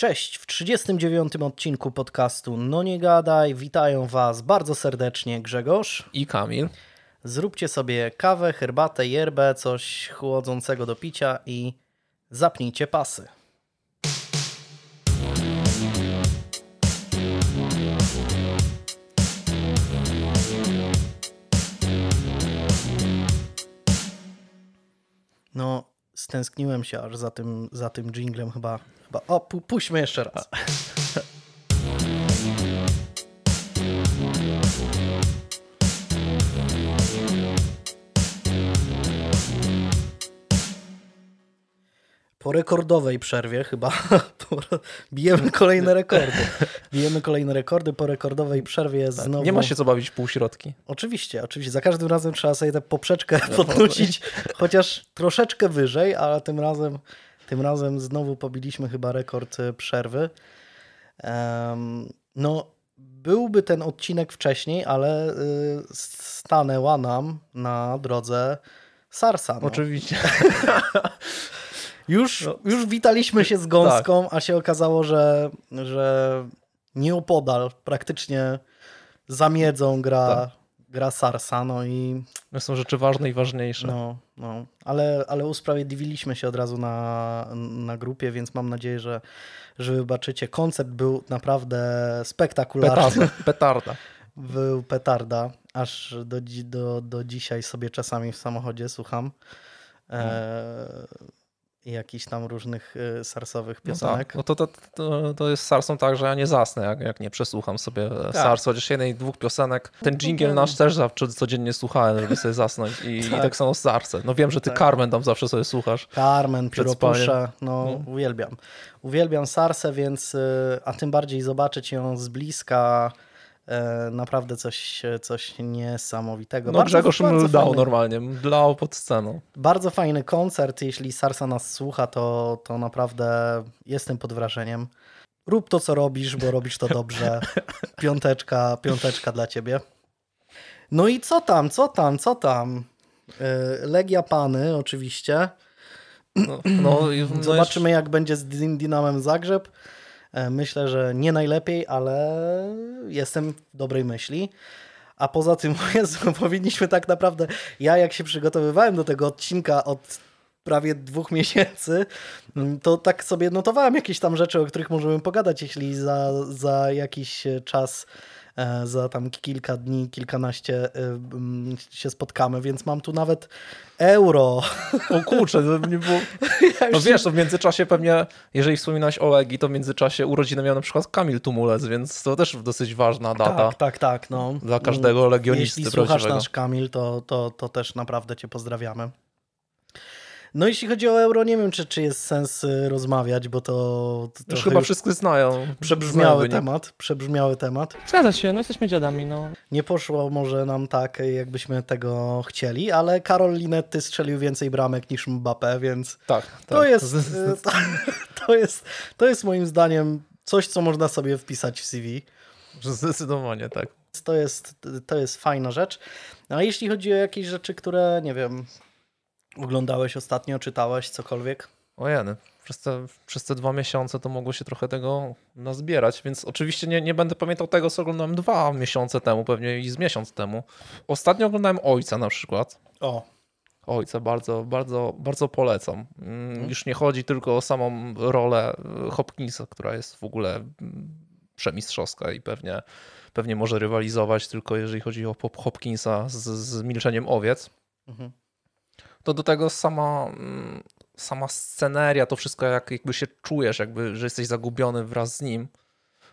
Cześć, w 39. odcinku podcastu No Nie Gadaj. Witają Was bardzo serdecznie Grzegorz i Kamil. Zróbcie sobie kawę, herbatę, yerbę, coś chłodzącego do picia i zapnijcie pasy. Stęskniłem się aż za tym, za tym jinglem chyba. chyba. O, pu puśćmy jeszcze raz. Po rekordowej przerwie chyba bijemy kolejne rekordy. Bijemy kolejne rekordy po rekordowej przerwie tak, znowu. Nie ma się co bawić półśrodki. Oczywiście, oczywiście. Za każdym razem trzeba sobie tę poprzeczkę no, podnosić, chociaż troszeczkę wyżej, ale tym razem, tym razem znowu pobiliśmy chyba rekord e, przerwy. Um, no, byłby ten odcinek wcześniej, ale y, stanęła nam na drodze Sarsa. No. Oczywiście. Już, no. już witaliśmy się z gąską, tak. a się okazało, że, że nieopodal praktycznie zamiedzą gra, tak. gra Sarsa. No i... To są rzeczy ważne i ważniejsze. No, no. Ale, ale usprawiedliwiliśmy się od razu na, na grupie, więc mam nadzieję, że, że wybaczycie. Koncept był naprawdę spektakularny. Petarda. petarda. Był petarda. Aż do, do, do dzisiaj sobie czasami w samochodzie słucham. E, jakichś tam różnych y, sarsowych piosenek. No, tak. no to, to, to, to jest sarsą tak, że ja nie zasnę, jak, jak nie przesłucham sobie tak. sars, chociaż jednej, dwóch piosenek. Ten jingle nasz też zawsze codziennie słuchałem, żeby sobie zasnąć i tak, i tak samo Sarsę. No wiem, że ty tak. Carmen tam zawsze sobie słuchasz. Carmen, Pióropusze, no, no uwielbiam. Uwielbiam Sarsę, więc, y, a tym bardziej zobaczyć ją z bliska, E, naprawdę coś, coś niesamowitego. No bardzo, Grzegorz mdlał normalnie, mdlał pod sceną. Bardzo fajny koncert, jeśli Sarsa nas słucha, to, to naprawdę jestem pod wrażeniem. Rób to, co robisz, bo robisz to dobrze. Piąteczka, piąteczka dla ciebie. No i co tam, co tam, co tam? E, Legia Pany oczywiście. No, no, no Zobaczymy, jak będzie z Dynamem Zagrzeb. E, myślę, że nie najlepiej, ale jestem w dobrej myśli. A poza tym, Jezu, powinniśmy tak naprawdę. Ja, jak się przygotowywałem do tego odcinka od prawie dwóch miesięcy, to tak sobie notowałem jakieś tam rzeczy, o których możemy pogadać, jeśli za, za jakiś czas E, za tam kilka dni, kilkanaście e, mm, się spotkamy, więc mam tu nawet euro. O kurczę, to nie było... No wiesz, to w międzyczasie pewnie, jeżeli wspominałeś o Legii, to w międzyczasie urodziny miał na przykład Kamil Tumulec, więc to też dosyć ważna data. Tak, tak, tak. No. Dla każdego legionisty Jeśli słuchasz nasz Kamil, to, to, to też naprawdę cię pozdrawiamy. No jeśli chodzi o euro, nie wiem, czy, czy jest sens y, rozmawiać, bo to... to już chyba wszyscy znają. Przebrzmiały temat, przebrzmiały temat. Zgadza się, no jesteśmy dziadami, no. Nie poszło może nam tak, jakbyśmy tego chcieli, ale Karol Linetty strzelił więcej bramek niż Mbappé, więc tak, to, tak. Jest, y, to, to, jest, to jest moim zdaniem coś, co można sobie wpisać w CV. Zdecydowanie tak. To jest, to jest fajna rzecz. A jeśli chodzi o jakieś rzeczy, które, nie wiem, Oglądałeś ostatnio, czytałeś cokolwiek? Ojeny, przez te, przez te dwa miesiące to mogło się trochę tego nazbierać, więc oczywiście nie, nie będę pamiętał tego, co oglądałem dwa miesiące temu, pewnie i z miesiąc temu. Ostatnio oglądałem Ojca na przykład. O. Ojca bardzo, bardzo, bardzo polecam. Hmm. Już nie chodzi tylko o samą rolę Hopkinsa, która jest w ogóle mm, przemistrzowska i pewnie, pewnie może rywalizować tylko jeżeli chodzi o Hopkinsa z, z Milczeniem Owiec. Mhm to do tego sama, mm, sama sceneria, to wszystko jak, jakby się czujesz, jakby, że jesteś zagubiony wraz z nim.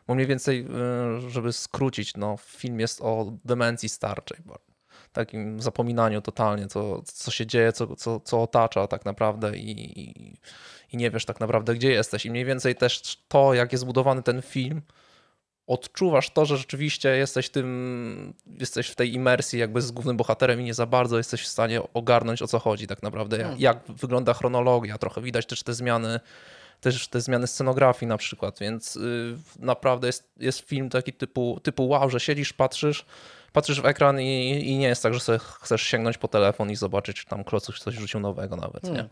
Bo mniej więcej, y, żeby skrócić, no, film jest o demencji starczej, takim zapominaniu totalnie, co, co się dzieje, co, co, co otacza tak naprawdę i, i, i nie wiesz tak naprawdę, gdzie jesteś. I mniej więcej też to, jak jest zbudowany ten film, odczuwasz to, że rzeczywiście jesteś tym, jesteś w tej imersji jakby z głównym bohaterem i nie za bardzo jesteś w stanie ogarnąć o co chodzi tak naprawdę, jak, hmm. jak wygląda chronologia, trochę widać też te zmiany, też te zmiany scenografii na przykład, więc yy, naprawdę jest, jest film taki typu, typu wow, że siedzisz, patrzysz, patrzysz w ekran i, i nie jest tak, że sobie chcesz sięgnąć po telefon i zobaczyć, czy tam Klocuch coś rzucił nowego nawet, hmm. nie?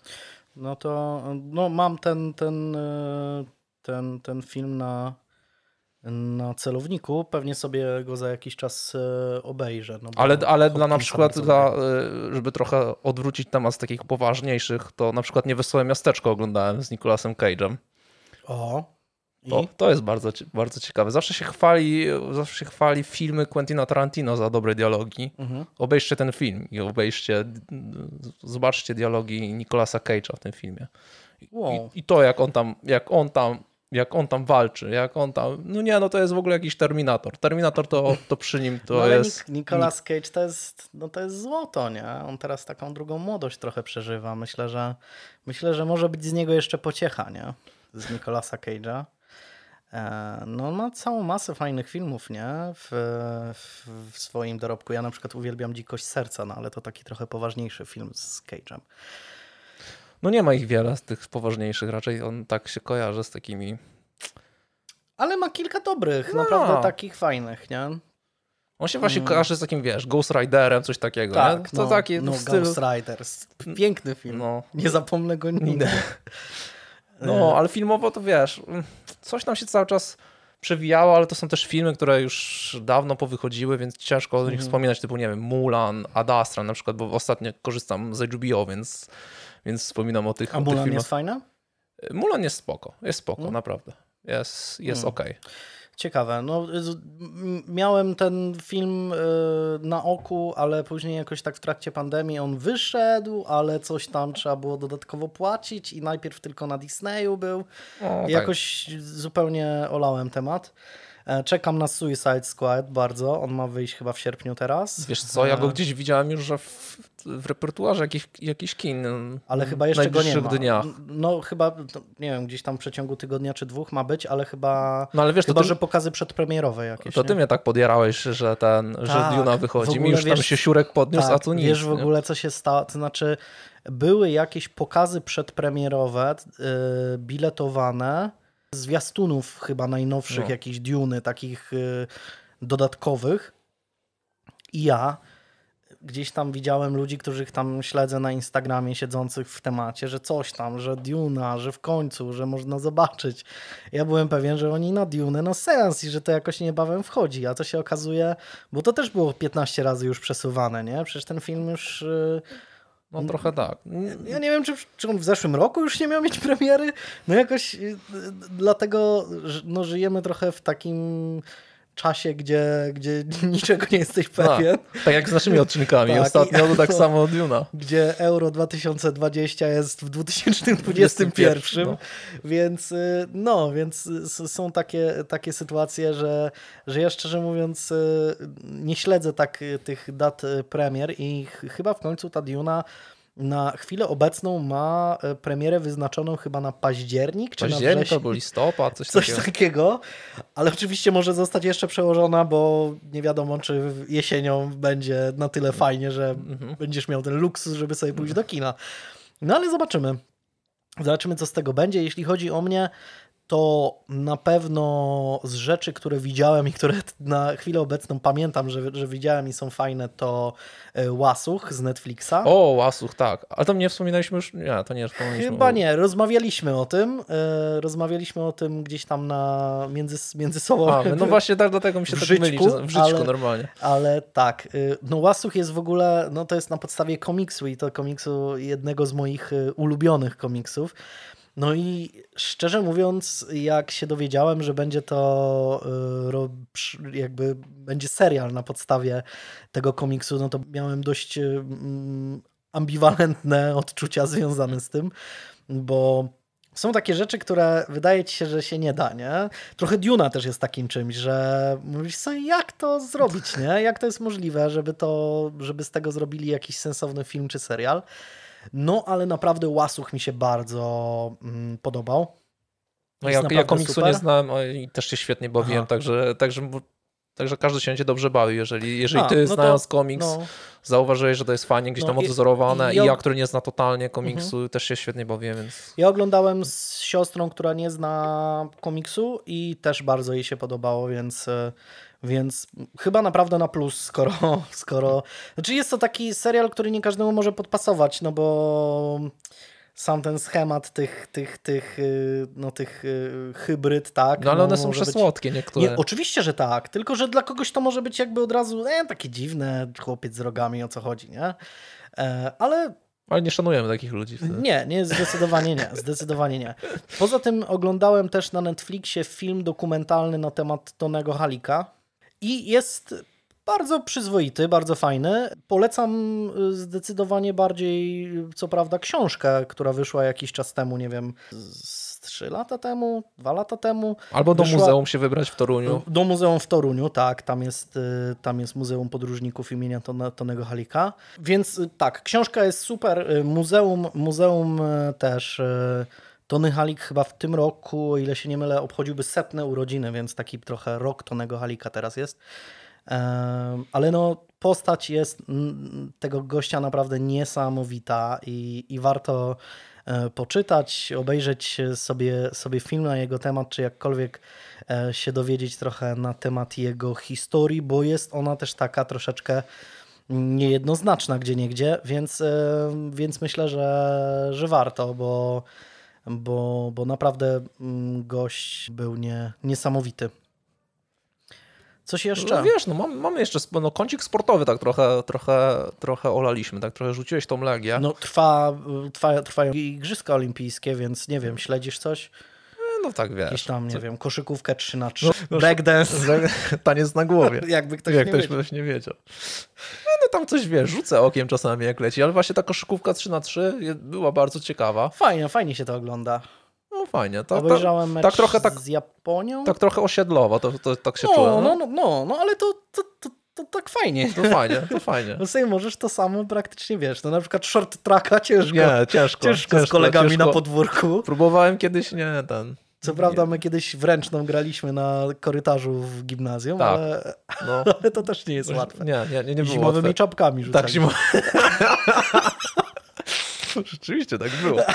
No to no mam ten, ten yy ten, ten film na, na celowniku, pewnie sobie go za jakiś czas e, obejrzę. No Ale, ale dla na przykład, dla, y, żeby trochę odwrócić temat z takich poważniejszych, to na przykład Niewesołe Miasteczko oglądałem z Nicolasem Cage'em. O, i? To, to jest bardzo, bardzo ciekawe. Zawsze się chwali, zawsze się chwali filmy Quentina Tarantino za dobre dialogi. Mhm. Obejrzcie ten film i obejrzcie, zobaczcie dialogi Nicolasa Cage'a w tym filmie. I, Wow. I to jak on tam, jak on tam, jak on tam walczy, jak on tam, no nie, no to jest w ogóle jakiś Terminator. Terminator to, to przy nim to no, ale jest... Nic- Nicolas Cage to jest, no to jest złoto, nie? On teraz taką drugą młodość trochę przeżywa. Myślę, że myślę, że może być z niego jeszcze pociecha, nie? Z Nicolasa Cage'a. E, No on ma całą masę fajnych filmów, nie? W, w, w swoim dorobku. Ja na przykład uwielbiam Dzikość Serca, no ale to taki trochę poważniejszy film z Cage'em. No nie ma ich wiele z tych poważniejszych, raczej on tak się kojarzy z takimi... Ale ma kilka dobrych, No. naprawdę takich fajnych, nie? On się właśnie Mm. kojarzy z takim, wiesz, Ghost Riderem, coś takiego, nie? Tak, To no, takie no w stylu... Ghost Riders. Piękny film. No, Nie zapomnę go nigdy. No, ale filmowo to wiesz, mm, coś tam się cały czas przewijało, ale to są też filmy, które już dawno powychodziły, więc ciężko o nich Mhm. wspominać, typu, nie wiem, Mulan, Ad Astra na przykład, bo ostatnio korzystam z HBO, więc, więc wspominam o tych, A o tych Mulan filmach. jest fajna? Mulan jest spoko, jest spoko, Mm. naprawdę. Jest, jest Mm. okej. Ciekawe. No, miałem ten film y, na oku, ale później jakoś tak w trakcie pandemii on wyszedł, ale coś tam trzeba było dodatkowo płacić i najpierw tylko na Disneyu był. O, I tak. jakoś zupełnie olałem temat. E, Czekam na Suicide Squad bardzo. On ma wyjść chyba w sierpniu teraz. Wiesz co, ja go E, gdzieś widziałem już, że w, w repertuarze jakichś, jakichś kin. Ale chyba jeszcze go nie ma. dniach. No chyba, nie wiem, gdzieś tam w przeciągu tygodnia czy dwóch ma być, ale chyba, No ale wiesz, chyba to, ty, że pokazy przedpremierowe jakieś. to nie? ty mnie tak podjarałeś, że ten, że Tak, Duna w wychodzi. Mi już tam wiesz- się siurek podniósł, tak, a tu nic. Wiesz w nie? ogóle, co się stało? To znaczy, były jakieś pokazy przedpremierowe, yy, biletowane, zwiastunów chyba najnowszych, No. jakichś Duny, takich yy, dodatkowych. I ja gdzieś tam widziałem ludzi, których tam śledzę na Instagramie, siedzących w temacie, że coś tam, że Duna, że w końcu, że można zobaczyć. Ja byłem pewien, że oni na Dune no sens i że to jakoś niebawem wchodzi, a to się okazuje, bo to też było 15 razy już przesuwane, nie? Przecież ten film już... yy, No trochę tak. ja nie wiem, czy, czy on w zeszłym roku już nie miał mieć premiery. No jakoś y, y, dlatego no, żyjemy trochę w takim czasie, gdzie, gdzie niczego nie jesteś pewien. Tak jak z naszymi odcinkami. Tak, Ostatnio i- to tak samo Duna. Gdzie Euro 2020 jest w 2021, No. więc y, no, więc y, są takie, takie sytuacje, że, że ja szczerze mówiąc y, nie śledzę tak tych dat premier i ch- chyba w końcu ta Duna na chwilę obecną ma y, premierę wyznaczoną chyba na październik czy na Październik wrzesień. albo listopad, coś, Coś takiego. takiego, ale oczywiście może zostać jeszcze przełożona, bo nie wiadomo, czy jesienią będzie na tyle fajnie, że Mhm. będziesz miał ten luksus, żeby sobie pójść do kina. No ale zobaczymy. Zobaczymy, co z tego będzie. Jeśli chodzi o mnie, to na pewno z rzeczy, które widziałem i które na chwilę obecną pamiętam, że, że widziałem i są fajne, to e, Łasuch z Netflixa. O, Łasuch, tak. Ale tam nie wspominaliśmy już? Nie, to nie wspomnieliśmy. Chyba nie, rozmawialiśmy o tym. e, Rozmawialiśmy o tym gdzieś tam na między, między sobą. A, no właśnie tak, dlatego mi się tak żyćku, myli, w ale- normalnie. Ale tak, y, no Łasuch jest w ogóle, no to jest na podstawie komiksu i to komiksu jednego z moich y, ulubionych komiksów. No i szczerze mówiąc, jak się dowiedziałem, że będzie to y, jakby będzie serial na podstawie tego komiksu, no to miałem dość y, mm, ambiwalentne odczucia związane z tym, bo są takie rzeczy, które wydaje ci się, że się nie da, nie? Trochę Duna też jest takim czymś, że mówisz sobie, jak to zrobić, nie? Jak to jest możliwe, żeby to, żeby z tego zrobili jakiś sensowny film czy serial. No, ale naprawdę Łasuch mi się bardzo mm, podobał. No ja, ja komiksu super. nie znałem a i też się świetnie bawiłem, Aha. także, także, także każdy się będzie dobrze bawił. Jeżeli, jeżeli A, ty no to- znając komiks No, zauważyłeś, że to jest fajnie gdzieś No tam odwzorowane i i, ja- ja, który nie zna totalnie komiksu, też się świetnie bawiłem, więc... Ja oglądałem z siostrą, która nie zna komiksu i też bardzo jej się podobało, więc, więc chyba naprawdę na plus, skoro, skoro... Znaczy jest to taki serial, który nie każdemu może podpasować, no bo sam ten schemat tych, tych, tych, y, no, tych y, hybryd, tak? No ale one są może być- przesłodkie niektóre. Nie, oczywiście, że tak, tylko że dla kogoś to może być jakby od razu e, takie dziwne, chłopiec z rogami, o co chodzi, nie? E, ale Ale nie szanujemy takich ludzi wtedy. nie, nie, zdecydowanie nie, zdecydowanie nie. Poza tym oglądałem też na Netflixie film dokumentalny na temat Tonego Halika i jest bardzo przyzwoity, bardzo fajny. Polecam y, zdecydowanie bardziej, co prawda, książkę, która wyszła jakiś czas temu, nie wiem, z trzy lata temu, dwa lata temu. Albo do Wyszła- muzeum się wybrać w Toruniu. do muzeum w Toruniu, tak, tam jest, y, tam jest Muzeum Podróżników imienia Tone- Tonego Halika. Więc y, tak, książka jest super. y, Muzeum, muzeum y, też. Tony Halik chyba w tym roku, o ile się nie mylę, obchodziłby setne urodziny, więc taki trochę rok Tonego Halika teraz jest. Ale no, postać jest tego gościa naprawdę niesamowita i, i warto e, poczytać, obejrzeć sobie, sobie film na jego temat, czy jakkolwiek e, się dowiedzieć trochę na temat jego historii, bo jest ona też taka troszeczkę niejednoznaczna gdzie niegdzie, więc, e, więc myślę, że, że warto, bo, bo, bo naprawdę mm, gość był nie, niesamowity. Coś jeszcze? No wiesz, no mam, mamy jeszcze no, kącik sportowy, tak trochę, trochę, trochę olaliśmy, tak trochę rzuciłeś tą legię. No trwa, trwa, trwają Igrzyska Olimpijskie, więc nie wiem, śledzisz coś? No tak wiesz. Jakieś tam, nie Co- wiem, koszykówkę 3 na 3 no, breakdance, Taniec na głowie. jakby ktoś jak nie ktoś, wiedział. ktoś nie wiedział. No, no tam coś wiesz, rzucę okiem czasami jak leci, ale właśnie ta koszykówka 3 na 3 je- była bardzo ciekawa. Fajnie, fajnie się to ogląda. No fajnie. Tak, tak, Obejrzałem mecz tak trochę tak- z Japonią. tak trochę osiedlowo, to, to tak się no, czułem. no, No, no, no, no, ale to, to, to, to tak fajnie. To fajnie, to fajnie. No sobie możesz to samo praktycznie, wiesz, no na przykład short tracka ciężko, Nie, ciężko. ciężko, z kolegami ciężko. na podwórku. Próbowałem kiedyś, nie, ten. Co prawda my kiedyś wręczną graliśmy na korytarzu w gimnazjum, Tak. ale, No, ale to też nie jest łatwe. nie, nie, nie, nie było Zimowymi łatwe. czapkami rzucali. Tak, zimo... Rzeczywiście tak było.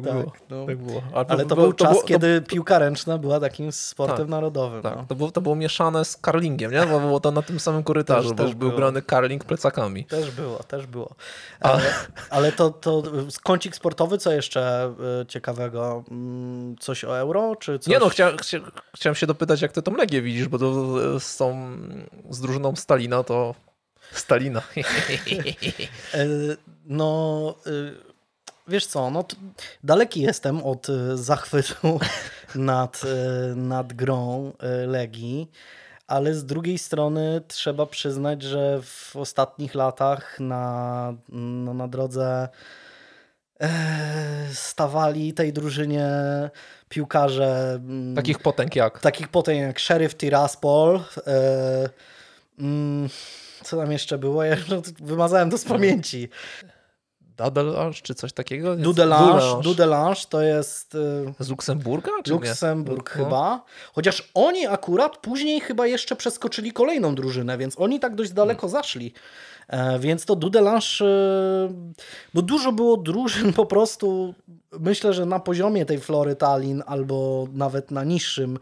Tak, Tak, było. no. Tak było. Ale to był czas, było- kiedy piłka ręczna była takim sportem Tak, narodowym. Tak, no. to, było, to było mieszane z karlingiem, nie? Bo było to na tym samym korytarzu, Też- bo też był było. grany karling plecakami. Też było, też było. Ale, ale to, to kącik sportowy, co jeszcze y, ciekawego? Mm, Coś o euro? Czy coś? Nie no, chciałem, chcia, chciałem się dopytać, jak ty tą Legię widzisz, bo to z tą, z drużyną Stalina to... Stalina. E, No, y, wiesz co, no, daleki jestem od y, zachwytu nad, y, nad grą y, Legii, ale z drugiej strony trzeba przyznać, że w ostatnich latach na, no, na drodze e, stawali tej drużynie piłkarze mm, Takich potęg jak? takich potem jak Sheriff Tiraspol. E, mm, co tam jeszcze było? Ja wymazałem to z pamięci. Dadelange czy coś takiego? Dudelange, Dudelange to jest e, Z Luksemburga? Czy nie? Luksemburg No. chyba. Chociaż oni akurat później chyba jeszcze przeskoczyli kolejną drużynę, więc oni tak dość daleko zaszli. E, Więc to Dudelange, e, bo dużo było drużyn po prostu, myślę, że na poziomie tej Flory Tallinn albo nawet na niższym,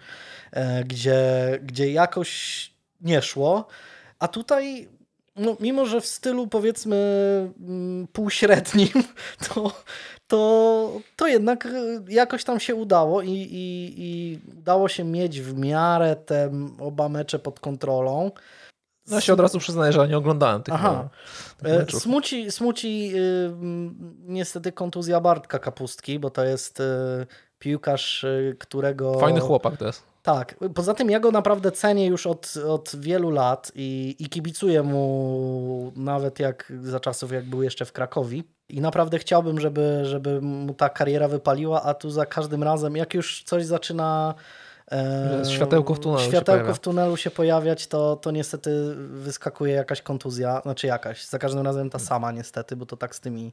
e, gdzie, gdzie jakoś nie szło. A tutaj, no, mimo że w stylu powiedzmy mm, półśrednim, to, to, to jednak e, jakoś tam się udało i, i, i udało się mieć w miarę te oba mecze pod kontrolą. No ja się od razu przyznaję, że nie oglądałem tych, Aha. tych E, meczów. Smuci, smuci y, m, niestety kontuzja Bartka Kapustki, bo to jest y, piłkarz, y, którego... Fajny chłopak to jest. Tak. Poza tym ja go naprawdę cenię już od, od wielu lat i, i kibicuję mu nawet jak za czasów, jak był jeszcze w Krakowi. I naprawdę chciałbym, żeby, żeby mu ta kariera wypaliła, a tu za każdym razem, jak już coś zaczyna. e, Światełko w tunelu się Światełko w tunelu się pojawiać, to, to niestety wyskakuje jakaś kontuzja. Znaczy jakaś. Za każdym razem ta sama, niestety, bo to tak z tymi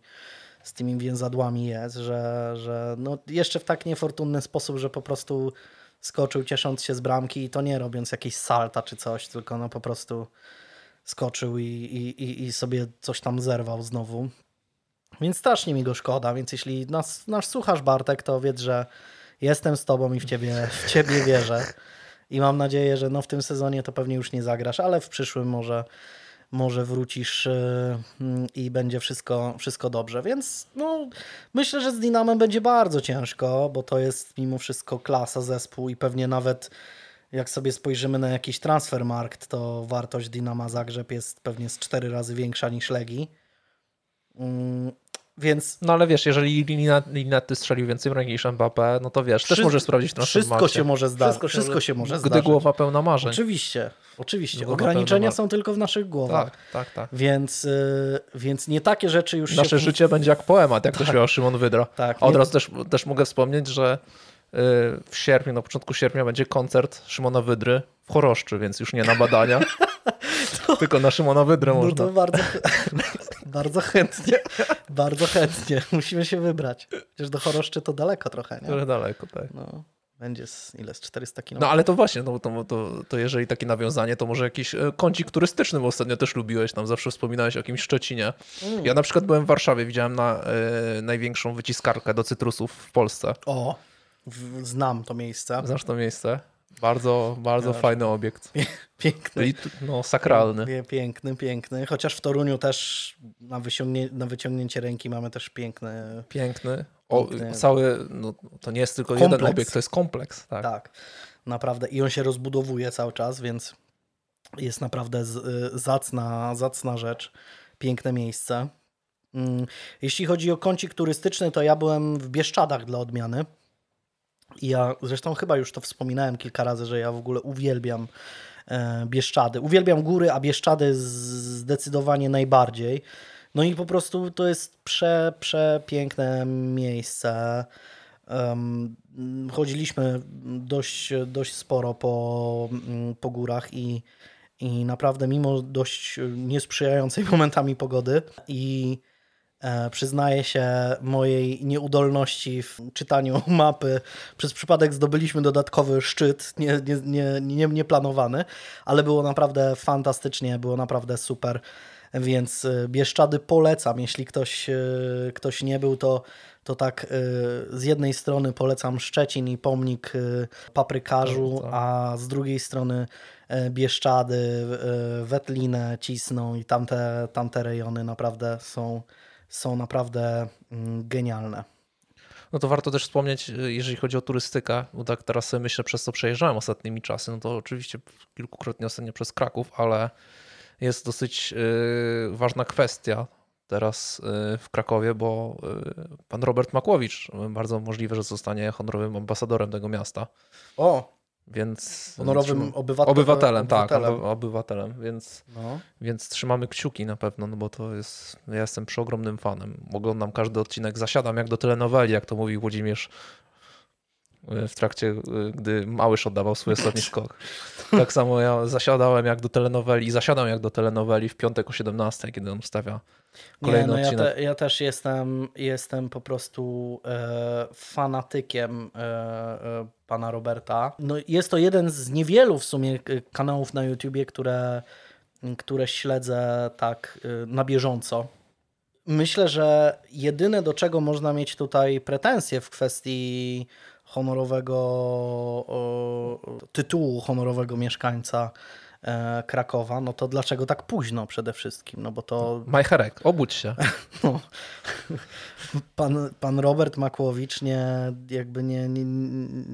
z tymi więzadłami jest, że, że no jeszcze w tak niefortunny sposób, że po prostu skoczył ciesząc się z bramki i to nie robiąc jakiejś salta czy coś, tylko no po prostu skoczył i, i, i- sobie coś tam zerwał znowu. Więc strasznie mi go szkoda, więc jeśli nas, nas słuchasz Bartek, to wiedz, że jestem z tobą i w ciebie, w ciebie wierzę. I mam nadzieję, że no w tym sezonie to pewnie już nie zagrasz, ale w przyszłym może, może wrócisz e, mm, i będzie wszystko, wszystko dobrze. Więc no, myślę, że z Dinamem będzie bardzo ciężko, bo to jest mimo wszystko klasa zespół i pewnie nawet jak sobie spojrzymy na jakiś transfermarkt, to wartość Dinama Zagrzeb jest pewnie z cztery razy większa niż Legii. Więc No ale wiesz, jeżeli Linety strzelił więcej bramek niż Mbappé, no to wiesz, też Wszystko- możesz sprawdzić na wszystko się może zdarzyć. Wszystko Wszystko, się może Gdy zdarzyć. głowa pełna marzeń. Oczywiście, oczywiście. Głowa Ograniczenia są tylko w naszych głowach. Tak, tak, tak. Więc, y, więc nie takie rzeczy już Nasze się... życie będzie jak poemat, jak to śpiewał Szymon Wydra. Tak, od razu też, też mogę wspomnieć, że y, w sierpniu, na początku sierpnia będzie koncert Szymona Wydry w Choroszczy, więc już nie na badania, tylko na Szymona Wydrę No można. to bardzo, bardzo chętnie, bardzo chętnie. Musimy się wybrać. Przecież do Choroszczy to daleko trochę, nie? Trochę daleko, tak. No, będzie z, ile, z 400 km. No ale to właśnie, no, to, to, to jeżeli takie nawiązanie, to może jakiś e, kącik turystyczny, bo ostatnio też lubiłeś, tam zawsze wspominałeś o jakimś Szczecinie. Mm. Ja na przykład byłem w Warszawie, widziałem na, e, największą wyciskarkę do cytrusów w Polsce. O, w, znam to miejsce. Znasz to miejsce? Bardzo, bardzo fajny obiekt. Piękny. No, sakralny. Piękny, piękny. Chociaż w Toruniu też na, wyciągnie, na wyciągnięcie ręki mamy też piękny. Piękny. O, Piękny. cały, no, to nie jest tylko jeden Kompleks. obiekt, to jest kompleks. Tak. Tak, naprawdę. I on się rozbudowuje cały czas, więc jest naprawdę zacna, zacna rzecz. Piękne miejsce. Mm, Jeśli chodzi o kącik turystyczny, to ja byłem w Bieszczadach dla odmiany. Ja zresztą chyba już to wspominałem kilka razy, że ja w ogóle uwielbiam e, Bieszczady. Uwielbiam góry, a Bieszczady zdecydowanie najbardziej. No i po prostu to jest prze, przepiękne miejsce. Em, chodziliśmy dość, dość sporo po, mm, po górach i, i naprawdę mimo dość niesprzyjającej momentami pogody i przyznaję się mojej nieudolności w czytaniu mapy. Przez przypadek zdobyliśmy dodatkowy szczyt, nie, nie, nie, nie, nieplanowany, ale było naprawdę fantastycznie, było naprawdę super. Więc e, Bieszczady polecam. Jeśli ktoś, e, ktoś nie był, to, to tak e, z jednej strony polecam Szczecin i pomnik e, paprykarzu, a z drugiej strony e, Bieszczady, e, Wetlinę, Cisną i tamte, tamte rejony naprawdę są, są naprawdę mm, genialne. No to warto też wspomnieć, y, jeżeli chodzi o turystykę, bo tak teraz sobie myślę, przez co przejeżdżałem ostatnimi czasy, no to oczywiście kilkukrotnie ostatnio przez Kraków, ale jest dosyć y, ważna kwestia teraz y, w Krakowie, bo pan Robert Makłowicz bardzo możliwe, że zostanie honorowym ambasadorem tego miasta, O, więc... honorowym trzym- obywatel, Obywatelem, tak, obywatelem. oby- obywatelem, więc, No. więc trzymamy kciuki na pewno, no bo to jest, ja jestem przeogromnym fanem. Oglądam każdy odcinek, zasiadam jak do telenoweli, jak to mówił Włodzimierz y, w trakcie, y, gdy Małysz oddawał swój ostatni skok. Tak samo ja zasiadałem jak do telenoweli i zasiadam jak do telenoweli w piątek o 17, kiedy on stawia Nie, kolejny no ja, odcinek. te, ja też jestem, jestem po prostu e, fanatykiem e, e, pana Roberta. No, jest to jeden z niewielu w sumie e, kanałów na YouTubie, które, które śledzę tak e, na bieżąco. Myślę, że jedyne do czego można mieć tutaj pretensje w kwestii honorowego o, tytułu honorowego mieszkańca Krakowa, no to dlaczego tak późno przede wszystkim? No bo to Majcherek, obudź się. no, pan, pan Robert Makłowicz nie, jakby nie, nie,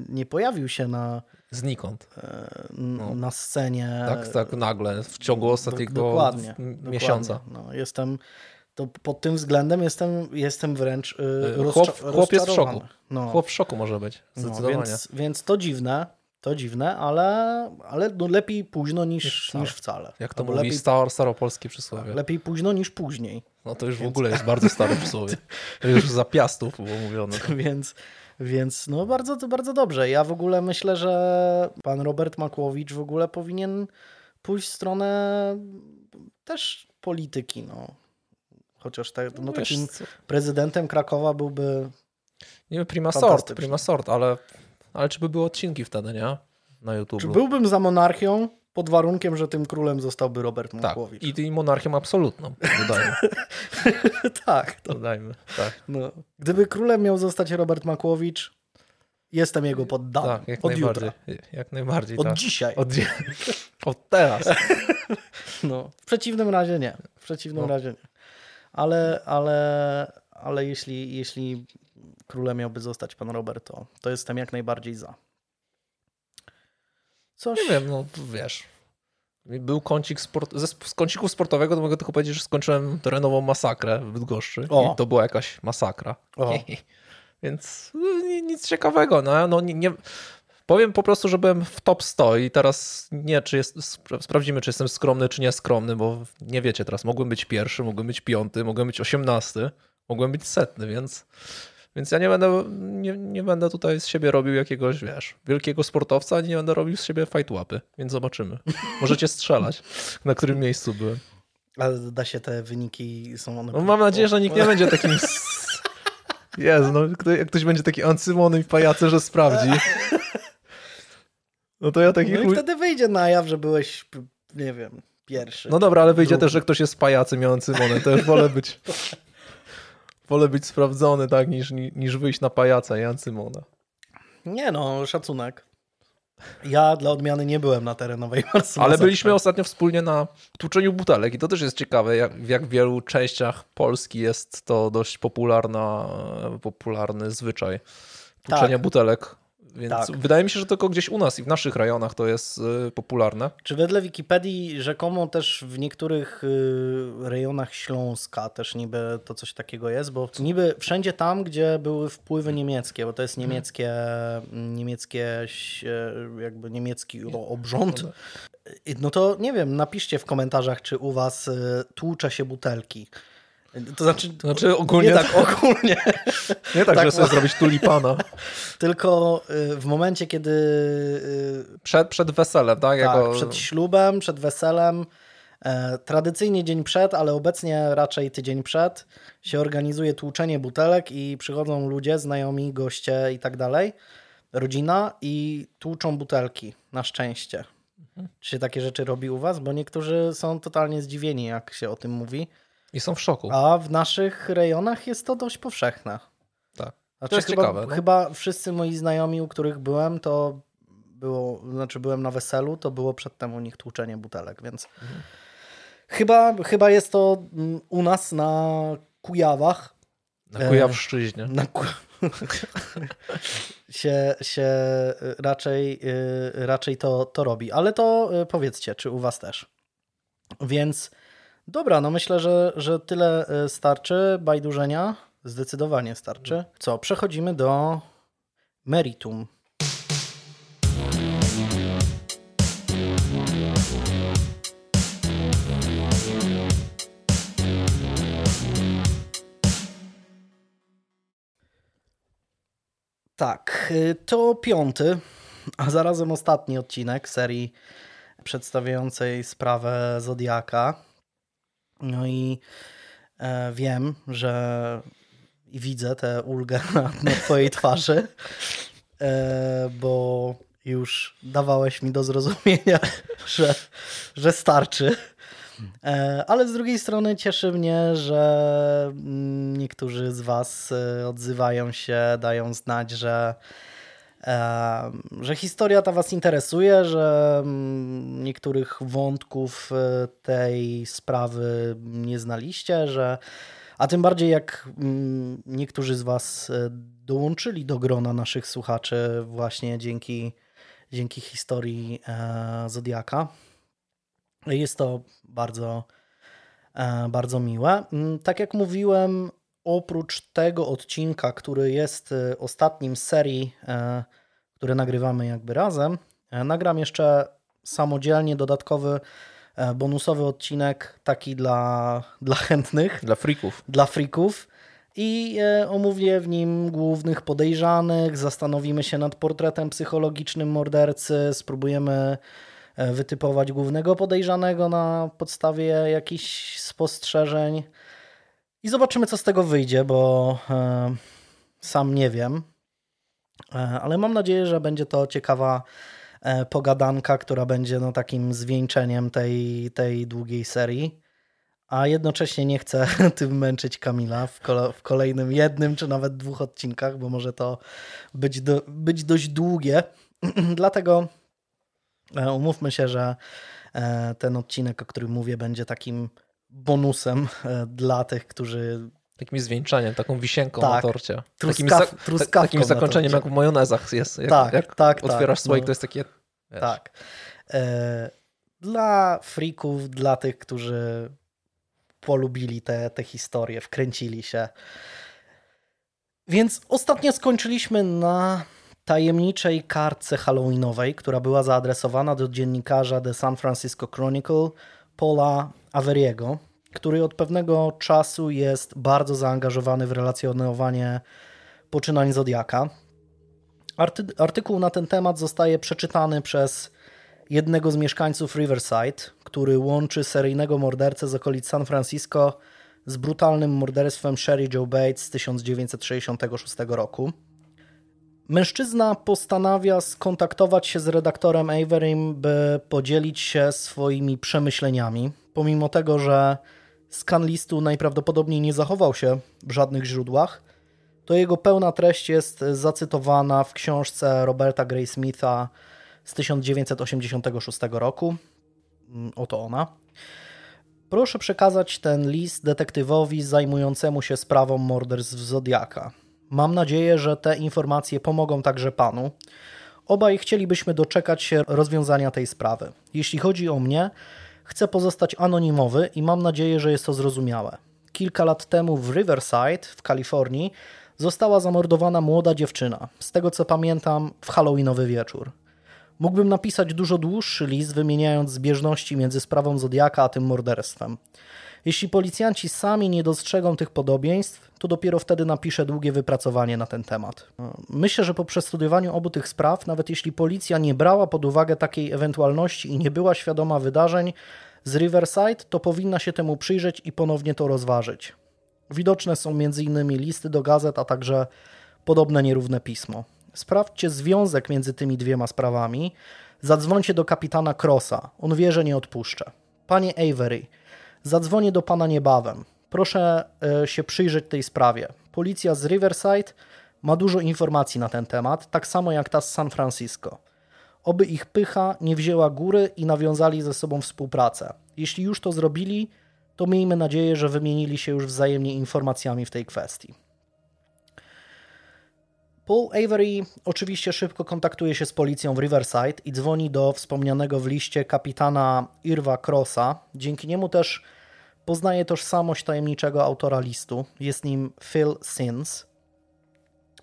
nie pojawił się na, Znikąd. e, n- na scenie. Tak, tak nagle, w ciągu ostatniego Do- dokładnie, m- dokładnie. miesiąca. No, jestem, to pod tym względem jestem, jestem wręcz y, Chłop, chłop jest w szoku. No, Chłop w szoku może być, no, zdecydowanie. więc, więc to dziwne, to dziwne, ale, ale no lepiej późno niż, Niż wcale. niż wcale. Jak to Albo mówi lepiej, star, staropolskie przysłowie. lepiej późno niż później. No to już w ogóle jest bardzo stare przysłowie. To już za piastów było mówione. Więc, więc no bardzo, to bardzo dobrze. Ja w ogóle myślę, że pan Robert Makłowicz w ogóle powinien pójść w stronę też polityki. No. Chociaż tak, no, Wiesz takim prezydentem Krakowa byłby. Nie wiem, prima sort, prima sort, ale, ale czy by były odcinki wtedy, nie? Na YouTube. Czy byłbym za monarchią pod warunkiem, że tym królem zostałby Robert Tak, Makłowicz? i, i monarchią absolutną, dodajmy. tak. To, dodajmy, tak. no. Gdyby królem miał zostać Robert Makłowicz, Jestem jego poddany. Tak, jak od najbardziej. jutra. Jak najbardziej, Od tak. dzisiaj. Od, od teraz. No, w przeciwnym razie nie. W przeciwnym No. razie nie. Ale, ale, ale jeśli, jeśli królem miałby zostać pan Robert, to, jestem jak najbardziej za. Coś. Nie wiem, no wiesz. Był kącik sport... ze z kąciku sportowego, to mogę tylko powiedzieć, że skończyłem terenową masakrę w Bydgoszczy. O. I to była jakaś masakra. O. Więc no, ni- nic ciekawego. No, no nie, nie... Powiem po prostu, że byłem w top 100 i teraz nie, czy jest, spra- sprawdzimy, czy jestem skromny, czy nieskromny, bo nie wiecie teraz, mogłem być pierwszy, mogłem być piąty, mogłem być osiemnasty, mogłem być setny, więc, więc ja nie będę, nie, nie będę tutaj z siebie robił jakiegoś, wiesz, wielkiego sportowca, ani nie będę robił z siebie fight łapy, więc zobaczymy. Możecie strzelać, na którym miejscu byłem. Ale da się te wyniki, są one... No, mam nadzieję, że nikt nie będzie takim... Jezu, no, jak ktoś będzie taki ancymonym i pajacy, że sprawdzi. No to ja takich No i wtedy wyjdzie na jaw, że byłeś, nie wiem, pierwszy. No dobra, ale wyjdzie Drugi. też, że ktoś jest pajacem i ancymonem. To już wolę być... Wolę być sprawdzony, tak, niż, niż wyjść na pajaca i ancymona. Nie no, szacunek. Ja dla odmiany nie byłem na terenowej Marsy. Ale byliśmy ostatnio wspólnie na tłuczeniu butelek i to też jest ciekawe, jak, w jak wielu częściach Polski jest to dość popularna, popularny zwyczaj tłuczenia Tak. butelek. Więc Tak. wydaje mi się, że tylko gdzieś u nas i w naszych rejonach to jest y, popularne. Czy wedle Wikipedii rzekomo też w niektórych y, rejonach Śląska też niby to coś takiego jest, bo niby wszędzie tam, gdzie były wpływy niemieckie, bo to jest niemieckie, niemieckie ś- jakby niemiecki obrząd, Y, no to nie wiem, napiszcie w komentarzach, czy u was y, tłucze się butelki. To znaczy, To znaczy ogólnie, nie tak ogólnie, nie tak, tak, że sobie zrobić tulipana. tylko y, w momencie, kiedy y, Przed, przed weselem, tak? Tak, Jako... przed ślubem, przed weselem. E, tradycyjnie dzień przed, ale obecnie raczej tydzień przed się organizuje tłuczenie butelek i przychodzą ludzie, znajomi, goście i tak dalej, rodzina i tłuczą butelki, na szczęście. Czy się takie rzeczy robi u was? Bo niektórzy są totalnie zdziwieni, jak się o tym mówi. I są w szoku. A w naszych rejonach jest to dość powszechne. Tak. Znaczy, jest chyba, ciekawe, no. Chyba wszyscy moi znajomi, u których byłem, to było, znaczy byłem na weselu, to było przedtem u nich tłuczenie butelek, więc Mhm. chyba, chyba jest to mm, u nas na Kujawach. Na Kujawszczyźnie. Na ku... się, się raczej, y, raczej to, to robi. Ale to y, powiedzcie, czy u was też. Więc dobra, no myślę, że, że tyle y, starczy bajdurzenia. Zdecydowanie starczy. Co, przechodzimy do meritum. Tak, y, to piąty, a zarazem ostatni odcinek serii przedstawiającej sprawę Zodiaka. No i e, wiem, że i widzę tę ulgę na, na twojej twarzy, e, bo już dawałeś mi do zrozumienia, że, że starczy. E, Ale z drugiej strony cieszy mnie, że niektórzy z Was e, odzywają się, dają znać, że, że historia ta Was interesuje, że mm, niektórych wątków e, tej sprawy nie znaliście, że a tym bardziej jak mm, niektórzy z Was e, dołączyli do grona naszych słuchaczy właśnie dzięki, dzięki historii e, Zodiaka. Jest to bardzo, bardzo miłe. Mm, Tak jak mówiłem, oprócz tego odcinka, który jest e, ostatnim z serii, e, które nagrywamy jakby razem, e, nagram jeszcze samodzielnie dodatkowy bonusowy odcinek, taki dla, dla chętnych. Dla freaków. dla frików. I omówię w nim głównych podejrzanych, zastanowimy się nad portretem psychologicznym mordercy, spróbujemy wytypować głównego podejrzanego na podstawie jakichś spostrzeżeń i zobaczymy, co z tego wyjdzie, bo e, sam nie wiem. E, ale mam nadzieję, że będzie to ciekawa e, pogadanka, która będzie no, takim zwieńczeniem tej, tej długiej serii. a jednocześnie nie chcę tym męczyć Kamila w, w kolejnym jednym czy nawet dwóch odcinkach, bo może to być, do, być dość długie. Dlatego e, umówmy się, że e, ten odcinek, o którym mówię, będzie takim bonusem e, dla tych, którzy Takim zwieńczeniem, taką wisienką Tak. na torcie. takim, za, takim zakończeniem, jak w majonezach jest. Jak, Tak, jak tak, otwierasz tak, słoik, no. to jest takie... Wiesz, Tak. E, Dla freaków, dla tych, którzy polubili te, te historie, wkręcili się. Więc ostatnio skończyliśmy na tajemniczej kartce halloweenowej, która była zaadresowana do dziennikarza The San Francisco Chronicle Paula Averiego, który od pewnego czasu jest bardzo zaangażowany w relacjonowanie poczynań Zodiaka. Arty, artykuł na ten temat zostaje przeczytany przez jednego z mieszkańców Riverside, który łączy seryjnego mordercę z okolic San Francisco z brutalnym morderstwem Sherry Joe Bates z 1966 roku. Mężczyzna postanawia skontaktować się z redaktorem Averym, by podzielić się swoimi przemyśleniami, pomimo tego, że skan listu najprawdopodobniej nie zachował się w żadnych źródłach, to jego pełna treść jest zacytowana w książce Roberta Gray Smitha z 1986 roku. Mm, Oto ona. Proszę przekazać ten list detektywowi zajmującemu się sprawą morderstw Zodiaka. Mam nadzieję, że te informacje pomogą także panu. Obaj chcielibyśmy doczekać się rozwiązania tej sprawy. Jeśli chodzi o mnie, chcę pozostać anonimowy i mam nadzieję, że jest to zrozumiałe. Kilka lat temu w Riverside w Kalifornii została zamordowana młoda dziewczyna, z tego co pamiętam, w halloweenowy wieczór. Mógłbym napisać dużo dłuższy list, wymieniając zbieżności między sprawą Zodiaka a tym morderstwem. Jeśli policjanci sami nie dostrzegą tych podobieństw, to dopiero wtedy napiszę długie wypracowanie na ten temat. Myślę, że po przestudiowaniu obu tych spraw, nawet jeśli policja nie brała pod uwagę takiej ewentualności i nie była świadoma wydarzeń z Riverside, to powinna się temu przyjrzeć i ponownie to rozważyć. Widoczne są m.in. listy do gazet, a także podobne nierówne pismo. Sprawdźcie związek między tymi dwiema sprawami. Zadzwońcie do kapitana Crossa. On wie, że nie odpuszczę. Panie Avery, zadzwonię do pana niebawem. Proszę e, się przyjrzeć tej sprawie. Policja z Riverside ma dużo informacji na ten temat, tak samo jak ta z San Francisco. Oby ich pycha nie wzięła góry i nawiązali ze sobą współpracę. Jeśli już to zrobili, to miejmy nadzieję, że wymienili się już wzajemnie informacjami w tej kwestii. Paul Avery oczywiście szybko kontaktuje się z policją w Riverside i dzwoni do wspomnianego w liście kapitana Irwa Crossa. Dzięki niemu też poznaje tożsamość tajemniczego autora listu. Jest nim Phil Sins.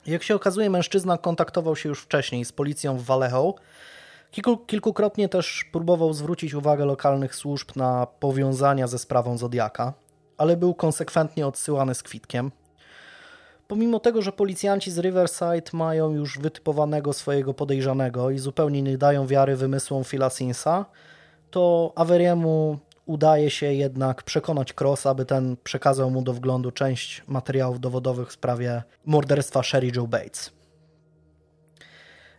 Jak się okazuje, mężczyzna kontaktował się już wcześniej z policją w Vallejo. Kilku, kilkukrotnie też próbował zwrócić uwagę lokalnych służb na powiązania ze sprawą Zodiaka, ale był konsekwentnie odsyłany z kwitkiem. Pomimo tego, że policjanci z Riverside mają już wytypowanego swojego podejrzanego i zupełnie nie dają wiary wymysłom Phila Sinsa, to Averiemu udaje się jednak przekonać Crossa, by ten przekazał mu do wglądu część materiałów dowodowych w sprawie morderstwa Sherry Joe Bates.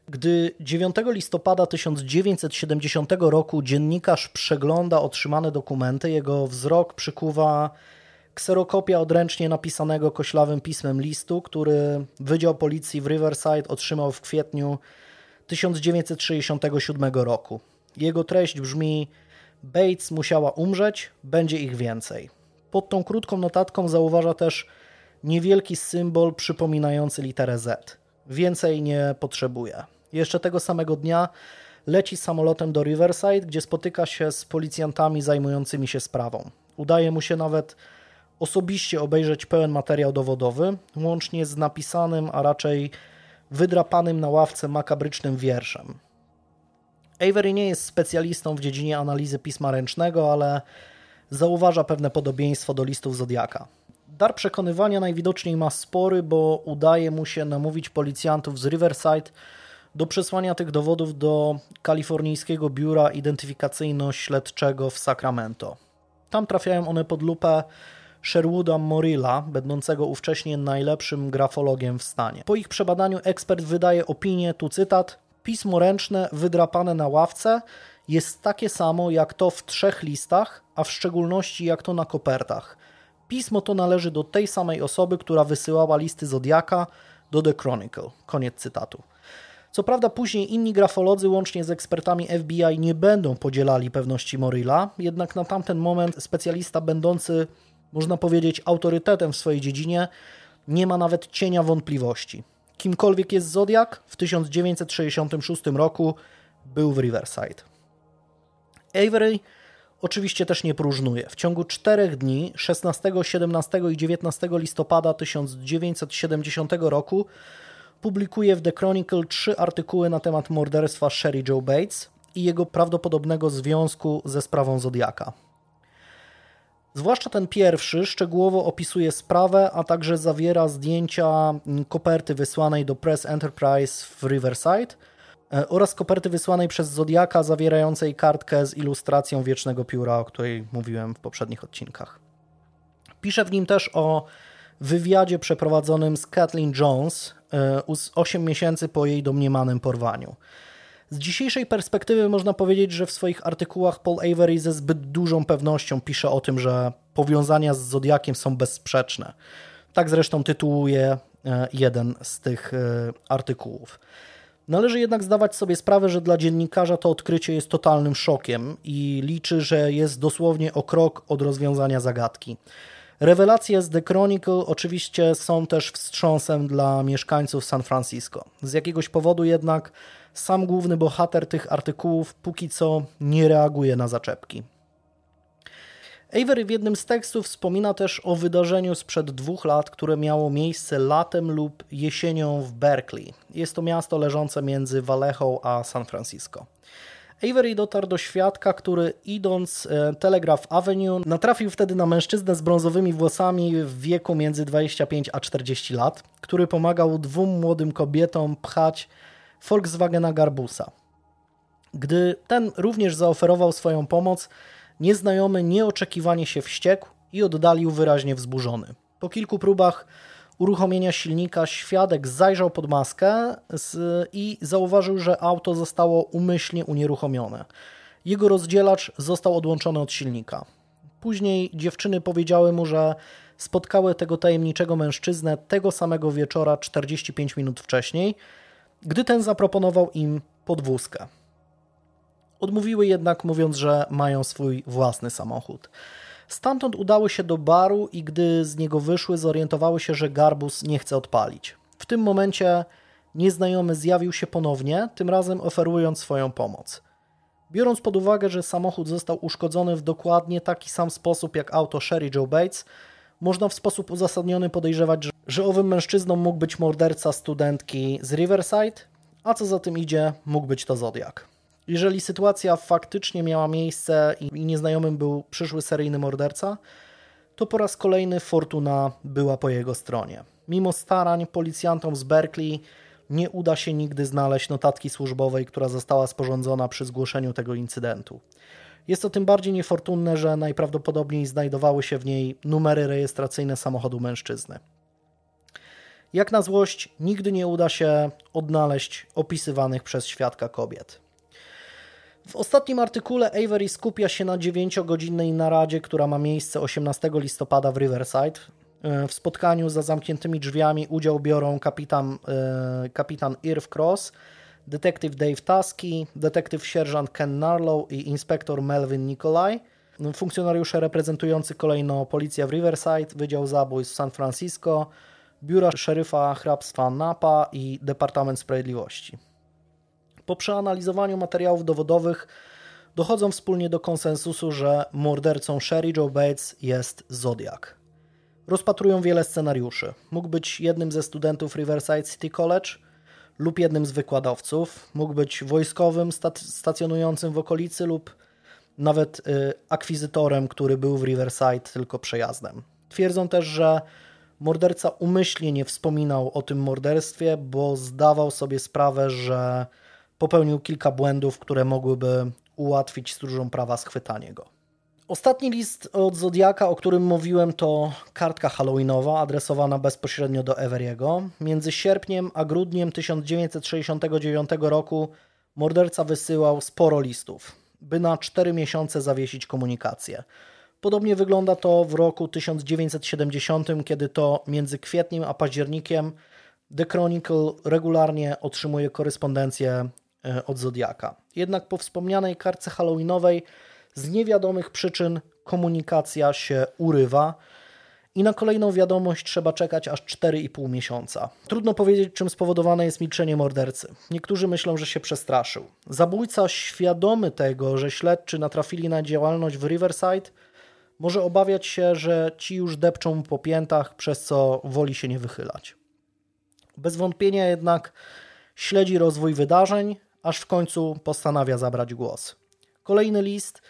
Gdy 9 listopada 1970 roku dziennikarz przegląda otrzymane dokumenty, jego wzrok przykuwa kserokopia odręcznie napisanego koślawym pismem listu, który Wydział Policji w Riverside otrzymał w kwietniu 1967 roku. Jego treść brzmi: Bates musiała umrzeć, będzie ich więcej. Pod tą krótką notatką zauważa też niewielki symbol przypominający literę Z. Więcej nie potrzebuje. Jeszcze tego samego dnia leci samolotem do Riverside, gdzie spotyka się z policjantami zajmującymi się sprawą. Udaje mu się nawet osobiście obejrzeć pełen materiał dowodowy, łącznie z napisanym, a raczej wydrapanym na ławce makabrycznym wierszem. Avery nie jest specjalistą w dziedzinie analizy pisma ręcznego, ale zauważa pewne podobieństwo do listów Zodiaka. Dar przekonywania najwidoczniej ma spory, bo udaje mu się namówić policjantów z Riverside do przesłania tych dowodów do kalifornijskiego biura identyfikacyjno-śledczego w Sacramento. Tam trafiają one pod lupę Sherwooda Morilla, będącego ówcześnie najlepszym grafologiem w stanie. Po ich przebadaniu ekspert wydaje opinię, tu cytat, Pismo ręczne wydrapane na ławce jest takie samo jak to w trzech listach, a w szczególności jak to na kopertach. Pismo to należy do tej samej osoby, która wysyłała listy Zodiaka do The Chronicle. Koniec cytatu. Co prawda później inni grafolodzy łącznie z ekspertami FBI nie będą podzielali pewności Morilla, jednak na tamten moment specjalista będący, można powiedzieć, autorytetem w swojej dziedzinie nie ma nawet cienia wątpliwości. Kimkolwiek jest Zodiak, w 1966 roku był w Riverside. Avery oczywiście też nie próżnuje. W ciągu czterech dni, 16, 17 i 19 listopada 1970 roku, publikuje w The Chronicle trzy artykuły na temat morderstwa Sherry Joe Bates i jego prawdopodobnego związku ze sprawą Zodiaka. Zwłaszcza ten pierwszy szczegółowo opisuje sprawę, a także zawiera zdjęcia koperty wysłanej do Press Enterprise w Riverside e, oraz koperty wysłanej przez Zodiaka zawierającej kartkę z ilustracją wiecznego pióra, o której mówiłem w poprzednich odcinkach. Pisze w nim też o wywiadzie przeprowadzonym z Kathleen Jones 8 e, miesięcy po jej domniemanym porwaniu. Z dzisiejszej perspektywy można powiedzieć, że w swoich artykułach Paul Avery ze zbyt dużą pewnością pisze o tym, że powiązania z Zodiakiem są bezsprzeczne. Tak zresztą tytułuje e, jeden z tych e, artykułów. Należy jednak zdawać sobie sprawę, że dla dziennikarza to odkrycie jest totalnym szokiem i liczy, że jest dosłownie o krok od rozwiązania zagadki. Rewelacje z The Chronicle oczywiście są też wstrząsem dla mieszkańców San Francisco. Z jakiegoś powodu jednak sam główny bohater tych artykułów póki co nie reaguje na zaczepki. Avery w jednym z tekstów wspomina też o wydarzeniu sprzed dwóch lat, które miało miejsce latem lub jesienią w Berkeley. Jest to miasto leżące między Vallejo a San Francisco. Avery dotarł do świadka, który idąc e, Telegraph Avenue natrafił wtedy na mężczyznę z brązowymi włosami w wieku między 25 a 40 lat, który pomagał dwóm młodym kobietom pchać Volkswagena Garbusa. Gdy ten również zaoferował swoją pomoc, nieznajomy nieoczekiwanie się wściekł i oddalił wyraźnie wzburzony. Po kilku próbach uruchomienia silnika świadek zajrzał pod maskę i zauważył, że auto zostało umyślnie unieruchomione. Jego rozdzielacz został odłączony od silnika. Później dziewczyny powiedziały mu, że spotkały tego tajemniczego mężczyznę tego samego wieczora 45 minut wcześniej, gdy ten zaproponował im podwózkę. Odmówiły jednak, mówiąc, że mają swój własny samochód. Stamtąd udały się do baru i gdy z niego wyszły, zorientowały się, że Garbus nie chce odpalić. W tym momencie nieznajomy zjawił się ponownie, tym razem oferując swoją pomoc. Biorąc pod uwagę, że samochód został uszkodzony w dokładnie taki sam sposób jak auto Sherry Joe Bates, można w sposób uzasadniony podejrzewać, że owym mężczyzną mógł być morderca studentki z Riverside, a co za tym idzie, mógł być to Zodiak. Jeżeli sytuacja faktycznie miała miejsce i nieznajomym był przyszły seryjny morderca, to po raz kolejny fortuna była po jego stronie. Mimo starań policjantom z Berkeley nie uda się nigdy znaleźć notatki służbowej, która została sporządzona przy zgłoszeniu tego incydentu. Jest to tym bardziej niefortunne, że najprawdopodobniej znajdowały się w niej numery rejestracyjne samochodu mężczyzny. Jak na złość, nigdy nie uda się odnaleźć opisywanych przez świadka kobiet. W ostatnim artykule Avery skupia się na 9-godzinnej naradzie, która ma miejsce 18 listopada w Riverside. E, w spotkaniu za zamkniętymi drzwiami udział biorą kapitan, e, kapitan Irv Cross, detektyw Dave Tusky, detektyw sierżant Ken Narlow i inspektor Melvin Nikolaj, funkcjonariusze reprezentujący kolejno policję w Riverside, Wydział Zabójstw San Francisco, biura szeryfa hrabstwa Napa i Departament Sprawiedliwości. Po przeanalizowaniu materiałów dowodowych dochodzą wspólnie do konsensusu, że mordercą Sherry Joe Bates jest Zodiak. Rozpatrują wiele scenariuszy. Mógł być jednym ze studentów Riverside City College lub jednym z wykładowców. Mógł być wojskowym stacjonującym w okolicy lub nawet y, akwizytorem, który był w Riverside tylko przejazdem. Twierdzą też, że morderca umyślnie nie wspominał o tym morderstwie, bo zdawał sobie sprawę, że popełnił kilka błędów, które mogłyby ułatwić stróżom prawa schwytanie go. Ostatni list od Zodiaka, o którym mówiłem, to kartka halloweenowa adresowana bezpośrednio do Everiego. Między sierpniem a grudniem 1969 roku morderca wysyłał sporo listów, by na 4 miesiące zawiesić komunikację. Podobnie wygląda to w roku 1970, kiedy to między kwietniem a październikiem The Chronicle regularnie otrzymuje korespondencję od Zodiaka. Jednak po wspomnianej kartce halloweenowej z niewiadomych przyczyn komunikacja się urywa i na kolejną wiadomość trzeba czekać aż 4,5 miesiąca. Trudno powiedzieć, czym spowodowane jest milczenie mordercy. Niektórzy myślą, że się przestraszył. Zabójca, świadomy tego, że śledczy natrafili na działalność w Riverside, może obawiać się, że ci już depczą po piętach, przez co woli się nie wychylać. Bez wątpienia jednak śledzi rozwój wydarzeń, aż w końcu postanawia zabrać głos. Kolejny list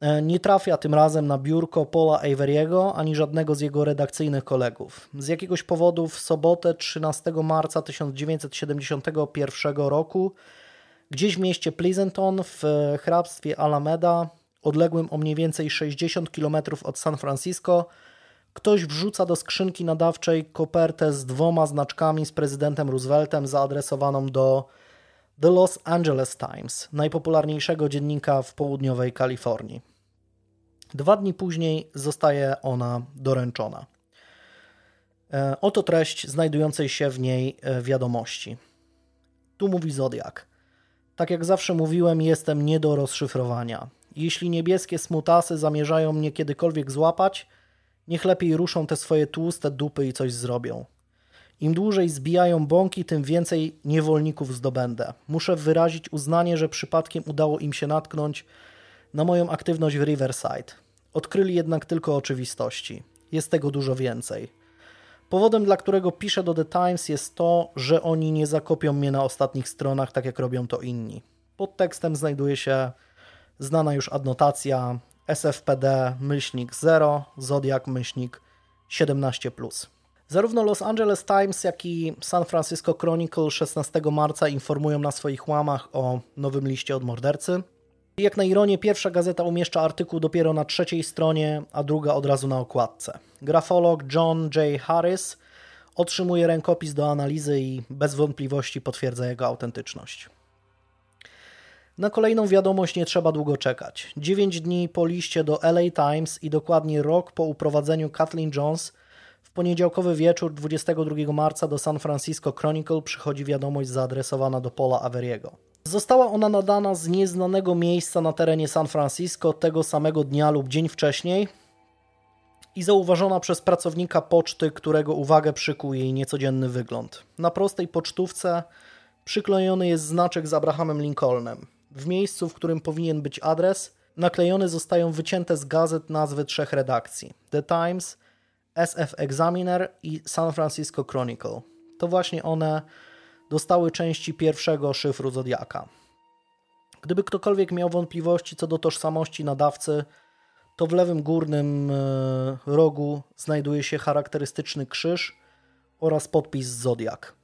e, nie trafia tym razem na biurko Paula Averiego ani żadnego z jego redakcyjnych kolegów. Z jakiegoś powodu w sobotę 13 marca 1971 roku gdzieś w mieście Pleasanton w hrabstwie Alameda, odległym o mniej więcej 60 km od San Francisco, ktoś wrzuca do skrzynki nadawczej kopertę z dwoma znaczkami z prezydentem Rooseveltem zaadresowaną do The Los Angeles Times, najpopularniejszego dziennika w południowej Kalifornii. Dwa dni później zostaje ona doręczona. E, oto treść znajdującej się w niej e, wiadomości. Tu mówi Zodiak. Tak jak zawsze mówiłem, jestem nie do rozszyfrowania. Jeśli niebieskie smutasy zamierzają mnie kiedykolwiek złapać, niech lepiej ruszą te swoje tłuste dupy i coś zrobią. Im dłużej zbijają bąki, tym więcej niewolników zdobędę. Muszę wyrazić uznanie, że przypadkiem udało im się natknąć na moją aktywność w Riverside. Odkryli jednak tylko oczywistości. Jest tego dużo więcej. Powodem, dla którego piszę do The Times jest to, że oni nie zakopią mnie na ostatnich stronach, tak jak robią to inni. Pod tekstem znajduje się znana już adnotacja SFPD myślnik 0, Zodiac myślnik 17+. Zarówno Los Angeles Times, jak i San Francisco Chronicle 16 marca informują na swoich łamach o nowym liście od mordercy. Jak na ironię, pierwsza gazeta umieszcza artykuł dopiero na trzeciej stronie, a druga od razu na okładce. Grafolog John J. Harris otrzymuje rękopis do analizy i bez wątpliwości potwierdza jego autentyczność. Na kolejną wiadomość nie trzeba długo czekać. 9 dni po liście do LA Times i dokładnie rok po uprowadzeniu Kathleen Jones poniedziałkowy wieczór 22 marca do San Francisco Chronicle przychodzi wiadomość zaadresowana do Paula Averiego. Została ona nadana z nieznanego miejsca na terenie San Francisco tego samego dnia lub dzień wcześniej i zauważona przez pracownika poczty, którego uwagę przykuł jej niecodzienny wygląd. Na prostej pocztówce przyklejony jest znaczek z Abrahamem Lincolnem. W miejscu, w którym powinien być adres, naklejone zostają wycięte z gazet nazwy trzech redakcji: The Times, SF Examiner i San Francisco Chronicle. To właśnie one dostały części pierwszego szyfru Zodiaka. Gdyby ktokolwiek miał wątpliwości co do tożsamości nadawcy, to w lewym górnym e, rogu znajduje się charakterystyczny krzyż oraz podpis Zodiak.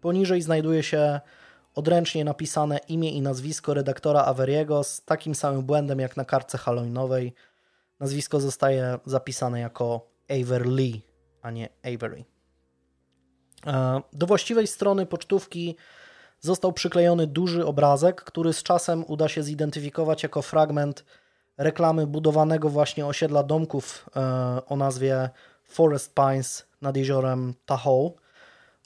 Poniżej znajduje się odręcznie napisane imię i nazwisko redaktora Averiego z takim samym błędem jak na kartce halloweenowej. Nazwisko zostaje zapisane jako Aver Lee, a nie Avery. E, do właściwej strony pocztówki został przyklejony duży obrazek, który z czasem uda się zidentyfikować jako fragment reklamy budowanego właśnie osiedla domków e, o nazwie Forest Pines nad jeziorem Tahoe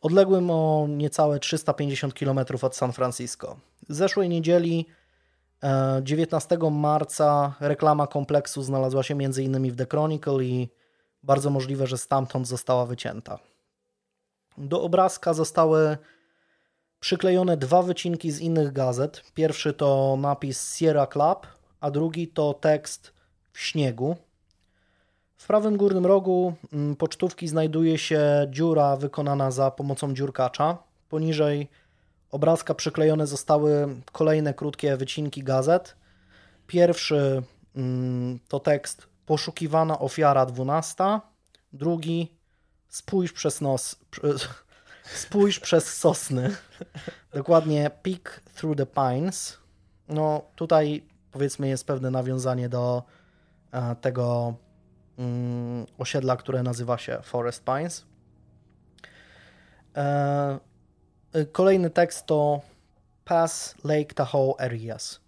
odległym o niecałe 350 km od San Francisco. Zeszłej niedzieli 19 e, marca reklama kompleksu znalazła się m.in. w The Chronicle i bardzo możliwe, że stamtąd została wycięta. Do obrazka zostały przyklejone dwa wycinki z innych gazet. Pierwszy to napis Sierra Club, a drugi to tekst w śniegu. W prawym górnym rogu mm, pocztówki znajduje się dziura wykonana za pomocą dziurkacza. Poniżej obrazka przyklejone zostały kolejne krótkie wycinki gazet. Pierwszy mm, to tekst Poszukiwana ofiara 12. Drugi Spójrz przez nos. Spójrz przez sosny. Dokładnie Peek Through the Pines. No tutaj powiedzmy jest pewne nawiązanie do e, tego mm, osiedla, które nazywa się Forest Pines. E, kolejny tekst to Pass Lake Tahoe Areas.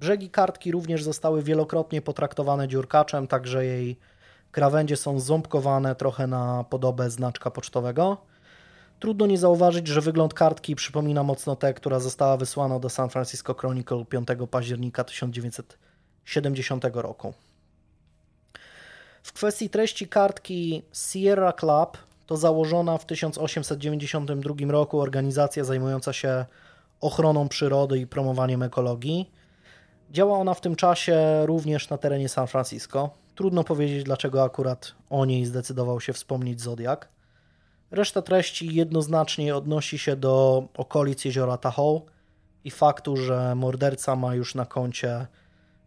Brzegi kartki również zostały wielokrotnie potraktowane dziurkaczem, także jej krawędzie są ząbkowane trochę na podobę znaczka pocztowego. Trudno nie zauważyć, że wygląd kartki przypomina mocno tę, która została wysłana do San Francisco Chronicle 5 października 1970 roku. W kwestii treści kartki Sierra Club to założona w 1892 roku organizacja zajmująca się ochroną przyrody i promowaniem ekologii. Działa ona w tym czasie również na terenie San Francisco. Trudno powiedzieć, dlaczego akurat o niej zdecydował się wspomnieć Zodiak. Reszta treści jednoznacznie odnosi się do okolic jeziora Tahoe i faktu, że morderca ma już na koncie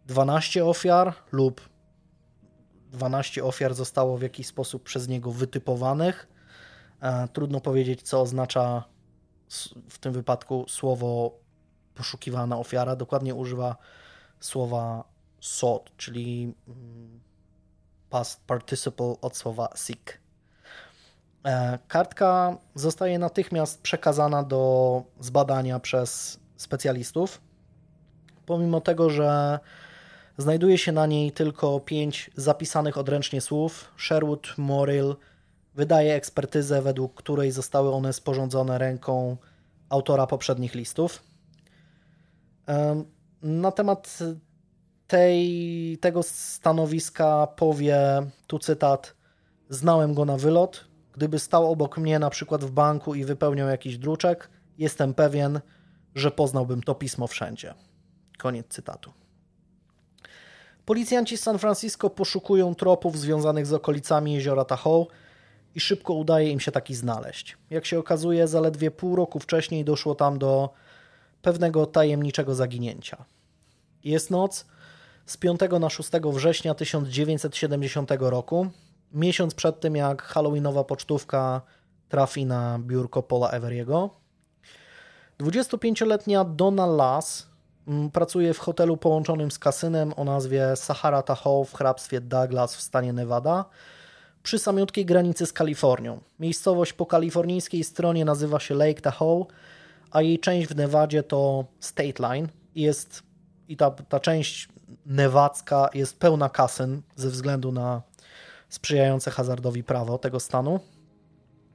12 ofiar lub 12 ofiar zostało w jakiś sposób przez niego wytypowanych. E, trudno powiedzieć, co oznacza w tym wypadku słowo poszukiwana ofiara. Dokładnie używa słowa sought, czyli mm, past participle od słowa seek. E, kartka zostaje natychmiast przekazana do zbadania przez specjalistów, pomimo tego, że znajduje się na niej tylko pięć zapisanych odręcznie słów. Sherwood Morrill wydaje ekspertyzę, według której zostały one sporządzone ręką autora poprzednich listów. Na temat tej, tego stanowiska powie, tu cytat, znałem go na wylot, gdyby stał obok mnie na przykład w banku i wypełniał jakiś druczek, jestem pewien, że poznałbym to pismo wszędzie. Koniec cytatu. Policjanci z San Francisco poszukują tropów związanych z okolicami jeziora Tahoe i szybko udaje im się taki znaleźć. Jak się okazuje, zaledwie pół roku wcześniej doszło tam do pewnego tajemniczego zaginięcia. Jest noc z 5 na 6 września 1970 roku, miesiąc przed tym jak halloweenowa pocztówka trafi na biurko Paula Everiego. 25-letnia Donna Lass mm, pracuje w hotelu połączonym z kasynem o nazwie Sahara Tahoe w hrabstwie Douglas w stanie Nevada przy samiutkiej granicy z Kalifornią. Miejscowość po kalifornijskiej stronie nazywa się Lake Tahoe, a jej część w Nevadzie to State Line. Jest, I ta, ta część newadzka jest pełna kasyn ze względu na sprzyjające hazardowi prawo tego stanu.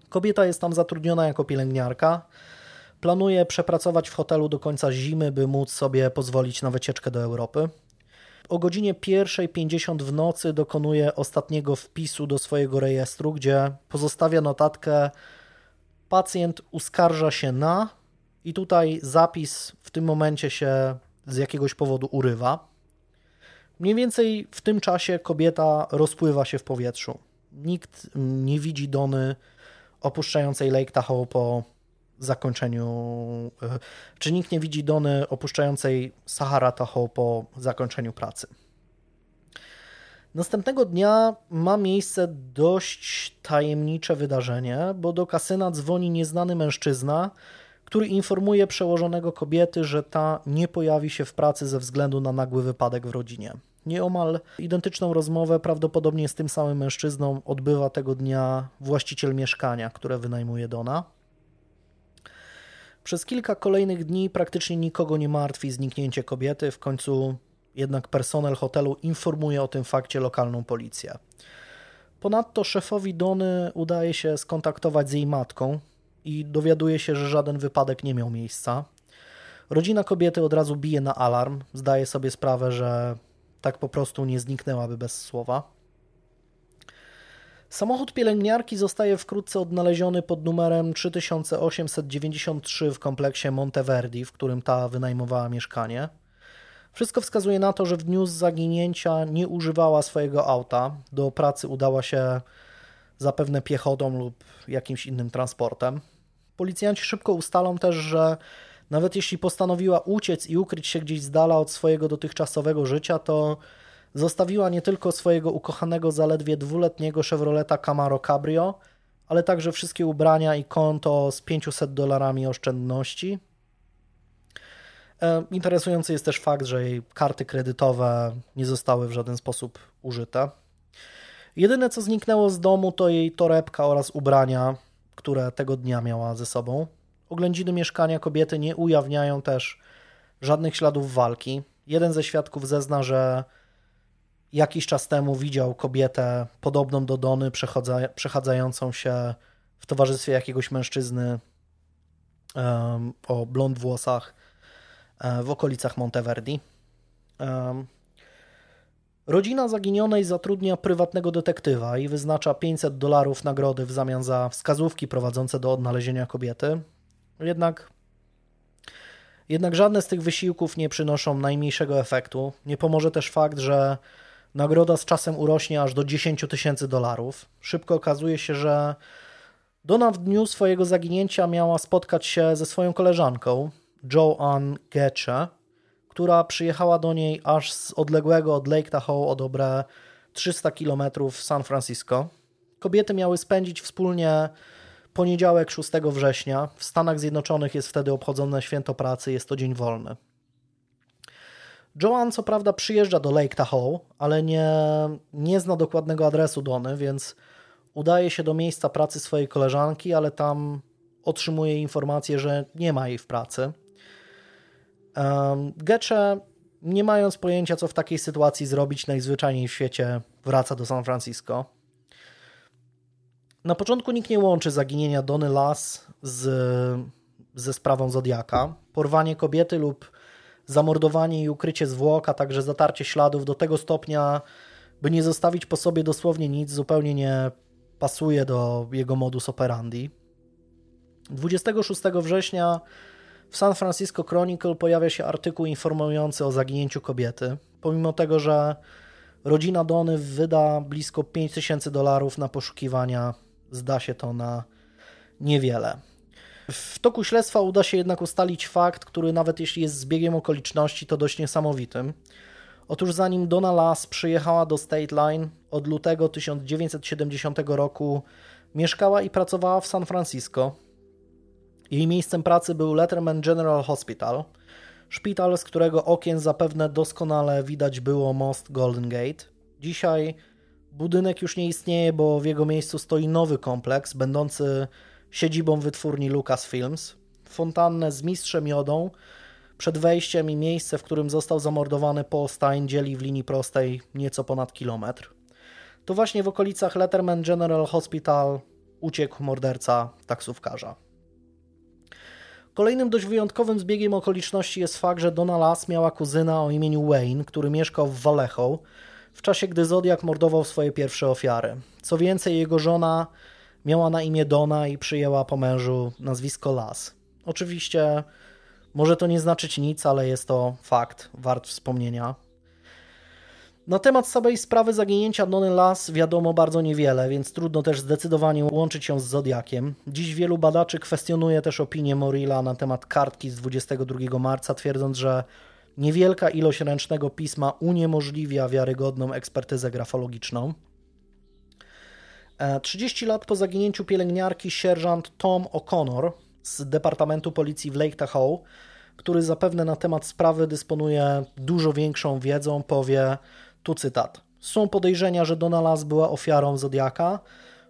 Kobieta jest tam zatrudniona jako pielęgniarka. Planuje przepracować w hotelu do końca zimy, by móc sobie pozwolić na wycieczkę do Europy. O godzinie 1.50 w nocy dokonuje ostatniego wpisu do swojego rejestru, gdzie pozostawia notatkę pacjent uskarża się na i tutaj zapis w tym momencie się z jakiegoś powodu urywa. Mniej więcej w tym czasie kobieta rozpływa się w powietrzu. Nikt nie widzi Dony opuszczającej Lake Tahoe po zakończeniu, e, czy nikt nie widzi Dony opuszczającej Sahara Tahoe po zakończeniu pracy. Następnego dnia ma miejsce dość tajemnicze wydarzenie, bo do kasyna dzwoni nieznany mężczyzna, który informuje przełożonego kobiety, że ta nie pojawi się w pracy ze względu na nagły wypadek w rodzinie. Nieomal identyczną rozmowę, prawdopodobnie z tym samym mężczyzną, odbywa tego dnia właściciel mieszkania, które wynajmuje Dona. Przez kilka kolejnych dni praktycznie nikogo nie martwi zniknięcie kobiety, w końcu jednak personel hotelu informuje o tym fakcie lokalną policję. Ponadto szefowi Dony udaje się skontaktować z jej matką i dowiaduje się, że żaden wypadek nie miał miejsca. Rodzina kobiety od razu bije na alarm, zdaje sobie sprawę, że tak po prostu nie zniknęłaby bez słowa. Samochód pielęgniarki zostaje wkrótce odnaleziony pod numerem 3893 w kompleksie Monteverdi, w którym ta wynajmowała mieszkanie. Wszystko wskazuje na to, że w dniu zaginięcia nie używała swojego auta. Do pracy udała się zapewne piechotą lub jakimś innym transportem. Policjanci szybko ustalą też, że nawet jeśli postanowiła uciec i ukryć się gdzieś z dala od swojego dotychczasowego życia, to zostawiła nie tylko swojego ukochanego zaledwie dwuletniego Chevroleta Camaro Cabrio, ale także wszystkie ubrania i konto z 500 dolarami oszczędności. E, interesujący jest też fakt, że jej karty kredytowe nie zostały w żaden sposób użyte. Jedyne co zniknęło z domu to jej torebka oraz ubrania, które tego dnia miała ze sobą. Oględziny mieszkania kobiety nie ujawniają też żadnych śladów walki. Jeden ze świadków zezna, że jakiś czas temu widział kobietę podobną do Dony, przechadzającą się w towarzystwie jakiegoś mężczyzny um, o blond włosach e, w okolicach Monteverdi. Um, rodzina zaginionej zatrudnia prywatnego detektywa i wyznacza 500 dolarów nagrody w zamian za wskazówki prowadzące do odnalezienia kobiety. Jednak jednak żadne z tych wysiłków nie przynoszą najmniejszego efektu. Nie pomoże też fakt, że nagroda z czasem urośnie aż do 10 tysięcy dolarów. Szybko okazuje się, że Donna w dniu swojego zaginięcia miała spotkać się ze swoją koleżanką, Joanne Getche, która przyjechała do niej aż z odległego od Lake Tahoe o dobre 300 km w San Francisco. Kobiety miały spędzić wspólnie poniedziałek 6 września. W Stanach Zjednoczonych jest wtedy obchodzone święto pracy, jest to dzień wolny. Joan co prawda przyjeżdża do Lake Tahoe, ale nie, nie zna dokładnego adresu Dony, więc udaje się do miejsca pracy swojej koleżanki, ale tam otrzymuje informację, że nie ma jej w pracy. Gecze, nie mając pojęcia, co w takiej sytuacji zrobić, najzwyczajniej w świecie wraca do San Francisco. Na początku nikt nie łączy zaginienia Dony Las z, ze sprawą Zodiaka. Porwanie kobiety lub zamordowanie i ukrycie zwłok, a także zatarcie śladów do tego stopnia, by nie zostawić po sobie dosłownie nic, zupełnie nie pasuje do jego modus operandi. 26 września w San Francisco Chronicle pojawia się artykuł informujący o zaginięciu kobiety. Pomimo tego, że rodzina Dony wyda blisko 5000 dolarów na poszukiwania, zda się to na niewiele. W toku śledztwa uda się jednak ustalić fakt, który nawet jeśli jest zbiegiem okoliczności, to dość niesamowitym. Otóż zanim Donna Lass przyjechała do State Line od lutego 1970 roku, mieszkała i pracowała w San Francisco. Jej miejscem pracy był Letterman General Hospital, szpital, z którego okien zapewne doskonale widać było most Golden Gate. Dzisiaj budynek już nie istnieje, bo w jego miejscu stoi nowy kompleks, będący siedzibą wytwórni Lucasfilms. Fontannę z mistrzem jodą, przed wejściem i miejsce, w którym został zamordowany Paul Stein dzieli w linii prostej nieco ponad kilometr. To właśnie w okolicach Letterman General Hospital uciekł morderca taksówkarza. Kolejnym dość wyjątkowym zbiegiem okoliczności jest fakt, że Donna Lass miała kuzyna o imieniu Wayne, który mieszkał w Vallejo w czasie, gdy Zodiak mordował swoje pierwsze ofiary. Co więcej, jego żona miała na imię Donna i przyjęła po mężu nazwisko Lass. Oczywiście może to nie znaczyć nic, ale jest to fakt wart wspomnienia. Na temat samej sprawy zaginięcia Donny Lass wiadomo bardzo niewiele, więc trudno też zdecydowanie łączyć ją z Zodiakiem. Dziś wielu badaczy kwestionuje też opinię Morilla na temat kartki z 22 marca, twierdząc, że niewielka ilość ręcznego pisma uniemożliwia wiarygodną ekspertyzę grafologiczną. 30 e, lat po zaginięciu pielęgniarki sierżant Tom O'Connor z Departamentu Policji w Lake Tahoe, który zapewne na temat sprawy dysponuje dużo większą wiedzą, powie, tu cytat, są podejrzenia, że Donna Lass była ofiarą Zodiaka,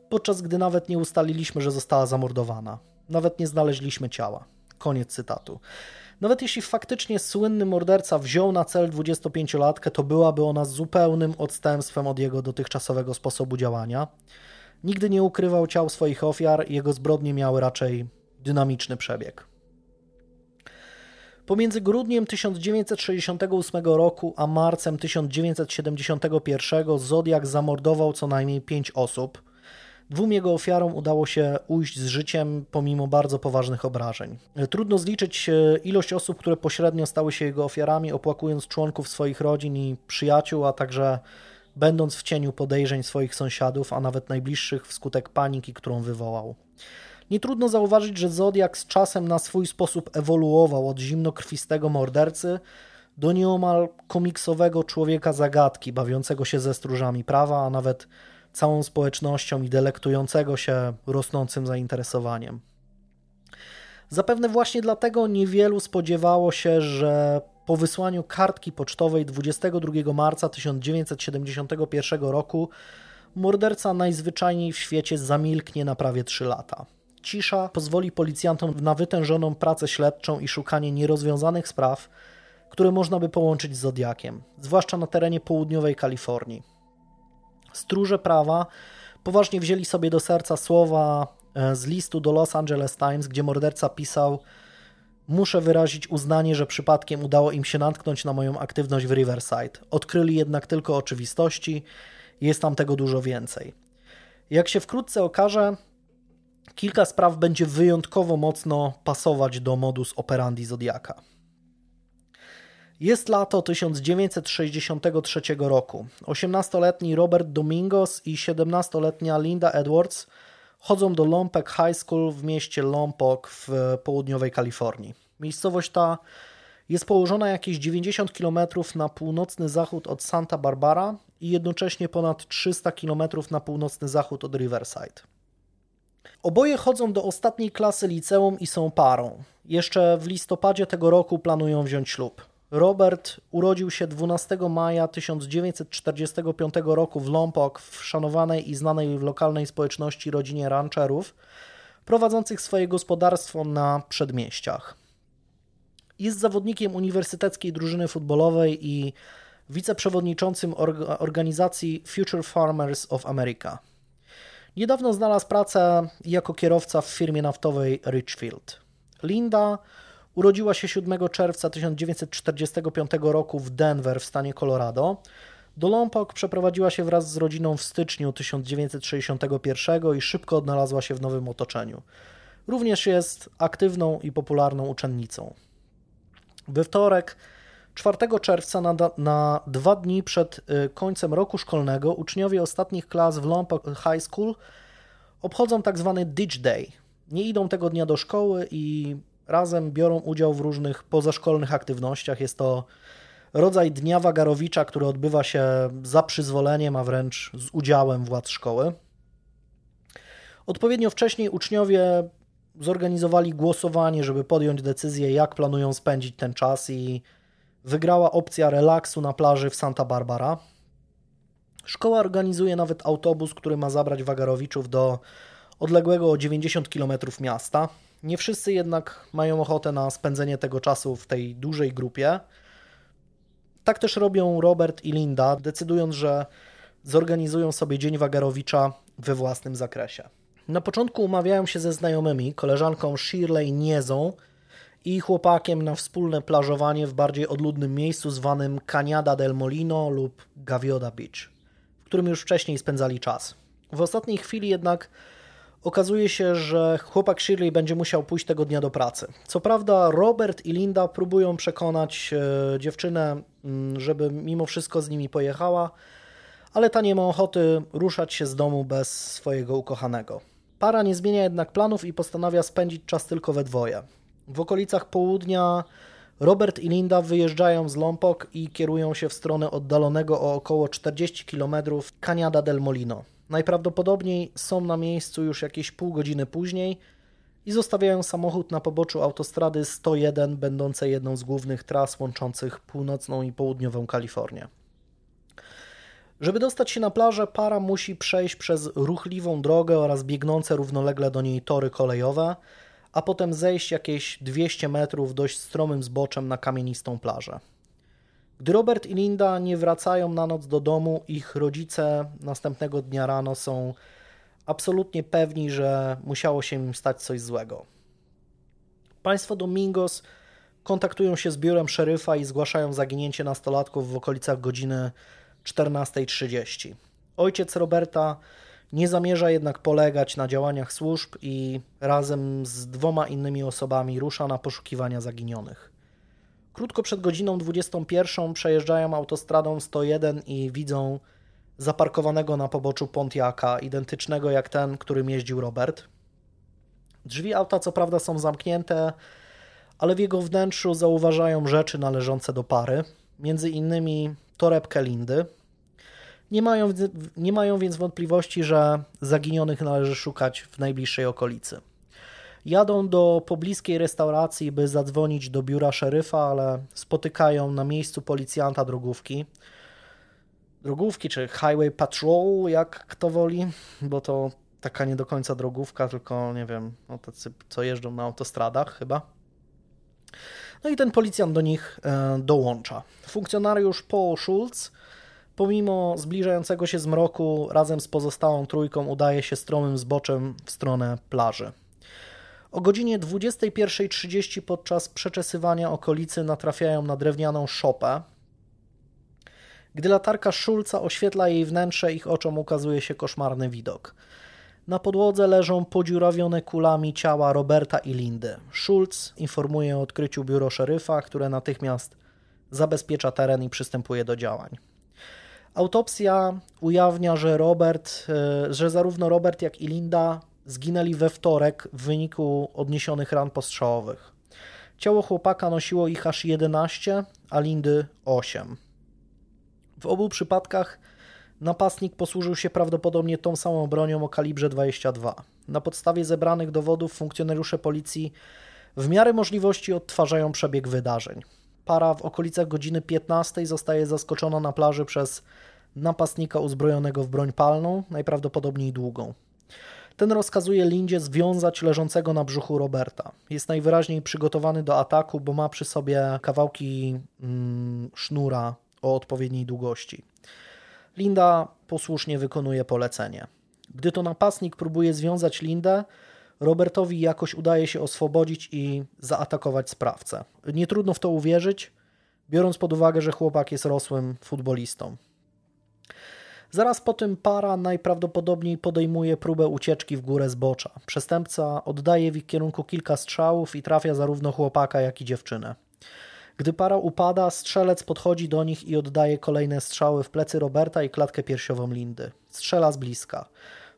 podczas gdy nawet nie ustaliliśmy, że została zamordowana. Nawet nie znaleźliśmy ciała. Koniec cytatu. Nawet jeśli faktycznie słynny morderca wziął na cel 25-latkę, to byłaby ona zupełnym odstępstwem od jego dotychczasowego sposobu działania. Nigdy nie ukrywał ciał swoich ofiar, jego zbrodnie miały raczej dynamiczny przebieg. Pomiędzy grudniem 1968 roku a marcem 1971 Zodiak zamordował co najmniej pięć osób. Dwóm jego ofiarom udało się ujść z życiem pomimo bardzo poważnych obrażeń. Trudno zliczyć e, ilość osób, które pośrednio stały się jego ofiarami, opłakując członków swoich rodzin i przyjaciół, a także będąc w cieniu podejrzeń swoich sąsiadów, a nawet najbliższych wskutek paniki, którą wywołał. Nie trudno zauważyć, że Zodiak z czasem na swój sposób ewoluował od zimnokrwistego mordercy do nieomal komiksowego człowieka zagadki, bawiącego się ze stróżami prawa, a nawet całą społecznością i delektującego się rosnącym zainteresowaniem. Zapewne właśnie dlatego niewielu spodziewało się, że po wysłaniu kartki pocztowej 22 marca 1971 roku morderca najzwyczajniej w świecie zamilknie na prawie 3 lata. Cisza pozwoli policjantom na wytężoną pracę śledczą i szukanie nierozwiązanych spraw, które można by połączyć z Zodiakiem, zwłaszcza na terenie południowej Kalifornii. Stróże prawa poważnie wzięli sobie do serca słowa e, z listu do Los Angeles Times, gdzie morderca pisał: Muszę wyrazić uznanie, że przypadkiem udało im się natknąć na moją aktywność w Riverside. Odkryli jednak tylko oczywistości, jest tam tego dużo więcej. Jak się wkrótce okaże, kilka spraw będzie wyjątkowo mocno pasować do modus operandi Zodiaka. Jest lato 1963 roku. 18-letni Robert Domingos i 17-letnia Linda Edwards chodzą do Lompoc High School w mieście Lompoc w południowej Kalifornii. Miejscowość ta jest położona jakieś 90 km na północny zachód od Santa Barbara i jednocześnie ponad 300 km na północny zachód od Riverside. Oboje chodzą do ostatniej klasy liceum i są parą. Jeszcze w listopadzie tego roku planują wziąć ślub. Robert urodził się 12 maja 1945 roku w Lompoc w szanowanej i znanej w lokalnej społeczności rodzinie rancherów prowadzących swoje gospodarstwo na przedmieściach. Jest zawodnikiem uniwersyteckiej drużyny futbolowej i wiceprzewodniczącym organizacji Future Farmers of America. Niedawno znalazł pracę jako kierowca w firmie naftowej Richfield. Linda Urodziła się 7 czerwca 1945 roku w Denver w stanie Colorado. Do Lompoc przeprowadziła się wraz z rodziną w styczniu 1961 i szybko odnalazła się w nowym otoczeniu. Również jest aktywną i popularną uczennicą. We wtorek, 4 czerwca, na, na dwa dni przed y, końcem roku szkolnego, uczniowie ostatnich klas w Lompoc High School obchodzą tak zwany Ditch Day. Nie idą tego dnia do szkoły i razem biorą udział w różnych pozaszkolnych aktywnościach. Jest to rodzaj Dnia Wagarowicza, który odbywa się za przyzwoleniem, a wręcz z udziałem władz szkoły. Odpowiednio wcześniej uczniowie zorganizowali głosowanie, żeby podjąć decyzję, jak planują spędzić ten czas, i wygrała opcja relaksu na plaży w Santa Barbara. Szkoła organizuje nawet autobus, który ma zabrać Wagarowiczów do odległego o 90 km miasta. Nie wszyscy jednak mają ochotę na spędzenie tego czasu w tej dużej grupie. Tak też robią Robert i Linda, decydując, że zorganizują sobie Dzień Wagarowicza we własnym zakresie. Na początku umawiają się ze znajomymi, koleżanką Shirley Niezą i chłopakiem na wspólne plażowanie w bardziej odludnym miejscu zwanym Cañada del Molino lub Gavioda Beach, w którym już wcześniej spędzali czas. W ostatniej chwili jednak okazuje się, że chłopak Shirley będzie musiał pójść tego dnia do pracy. Co prawda, Robert i Linda próbują przekonać e, dziewczynę, mm, żeby mimo wszystko z nimi pojechała, ale ta nie ma ochoty ruszać się z domu bez swojego ukochanego. Para nie zmienia jednak planów i postanawia spędzić czas tylko we dwoje. W okolicach południa Robert i Linda wyjeżdżają z Lompoc i kierują się w stronę oddalonego o około 40 km Cañada del Molino. Najprawdopodobniej są na miejscu już jakieś pół godziny później i zostawiają samochód na poboczu autostrady 101, będącej jedną z głównych tras łączących północną i południową Kalifornię. Żeby dostać się na plażę, para musi przejść przez ruchliwą drogę oraz biegnące równolegle do niej tory kolejowe, a potem zejść jakieś 200 metrów dość stromym zboczem na kamienistą plażę. Gdy Robert i Linda nie wracają na noc do domu, ich rodzice następnego dnia rano są absolutnie pewni, że musiało się im stać coś złego. Państwo Domingos kontaktują się z biurem szeryfa i zgłaszają zaginięcie nastolatków w okolicach godziny 14.30. Ojciec Roberta nie zamierza jednak polegać na działaniach służb i razem z dwoma innymi osobami rusza na poszukiwania zaginionych. Krótko przed godziną 21 przejeżdżają autostradą 101 i widzą zaparkowanego na poboczu Pontiaka, identycznego jak ten, którym jeździł Robert. Drzwi auta co prawda są zamknięte, ale w jego wnętrzu zauważają rzeczy należące do pary, między innymi torebkę Lindy. Nie mają, nie mają więc wątpliwości, że zaginionych należy szukać w najbliższej okolicy. Jadą do pobliskiej restauracji, by zadzwonić do biura szeryfa, ale spotykają na miejscu policjanta drogówki. Drogówki czy Highway Patrol, jak kto woli, bo to taka nie do końca drogówka, tylko nie wiem, no tacy, co jeżdżą na autostradach chyba. No i ten policjant do nich e, dołącza. Funkcjonariusz Paul Schulz, pomimo zbliżającego się zmroku, razem z pozostałą trójką udaje się stromym zboczem w stronę plaży. O godzinie 21.30 podczas przeczesywania okolicy natrafiają na drewnianą szopę. Gdy latarka Schulza oświetla jej wnętrze, ich oczom ukazuje się koszmarny widok. Na podłodze leżą podziurawione kulami ciała Roberta i Lindy. Schulz informuje o odkryciu biuro szeryfa, które natychmiast zabezpiecza teren i przystępuje do działań. Autopsja ujawnia, że Robert, e, że zarówno Robert jak i Linda zginęli we wtorek w wyniku odniesionych ran postrzałowych. Ciało chłopaka nosiło ich aż 11, a Lindy 8. W obu przypadkach napastnik posłużył się prawdopodobnie tą samą bronią o kalibrze 22. Na podstawie zebranych dowodów funkcjonariusze policji w miarę możliwości odtwarzają przebieg wydarzeń. Para w okolicach godziny 15 zostaje zaskoczona na plaży przez napastnika uzbrojonego w broń palną, najprawdopodobniej długą. Ten rozkazuje Lindzie związać leżącego na brzuchu Roberta. Jest najwyraźniej przygotowany do ataku, bo ma przy sobie kawałki mm, sznura o odpowiedniej długości. Linda posłusznie wykonuje polecenie. Gdy to napastnik próbuje związać Lindę, Robertowi jakoś udaje się oswobodzić i zaatakować sprawcę. Nie trudno w to uwierzyć, biorąc pod uwagę, że chłopak jest rosłym futbolistą. Zaraz po tym para najprawdopodobniej podejmuje próbę ucieczki w górę zbocza. Przestępca oddaje w ich kierunku kilka strzałów i trafia zarówno chłopaka, jak i dziewczynę. Gdy para upada, strzelec podchodzi do nich i oddaje kolejne strzały w plecy Roberta i klatkę piersiową Lindy. Strzela z bliska.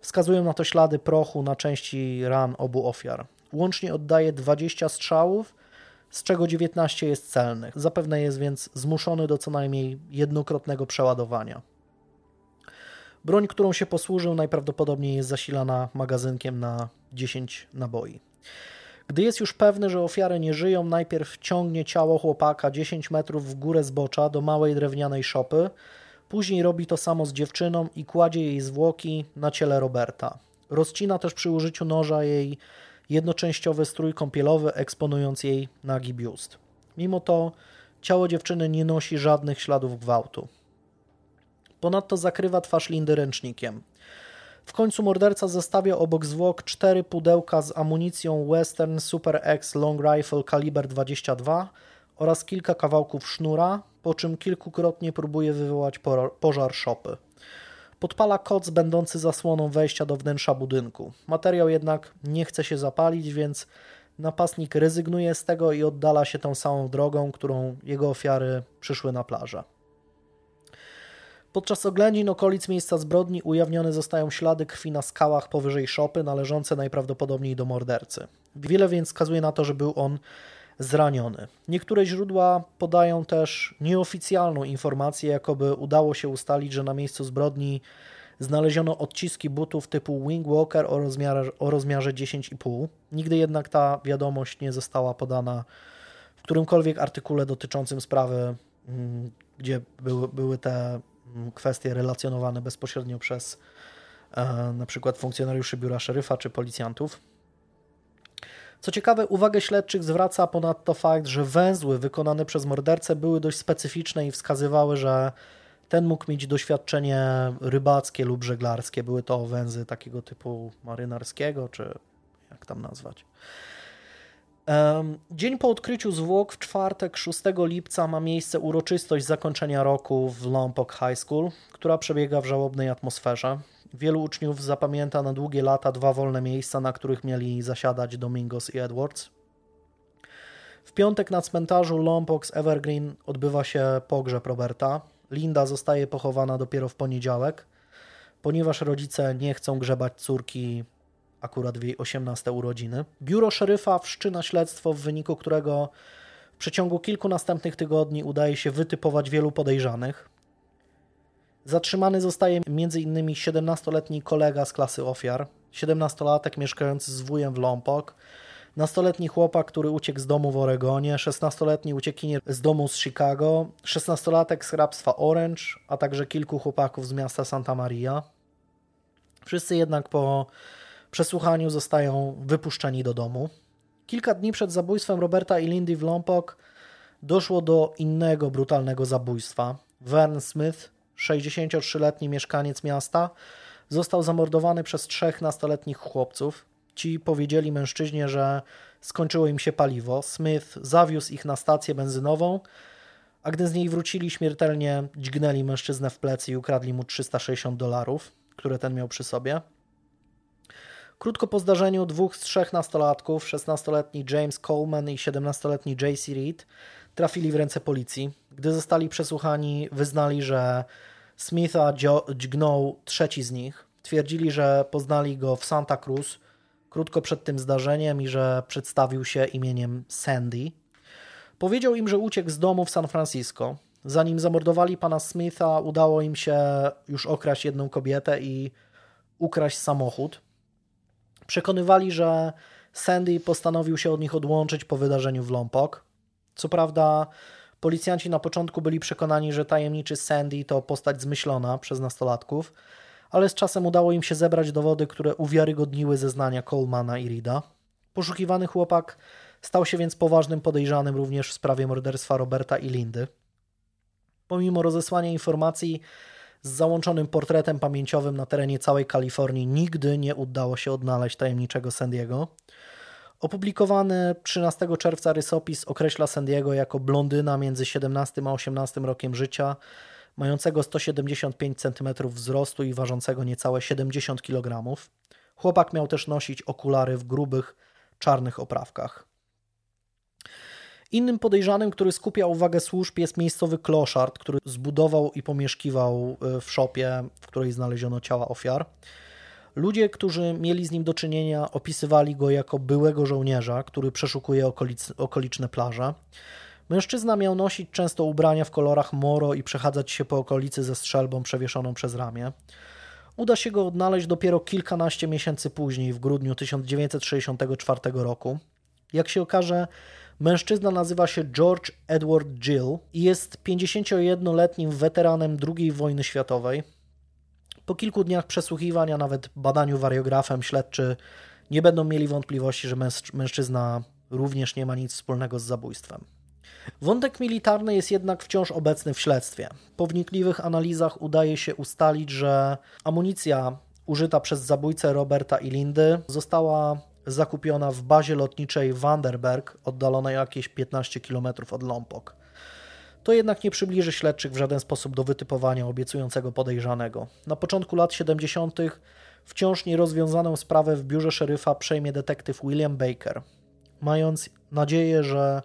Wskazują na to ślady prochu na części ran obu ofiar. Łącznie oddaje 20 strzałów, z czego 19 jest celnych. Zapewne jest więc zmuszony do co najmniej jednokrotnego przeładowania. Broń, którą się posłużył, najprawdopodobniej jest zasilana magazynkiem na 10 naboi. Gdy jest już pewny, że ofiary nie żyją, najpierw ciągnie ciało chłopaka 10 metrów w górę zbocza do małej drewnianej szopy, później robi to samo z dziewczyną i kładzie jej zwłoki na ciele Roberta. Rozcina też przy użyciu noża jej jednoczęściowy strój kąpielowy, eksponując jej nagi biust. Mimo to ciało dziewczyny nie nosi żadnych śladów gwałtu. Ponadto zakrywa twarz Lindy ręcznikiem. W końcu morderca zostawia obok zwłok cztery pudełka z amunicją Western Super X Long Rifle kaliber 22 oraz kilka kawałków sznura, po czym kilkukrotnie próbuje wywołać pożar szopy. Podpala koc będący zasłoną wejścia do wnętrza budynku. Materiał jednak nie chce się zapalić, więc napastnik rezygnuje z tego i oddala się tą samą drogą, którą jego ofiary przyszły na plażę. Podczas oględzin okolic miejsca zbrodni ujawnione zostają ślady krwi na skałach powyżej szopy, należące najprawdopodobniej do mordercy. Wiele więc wskazuje na to, że był on zraniony. Niektóre źródła podają też nieoficjalną informację, jakoby udało się ustalić, że na miejscu zbrodni znaleziono odciski butów typu Wing Walker o rozmiarze, o rozmiarze 10,5. Nigdy jednak ta wiadomość nie została podana w którymkolwiek artykule dotyczącym sprawy, mm, gdzie były, były te kwestie relacjonowane bezpośrednio przez e, na przykład funkcjonariuszy biura szeryfa czy policjantów. Co ciekawe, uwagę śledczych zwraca ponadto fakt, że węzły wykonane przez mordercę były dość specyficzne i wskazywały, że ten mógł mieć doświadczenie rybackie lub żeglarskie. Były to węzy takiego typu marynarskiego, czy jak tam nazwać. Dzień po odkryciu zwłok w czwartek 6 lipca ma miejsce uroczystość zakończenia roku w Lompoc High School, która przebiega w żałobnej atmosferze. Wielu uczniów zapamięta na długie lata dwa wolne miejsca, na których mieli zasiadać Domingos i Edwards. W piątek na cmentarzu Lompoc Evergreen odbywa się pogrzeb Roberta. Linda zostaje pochowana dopiero w poniedziałek, ponieważ rodzice nie chcą grzebać córki akurat w jej 18 urodziny. Biuro szeryfa wszczyna śledztwo, w wyniku którego w przeciągu kilku następnych tygodni udaje się wytypować wielu podejrzanych. Zatrzymany zostaje m.in. 17-letni kolega z klasy ofiar, 17-latek mieszkający z wujem w Lompok, nastoletni chłopak, który uciekł z domu w Oregonie, 16-letni uciekinier z domu z Chicago, 16-latek z hrabstwa Orange, a także kilku chłopaków z miasta Santa Maria. Wszyscy jednak po przesłuchaniu zostają wypuszczeni do domu. Kilka dni przed zabójstwem Roberta i Lindy w Lompoc doszło do innego brutalnego zabójstwa. Vern Smith, 63-letni mieszkaniec miasta, został zamordowany przez trzech nastoletnich chłopców. Ci powiedzieli mężczyźnie, że skończyło im się paliwo. Smith zawiózł ich na stację benzynową, a gdy z niej wrócili, śmiertelnie dźgnęli mężczyznę w plecy i ukradli mu 360 dolarów, które ten miał przy sobie. Krótko po zdarzeniu dwóch z trzech nastolatków, 16-letni James Coleman i 17-letni JC Reed, trafili w ręce policji. Gdy zostali przesłuchani, wyznali, że Smitha dźgnął trzeci z nich. Twierdzili, że poznali go w Santa Cruz krótko przed tym zdarzeniem i że przedstawił się imieniem Sandy. Powiedział im, że uciekł z domu w San Francisco. Zanim zamordowali pana Smitha, udało im się już okraść jedną kobietę i ukraść samochód. Przekonywali, że Sandy postanowił się od nich odłączyć po wydarzeniu w Lompok. Co prawda, policjanci na początku byli przekonani, że tajemniczy Sandy to postać zmyślona przez nastolatków, ale z czasem udało im się zebrać dowody, które uwiarygodniły zeznania Colemana i Rida. Poszukiwany chłopak stał się więc poważnym podejrzanym również w sprawie morderstwa Roberta i Lindy. Pomimo rozesłania informacji z załączonym portretem pamięciowym na terenie całej Kalifornii, nigdy nie udało się odnaleźć tajemniczego Sandiego. Opublikowany 13 czerwca rysopis określa Sandiego jako blondyna między 17 a 18 rokiem życia, mającego 175 cm wzrostu i ważącego niecałe 70 kg. Chłopak miał też nosić okulary w grubych, czarnych oprawkach. Innym podejrzanym, który skupia uwagę służb, jest miejscowy kloszard, który zbudował i pomieszkiwał e, w szopie, w której znaleziono ciała ofiar. Ludzie, którzy mieli z nim do czynienia, opisywali go jako byłego żołnierza, który przeszukuje okolic, okoliczne plaże. Mężczyzna miał nosić często ubrania w kolorach moro i przechadzać się po okolicy ze strzelbą przewieszoną przez ramię. Uda się go odnaleźć dopiero kilkanaście miesięcy później, w grudniu 1964 roku. Jak się okaże, mężczyzna nazywa się George Edward Gill i jest 51-letnim weteranem II wojny światowej. Po kilku dniach przesłuchiwania, nawet badaniu wariografem, śledczy nie będą mieli wątpliwości, że mężczyzna również nie ma nic wspólnego z zabójstwem. Wątek militarny jest jednak wciąż obecny w śledztwie. Po wnikliwych analizach udaje się ustalić, że amunicja użyta przez zabójcę Roberta i Lindy została zakupiona w bazie lotniczej Vanderberg, oddalonej jakieś 15 km od Lompok. To jednak nie przybliży śledczych w żaden sposób do wytypowania obiecującego podejrzanego. Na początku lat 70. wciąż nierozwiązaną sprawę w biurze szeryfa przejmie detektyw William Baker. Mając nadzieję, że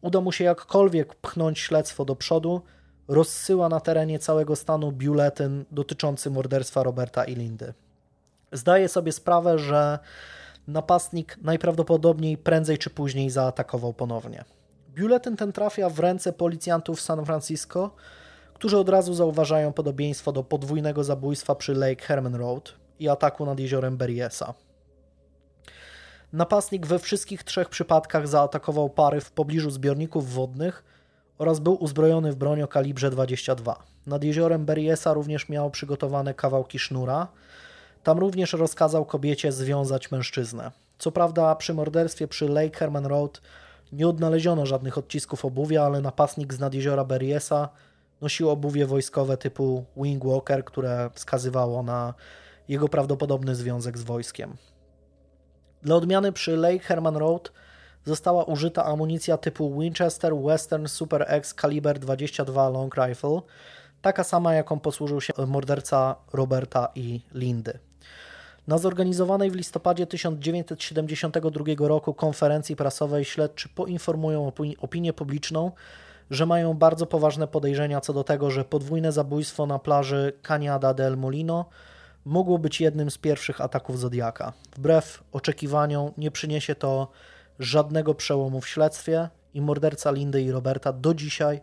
uda mu się jakkolwiek pchnąć śledztwo do przodu, rozsyła na terenie całego stanu biuletyn dotyczący morderstwa Roberta i Lindy. Zdaje sobie sprawę, że napastnik najprawdopodobniej prędzej czy później zaatakował ponownie. Biuletyn ten trafia w ręce policjantów San Francisco, którzy od razu zauważają podobieństwo do podwójnego zabójstwa przy Lake Herman Road i ataku nad jeziorem Berryessa. Napastnik we wszystkich trzech przypadkach zaatakował pary w pobliżu zbiorników wodnych oraz był uzbrojony w broń o kalibrze 22. Nad jeziorem Berryessa również miał przygotowane kawałki sznura. Tam również rozkazał kobiecie związać mężczyznę. Co prawda przy morderstwie przy Lake Herman Road nie odnaleziono żadnych odcisków obuwia, ale napastnik z nad jeziora Berryessa nosił obuwie wojskowe typu Wingwalker, które wskazywało na jego prawdopodobny związek z wojskiem. Dla odmiany przy Lake Herman Road została użyta amunicja typu Winchester Western Super X kaliber 22 Long Rifle, taka sama jaką posłużył się morderca Roberta i Lindy. Na zorganizowanej w listopadzie 1972 roku konferencji prasowej śledczy poinformują opinię publiczną, że mają bardzo poważne podejrzenia co do tego, że podwójne zabójstwo na plaży Cañada del Molino mogło być jednym z pierwszych ataków Zodiaka. Wbrew oczekiwaniom nie przyniesie to żadnego przełomu w śledztwie i morderca Lindy i Roberta do dzisiaj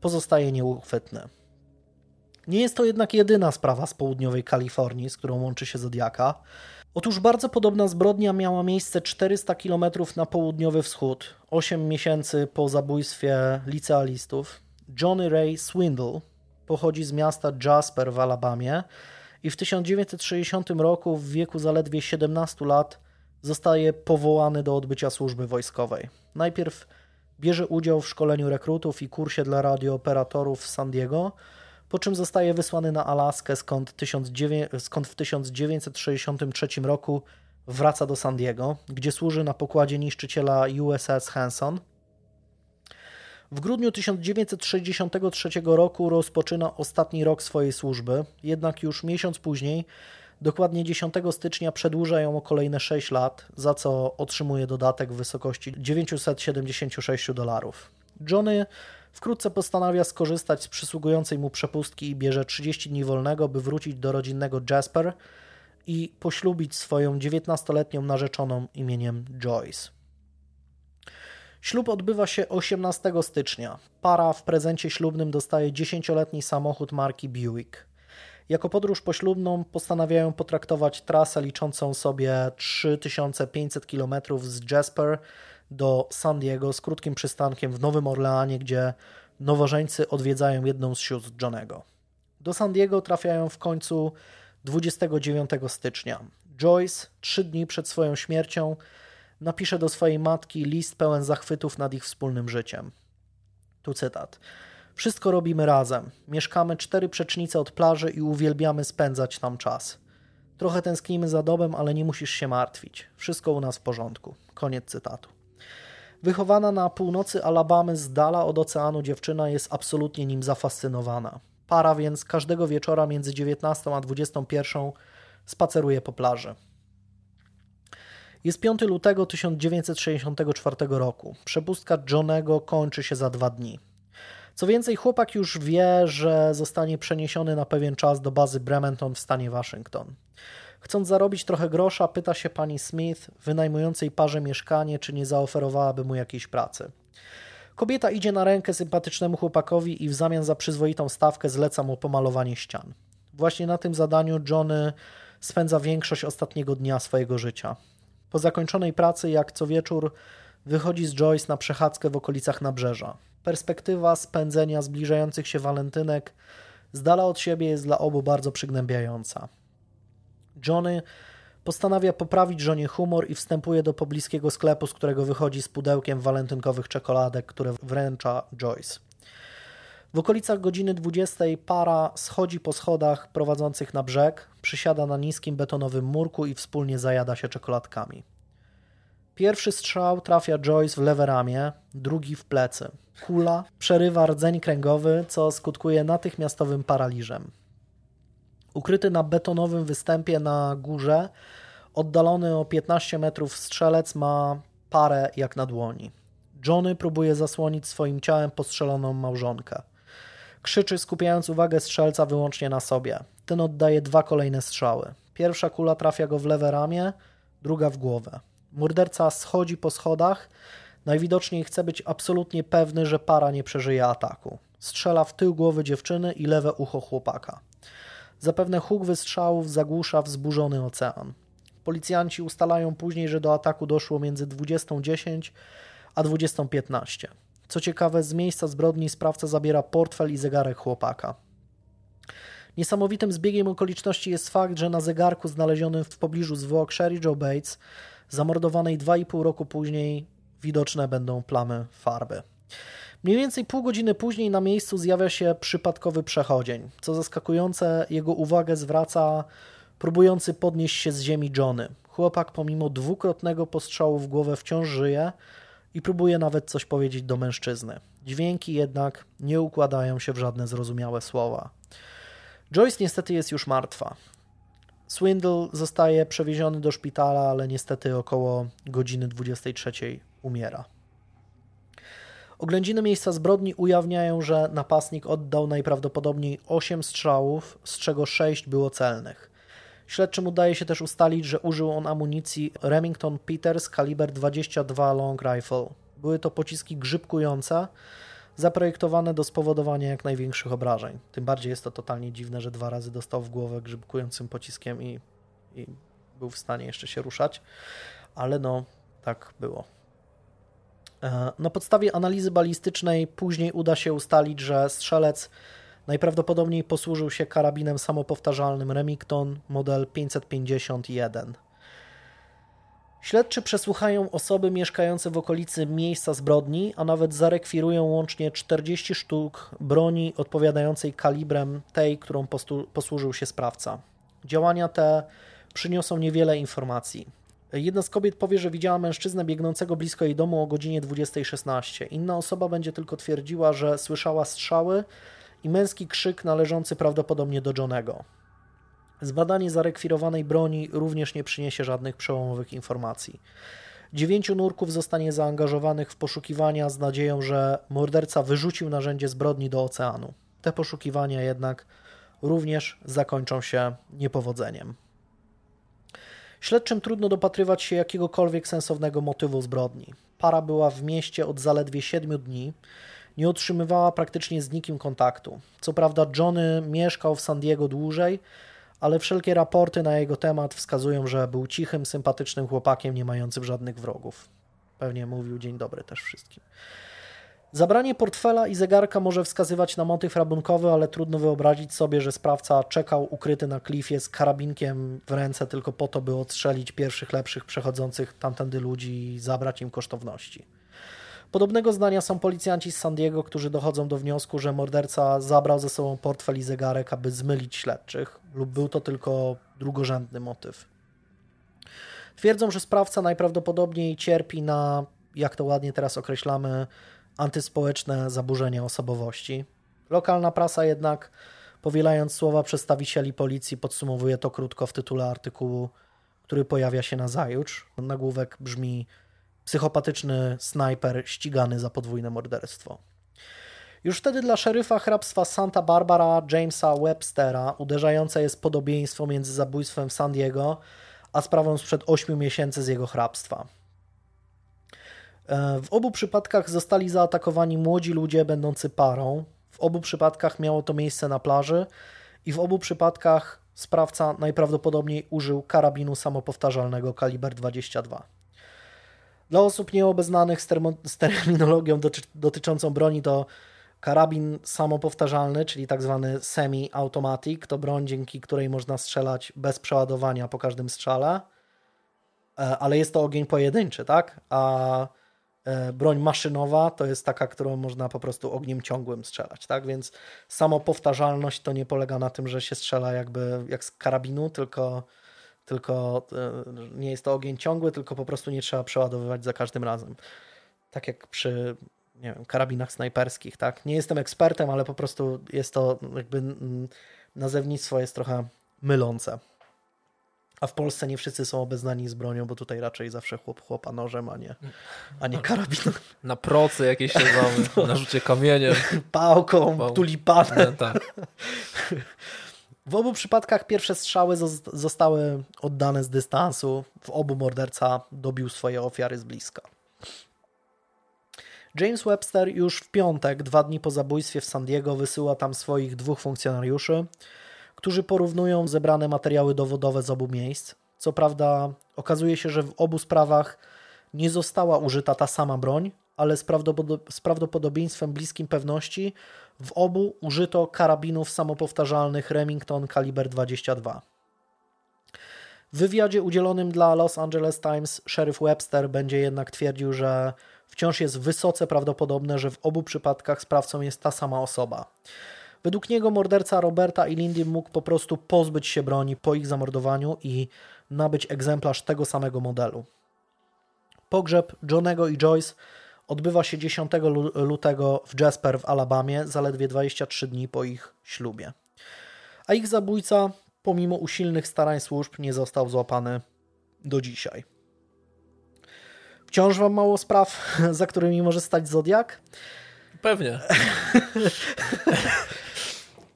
pozostaje nieuchwytny. Nie jest to jednak jedyna sprawa z południowej Kalifornii, z którą łączy się Zodiaka. Otóż bardzo podobna zbrodnia miała miejsce 400 km na południowy wschód, 8 miesięcy po zabójstwie licealistów. Johnny Ray Swindle pochodzi z miasta Jasper w Alabamie i w 1960 roku w wieku zaledwie 17 lat zostaje powołany do odbycia służby wojskowej. Najpierw bierze udział w szkoleniu rekrutów i kursie dla radiooperatorów w San Diego, po czym zostaje wysłany na Alaskę, skąd, skąd w 1963 roku wraca do San Diego, gdzie służy na pokładzie niszczyciela USS Hanson. W grudniu 1963 roku rozpoczyna ostatni rok swojej służby, jednak już miesiąc później, dokładnie 10 stycznia, przedłuża ją o kolejne 6 lat, za co otrzymuje dodatek w wysokości 976 dolarów. Johnny Wkrótce postanawia skorzystać z przysługującej mu przepustki i bierze 30 dni wolnego, by wrócić do rodzinnego Jasper i poślubić swoją 19-letnią narzeczoną imieniem Joyce. Ślub odbywa się 18 stycznia. Para w prezencie ślubnym dostaje 10-letni samochód marki Buick. Jako podróż poślubną postanawiają potraktować trasę liczącą sobie 3500 km z Jasper do San Diego z krótkim przystankiem w Nowym Orleanie, gdzie nowożeńcy odwiedzają jedną z sióstr Johnego. Do San Diego trafiają w końcu 29 stycznia. Joyce, trzy dni przed swoją śmiercią, napisze do swojej matki list pełen zachwytów nad ich wspólnym życiem. Tu cytat. Wszystko robimy razem. Mieszkamy cztery przecznice od plaży i uwielbiamy spędzać tam czas. Trochę tęsknimy za domem, ale nie musisz się martwić. Wszystko u nas w porządku. Koniec cytatu. Wychowana na północy Alabamy z dala od oceanu dziewczyna jest absolutnie nim zafascynowana. Para więc każdego wieczora między 19 a 21 spaceruje po plaży. Jest 5 lutego 1964 roku. Przepustka Johnego kończy się za dwa dni. Co więcej, chłopak już wie, że zostanie przeniesiony na pewien czas do bazy Bremerton w stanie Waszyngton. Chcąc zarobić trochę grosza, pyta się pani Smith, wynajmującej parze mieszkanie, czy nie zaoferowałaby mu jakiejś pracy. Kobieta idzie na rękę sympatycznemu chłopakowi i w zamian za przyzwoitą stawkę zleca mu pomalowanie ścian. Właśnie na tym zadaniu Johnny spędza większość ostatniego dnia swojego życia. Po zakończonej pracy, jak co wieczór, wychodzi z Joyce na przechadzkę w okolicach nabrzeża. Perspektywa spędzenia zbliżających się walentynek z dala od siebie jest dla obu bardzo przygnębiająca. Johnny postanawia poprawić żonie humor i wstępuje do pobliskiego sklepu, z którego wychodzi z pudełkiem walentynkowych czekoladek, które wręcza Joyce. W okolicach godziny 20 para schodzi po schodach prowadzących na brzeg, przysiada na niskim betonowym murku i wspólnie zajada się czekoladkami. Pierwszy strzał trafia Joyce w lewe ramię, drugi w plecy. Kula przerywa rdzeń kręgowy, co skutkuje natychmiastowym paraliżem. Ukryty na betonowym występie na górze, oddalony o 15 metrów strzelec ma parę jak na dłoni. Johnny próbuje zasłonić swoim ciałem postrzeloną małżonkę. Krzyczy, skupiając uwagę strzelca wyłącznie na sobie. Ten oddaje dwa kolejne strzały. Pierwsza kula trafia go w lewe ramię, druga w głowę. Morderca schodzi po schodach. Najwidoczniej chce być absolutnie pewny, że para nie przeżyje ataku. Strzela w tył głowy dziewczyny i lewe ucho chłopaka. Zapewne huk wystrzałów zagłusza wzburzony ocean. Policjanci ustalają później, że do ataku doszło między 20.10 a 20.15. Co ciekawe, z miejsca zbrodni sprawca zabiera portfel i zegarek chłopaka. Niesamowitym zbiegiem okoliczności jest fakt, że na zegarku znalezionym w pobliżu zwłok Sherry Joe Bates, zamordowanej 2,5 roku później, widoczne będą plamy farby. Mniej więcej pół godziny później na miejscu zjawia się przypadkowy przechodzień. Co zaskakujące, jego uwagę zwraca próbujący podnieść się z ziemi Johnny. Chłopak pomimo dwukrotnego postrzału w głowę wciąż żyje i próbuje nawet coś powiedzieć do mężczyzny. Dźwięki jednak nie układają się w żadne zrozumiałe słowa. Joyce niestety jest już martwa. Swindle zostaje przewieziony do szpitala, ale niestety około godziny 23 umiera. Oględziny miejsca zbrodni ujawniają, że napastnik oddał najprawdopodobniej 8 strzałów, z czego 6 było celnych. Śledczym udaje się też ustalić, że użył on amunicji Remington Peters kaliber 22 long rifle. Były to pociski grzybkujące, zaprojektowane do spowodowania jak największych obrażeń. Tym bardziej jest to totalnie dziwne, że dwa razy dostał w głowę grzybkującym pociskiem i, i był w stanie jeszcze się ruszać, ale no tak było. E, na podstawie analizy balistycznej później uda się ustalić, że strzelec najprawdopodobniej posłużył się karabinem samopowtarzalnym Remington model 551. Śledczy przesłuchają osoby mieszkające w okolicy miejsca zbrodni, a nawet zarekwirują łącznie 40 sztuk broni odpowiadającej kalibrem tej, którą posłużył się sprawca. Działania te przyniosą niewiele informacji. Jedna z kobiet powie, że widziała mężczyznę biegnącego blisko jej domu o godzinie 20.16. Inna osoba będzie tylko twierdziła, że słyszała strzały i męski krzyk należący prawdopodobnie do Johnego. Zbadanie zarekwirowanej broni również nie przyniesie żadnych przełomowych informacji. Dziewięciu nurków zostanie zaangażowanych w poszukiwania z nadzieją, że morderca wyrzucił narzędzie zbrodni do oceanu. Te poszukiwania jednak również zakończą się niepowodzeniem. Śledczym trudno dopatrywać się jakiegokolwiek sensownego motywu zbrodni. Para była w mieście od zaledwie siedmiu dni, nie otrzymywała praktycznie z nikim kontaktu. Co prawda, Johnny mieszkał w San Diego dłużej, ale wszelkie raporty na jego temat wskazują, że był cichym, sympatycznym chłopakiem, nie mającym żadnych wrogów. Pewnie mówił dzień dobry też wszystkim. Zabranie portfela i zegarka może wskazywać na motyw rabunkowy, ale trudno wyobrazić sobie, że sprawca czekał ukryty na klifie z karabinkiem w ręce tylko po to, by odstrzelić pierwszych lepszych przechodzących tamtędy ludzi i zabrać im kosztowności. Podobnego zdania są policjanci z San Diego, którzy dochodzą do wniosku, że morderca zabrał ze sobą portfel i zegarek, aby zmylić śledczych, lub był to tylko drugorzędny motyw. Twierdzą, że sprawca najprawdopodobniej cierpi na, jak to ładnie teraz określamy, antyspołeczne zaburzenia osobowości. Lokalna prasa jednak, powielając słowa przedstawicieli policji, podsumowuje to krótko w tytule artykułu, który pojawia się na zajutrz. Nagłówek brzmi psychopatyczny snajper ścigany za podwójne morderstwo. Już wtedy dla szeryfa hrabstwa Santa Barbara Jamesa Webstera uderzające jest podobieństwo między zabójstwem w San Diego a sprawą sprzed 8 miesięcy z jego hrabstwa. E, w obu przypadkach zostali zaatakowani młodzi ludzie będący parą. W obu przypadkach miało to miejsce na plaży i w obu przypadkach sprawca najprawdopodobniej użył karabinu samopowtarzalnego kaliber 22. Dla osób nieobeznanych z, z terminologią doty dotyczącą broni to karabin samopowtarzalny, czyli tak zwany semi-automatic, to broń, dzięki której można strzelać bez przeładowania po każdym strzale, e, ale jest to ogień pojedynczy, tak? A broń maszynowa to jest taka, którą można po prostu ogniem ciągłym strzelać, tak? Więc samopowtarzalność to nie polega na tym, że się strzela jakby jak z karabinu, tylko tylko e, nie jest to ogień ciągły, tylko po prostu nie trzeba przeładowywać za każdym razem. Tak jak przy nie wiem, karabinach snajperskich, tak? Nie jestem ekspertem, ale po prostu jest to jakby nazewnictwo jest trochę mylące. A w Polsce nie wszyscy są obeznani z bronią, bo tutaj raczej zawsze chłop chłopa nożem, a nie, a nie karabinem. Na procy jakieś siedzamy, no. na rzucie kamieniem. Pałką, Pał... tulipanem. tak. W obu przypadkach pierwsze strzały zostały oddane z dystansu. W obu morderca dobił swoje ofiary z bliska. James Webster już w piątek, dwa dni po zabójstwie w San Diego, wysyła tam swoich dwóch funkcjonariuszy, którzy porównują zebrane materiały dowodowe z obu miejsc. Co prawda, okazuje się, że w obu sprawach nie została użyta ta sama broń, ale z, prawdopodobieństwem bliskim pewności w obu użyto karabinów samopowtarzalnych Remington kaliber 22. W wywiadzie udzielonym dla Los Angeles Times sheriff Webster będzie jednak twierdził, że wciąż jest wysoce prawdopodobne, że w obu przypadkach sprawcą jest ta sama osoba. Według niego morderca Roberta i Lindy mógł po prostu pozbyć się broni po ich zamordowaniu i nabyć egzemplarz tego samego modelu. Pogrzeb Johnego i Joyce odbywa się 10 lutego w Jasper w Alabamie, zaledwie 23 dni po ich ślubie. A ich zabójca, pomimo usilnych starań służb, nie został złapany do dzisiaj. Wciąż wam mało spraw, za którymi może stać Zodiak? Pewnie.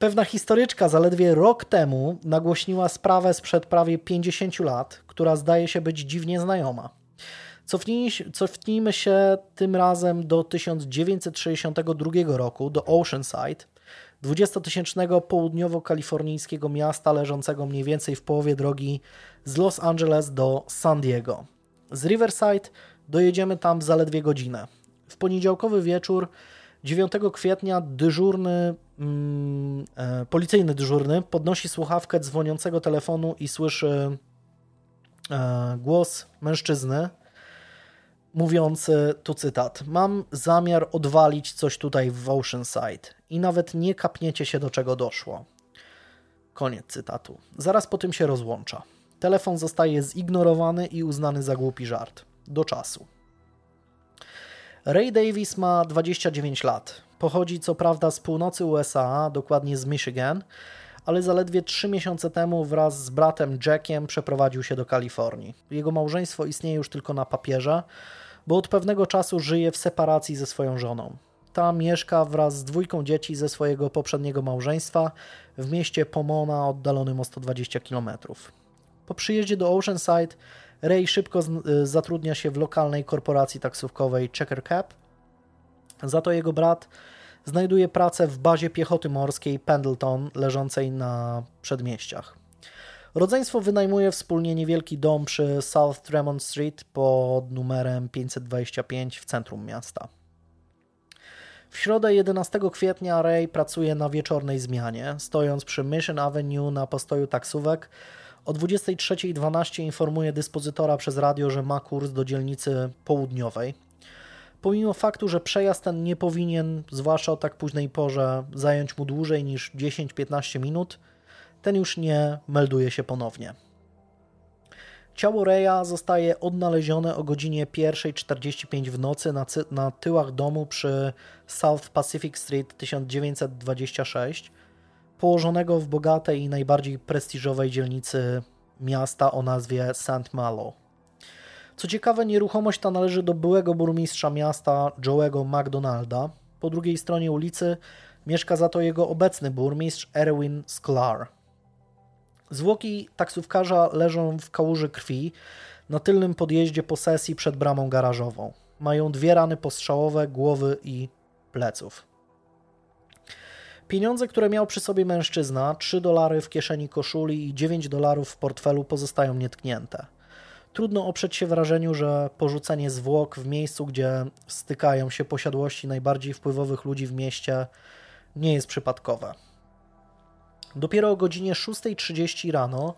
Pewna historyczka zaledwie rok temu nagłośniła sprawę sprzed prawie 50 lat, która zdaje się być dziwnie znajoma. Cofnijmy się tym razem do 1962 roku, do Oceanside, 20-tysięcznego południowo-kalifornijskiego miasta leżącego mniej więcej w połowie drogi z Los Angeles do San Diego. Z Riverside dojedziemy tam w zaledwie godzinę. W poniedziałkowy wieczór 9 kwietnia dyżurny, mm, e, policyjny dyżurny podnosi słuchawkę dzwoniącego telefonu i słyszy e, głos mężczyzny mówiący, tu cytat, mam zamiar odwalić coś tutaj w Oceanside i nawet nie kapniecie się do czego doszło. Koniec cytatu. Zaraz po tym się rozłącza. Telefon zostaje zignorowany i uznany za głupi żart. Do czasu. Ray Davis ma 29 lat. Pochodzi co prawda z północy USA, dokładnie z Michigan, ale zaledwie 3 miesiące temu wraz z bratem Jackiem przeprowadził się do Kalifornii. Jego małżeństwo istnieje już tylko na papierze, bo od pewnego czasu żyje w separacji ze swoją żoną. Ta mieszka wraz z dwójką dzieci ze swojego poprzedniego małżeństwa w mieście Pomona oddalonym o 120 km. Po przyjeździe do Oceanside Ray szybko y, zatrudnia się w lokalnej korporacji taksówkowej Checker Cab. Za to jego brat znajduje pracę w bazie piechoty morskiej Pendleton, leżącej na przedmieściach. Rodzeństwo wynajmuje wspólnie niewielki dom przy South Tremont Street pod numerem 525 w centrum miasta. W środę 11 kwietnia Ray pracuje na wieczornej zmianie, stojąc przy Mission Avenue na postoju taksówek o 23.12 informuje dyspozytora przez radio, że ma kurs do dzielnicy południowej. Pomimo faktu, że przejazd ten nie powinien, zwłaszcza o tak późnej porze, zająć mu dłużej niż 10-15 minut, ten już nie melduje się ponownie. Ciało Reya zostaje odnalezione o godzinie 1.45 w nocy na, na tyłach domu przy South Pacific Street 1926 położonego w bogatej i najbardziej prestiżowej dzielnicy miasta o nazwie St. Malo. Co ciekawe, nieruchomość ta należy do byłego burmistrza miasta Joe'ego McDonalda. Po drugiej stronie ulicy mieszka za to jego obecny burmistrz Erwin Sklar. Zwłoki taksówkarza leżą w kałuży krwi na tylnym podjeździe posesji przed bramą garażową. Mają dwie rany postrzałowe głowy i pleców. Pieniądze, które miał przy sobie mężczyzna, 3 dolary w kieszeni koszuli i 9 dolarów w portfelu pozostają nietknięte. Trudno oprzeć się wrażeniu, że porzucenie zwłok w miejscu, gdzie stykają się posiadłości najbardziej wpływowych ludzi w mieście, nie jest przypadkowe. Dopiero o godzinie 6.30 rano,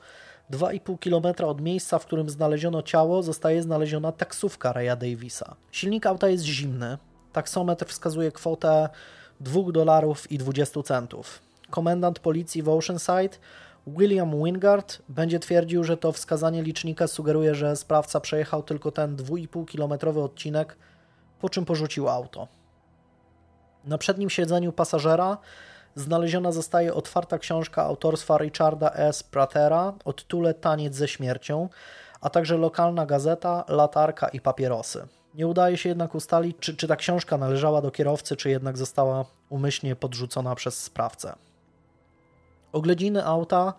2,5 km od miejsca, w którym znaleziono ciało, zostaje znaleziona taksówka Raya Davisa. Silnik auta jest zimny, taksometr wskazuje kwotę 2 dolarów i 20 centów. Komendant policji w Oceanside William Wingard będzie twierdził, że to wskazanie licznika sugeruje, że sprawca przejechał tylko ten 2,5-kilometrowy odcinek, po czym porzucił auto. Na przednim siedzeniu pasażera znaleziona zostaje otwarta książka autorstwa Richarda S. Pratera o tytule Taniec ze śmiercią, a także lokalna gazeta, latarka i papierosy. Nie udaje się jednak ustalić, czy, czy ta książka należała do kierowcy, czy jednak została umyślnie podrzucona przez sprawcę. Oględziny auta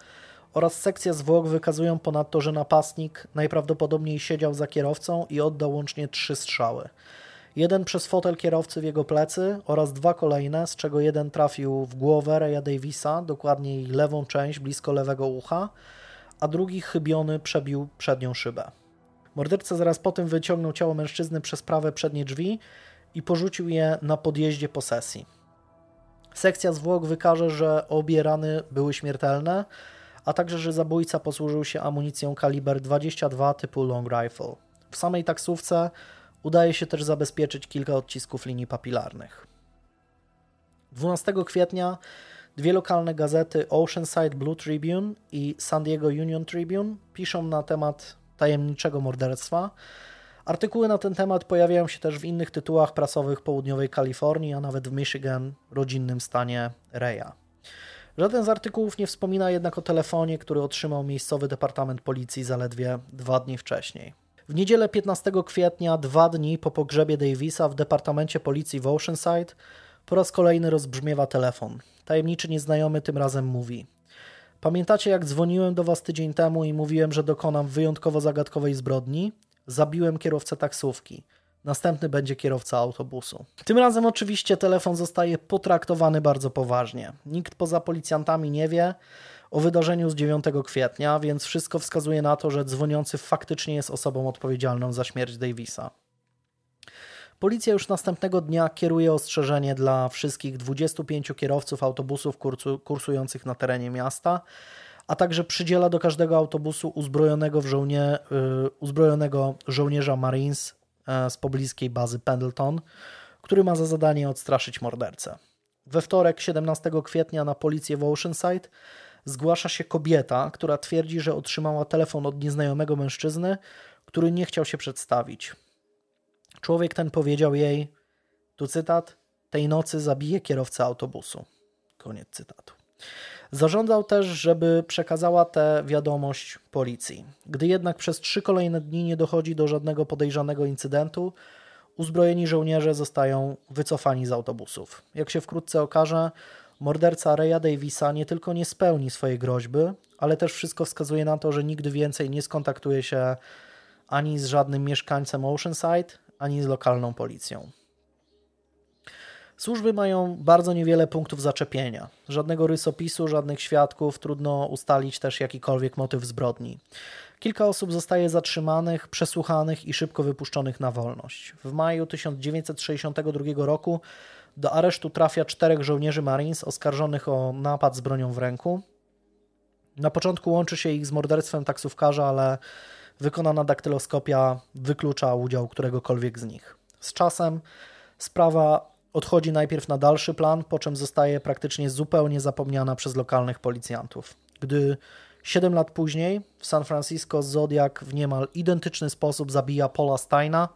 oraz sekcja zwłok wykazują ponadto, że napastnik najprawdopodobniej siedział za kierowcą i oddał łącznie trzy strzały. Jeden przez fotel kierowcy w jego plecy oraz dwa kolejne, z czego jeden trafił w głowę Raya Davisa, dokładniej lewą część blisko lewego ucha, a drugi chybiony przebił przednią szybę. Morderca zaraz po tym wyciągnął ciało mężczyzny przez prawe przednie drzwi i porzucił je na podjeździe posesji. Sekcja zwłok wykaże, że obie rany były śmiertelne, a także, że zabójca posłużył się amunicją kaliber 22 typu long rifle. W samej taksówce udaje się też zabezpieczyć kilka odcisków linii papilarnych. 12 kwietnia dwie lokalne gazety Oceanside Blue Tribune i San Diego Union Tribune piszą na temat tajemniczego morderstwa. Artykuły na ten temat pojawiają się też w innych tytułach prasowych południowej Kalifornii, a nawet w Michigan, rodzinnym stanie Reya. Żaden z artykułów nie wspomina jednak o telefonie, który otrzymał miejscowy Departament Policji zaledwie dwa dni wcześniej. W niedzielę 15 kwietnia, dwa dni po pogrzebie Davisa w Departamencie Policji w Oceanside, po raz kolejny rozbrzmiewa telefon. Tajemniczy nieznajomy tym razem mówi: Pamiętacie, jak dzwoniłem do Was tydzień temu i mówiłem, że dokonam wyjątkowo zagadkowej zbrodni? Zabiłem kierowcę taksówki. Następny będzie kierowca autobusu. Tym razem oczywiście telefon zostaje potraktowany bardzo poważnie. Nikt poza policjantami nie wie o wydarzeniu z 9 kwietnia, więc wszystko wskazuje na to, że dzwoniący faktycznie jest osobą odpowiedzialną za śmierć Davisa. Policja już następnego dnia kieruje ostrzeżenie dla wszystkich 25 kierowców autobusów kursu, kursujących na terenie miasta, a także przydziela do każdego autobusu uzbrojonego, w żołnie, yy, uzbrojonego żołnierza Marines yy, z pobliskiej bazy Pendleton, który ma za zadanie odstraszyć mordercę. We wtorek, 17 kwietnia, na policję w Oceanside zgłasza się kobieta, która twierdzi, że otrzymała telefon od nieznajomego mężczyzny, który nie chciał się przedstawić. Człowiek ten powiedział jej, tu cytat, tej nocy zabije kierowcę autobusu. Koniec cytatu. Zażądał też, żeby przekazała tę wiadomość policji. Gdy jednak przez trzy kolejne dni nie dochodzi do żadnego podejrzanego incydentu, uzbrojeni żołnierze zostają wycofani z autobusów. Jak się wkrótce okaże, morderca Reya Davisa nie tylko nie spełni swojej groźby, ale też wszystko wskazuje na to, że nigdy więcej nie skontaktuje się ani z żadnym mieszkańcem Oceanside, ani z lokalną policją. Służby mają bardzo niewiele punktów zaczepienia. Żadnego rysopisu, żadnych świadków, trudno ustalić też jakikolwiek motyw zbrodni. Kilka osób zostaje zatrzymanych, przesłuchanych i szybko wypuszczonych na wolność. W maju 1962 roku do aresztu trafia czterech żołnierzy Marines oskarżonych o napad z bronią w ręku. Na początku łączy się ich z morderstwem taksówkarza, ale wykonana daktyloskopia wyklucza udział któregokolwiek z nich. Z czasem sprawa odchodzi najpierw na dalszy plan, po czym zostaje praktycznie zupełnie zapomniana przez lokalnych policjantów. Gdy 7 lat później w San Francisco Zodiac w niemal identyczny sposób zabija Paula Steina,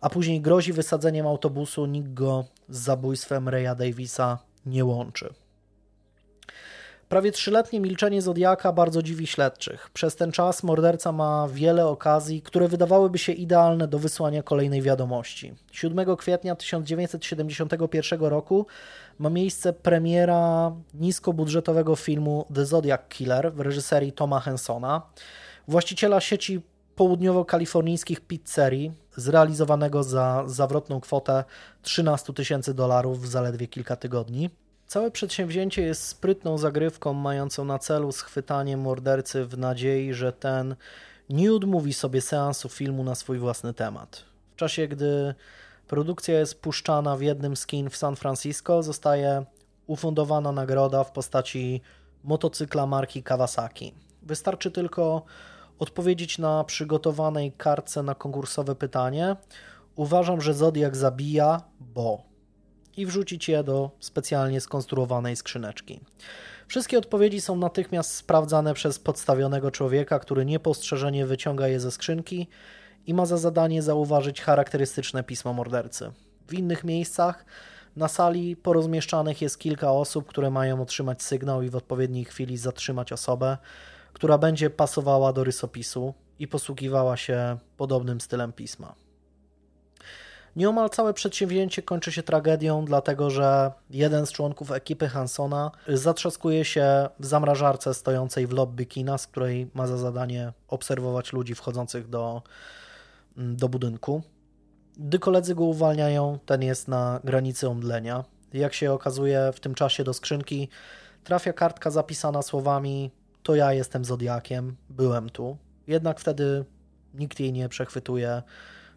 a później grozi wysadzeniem autobusu, nikt go z zabójstwem Reya Davisa nie łączy. Prawie trzyletnie milczenie Zodiaka bardzo dziwi śledczych. Przez ten czas morderca ma wiele okazji, które wydawałyby się idealne do wysłania kolejnej wiadomości. 7 kwietnia 1971 roku ma miejsce premiera niskobudżetowego filmu The Zodiac Killer w reżyserii Toma Hensona, właściciela sieci południowo-kalifornijskich pizzerii, zrealizowanego za zawrotną kwotę 13 tysięcy dolarów w zaledwie kilka tygodni. Całe przedsięwzięcie jest sprytną zagrywką mającą na celu schwytanie mordercy w nadziei, że ten nie odmówi sobie seansu filmu na swój własny temat. W czasie, gdy produkcja jest puszczana w jednym z kin w San Francisco, zostaje ufundowana nagroda w postaci motocykla marki Kawasaki. Wystarczy tylko odpowiedzieć na przygotowanej kartce na konkursowe pytanie. Uważam, że Zodiak zabija, bo i wrzucić je do specjalnie skonstruowanej skrzyneczki. Wszystkie odpowiedzi są natychmiast sprawdzane przez podstawionego człowieka, który niepostrzeżenie wyciąga je ze skrzynki i ma za zadanie zauważyć charakterystyczne pismo mordercy. W innych miejscach na sali porozmieszczanych jest kilka osób, które mają otrzymać sygnał i w odpowiedniej chwili zatrzymać osobę, która będzie pasowała do rysopisu i posługiwała się podobnym stylem pisma. Nieomal całe przedsięwzięcie kończy się tragedią, dlatego że jeden z członków ekipy Hansona zatrzaskuje się w zamrażarce stojącej w lobby kina, z której ma za zadanie obserwować ludzi wchodzących do, mm, do budynku. Gdy koledzy go uwalniają, ten jest na granicy omdlenia. Jak się okazuje, w tym czasie do skrzynki trafia kartka zapisana słowami: To ja jestem Zodiakiem, byłem tu. Jednak wtedy nikt jej nie przechwytuje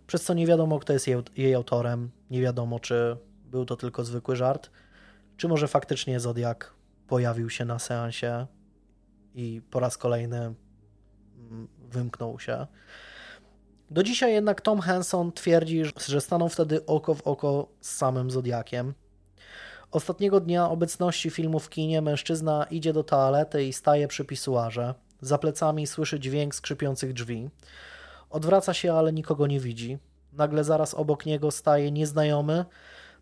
przez co nie wiadomo, kto jest jej, jej autorem, nie wiadomo, czy był to tylko zwykły żart, czy może faktycznie Zodiak pojawił się na seansie i po raz kolejny mm, wymknął się. Do dzisiaj jednak Tom Henson twierdzi, że staną wtedy oko w oko z samym Zodiakiem. Ostatniego dnia obecności filmu w kinie mężczyzna idzie do toalety i staje przy pisuarze. Za plecami słyszy dźwięk skrzypiących drzwi. Odwraca się, ale nikogo nie widzi. Nagle zaraz obok niego staje nieznajomy,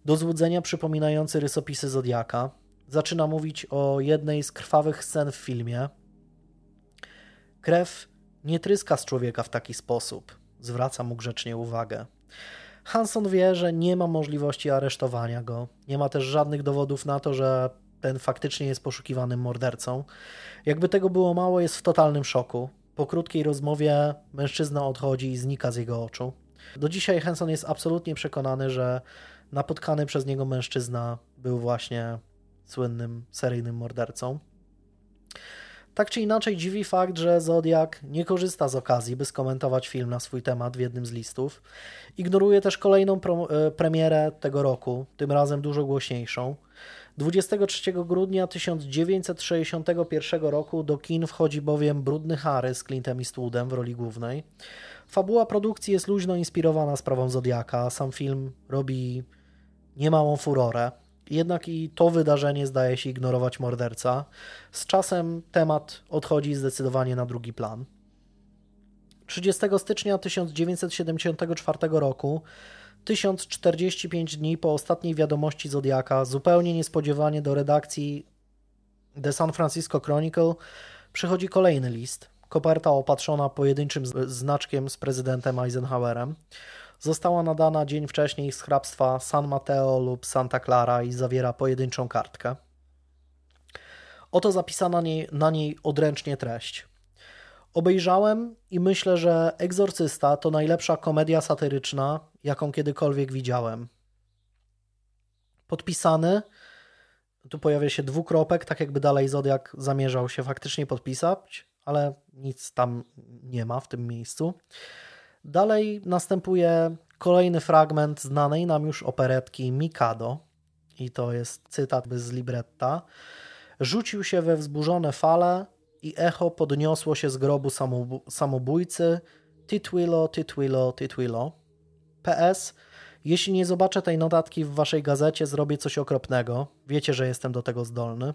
do złudzenia przypominający rysopisy Zodiaka. Zaczyna mówić o jednej z krwawych scen w filmie. Krew nie tryska z człowieka w taki sposób. Zwraca mu grzecznie uwagę. Hanson wie, że nie ma możliwości aresztowania go. Nie ma też żadnych dowodów na to, że ten faktycznie jest poszukiwanym mordercą. Jakby tego było mało, jest w totalnym szoku. Po krótkiej rozmowie mężczyzna odchodzi i znika z jego oczu. Do dzisiaj Henson jest absolutnie przekonany, że napotkany przez niego mężczyzna był właśnie słynnym seryjnym mordercą. Tak czy inaczej dziwi fakt, że Zodiak nie korzysta z okazji, by skomentować film na swój temat w jednym z listów. Ignoruje też kolejną e, premierę tego roku, tym razem dużo głośniejszą. 23 grudnia 1961 roku do kin wchodzi bowiem Brudny Harry z Clintem Eastwoodem w roli głównej. Fabuła produkcji jest luźno inspirowana sprawą Zodiaka, sam film robi niemałą furorę. Jednak i to wydarzenie zdaje się ignorować morderca. Z czasem temat odchodzi zdecydowanie na drugi plan. 30 stycznia 1974 roku, 1045 dni po ostatniej wiadomości Zodiaka, zupełnie niespodziewanie do redakcji The San Francisco Chronicle przychodzi kolejny list. Koperta opatrzona pojedynczym znaczkiem z prezydentem Eisenhowerem została nadana dzień wcześniej z hrabstwa San Mateo lub Santa Clara i zawiera pojedynczą kartkę. Oto zapisana na niej odręcznie treść. Obejrzałem i myślę, że Egzorcysta to najlepsza komedia satyryczna, jaką kiedykolwiek widziałem. Podpisany, tu pojawia się dwukropek, tak jakby dalej Zodiak zamierzał się faktycznie podpisać, ale nic tam nie ma w tym miejscu. Dalej następuje kolejny fragment znanej nam już operetki Mikado, i to jest cytat z libretta. Rzucił się we wzburzone fale i echo podniosło się z grobu samobójcy. Titwilo, titwilo, titwilo. PS. Jeśli nie zobaczę tej notatki w waszej gazecie, zrobię coś okropnego. Wiecie, że jestem do tego zdolny.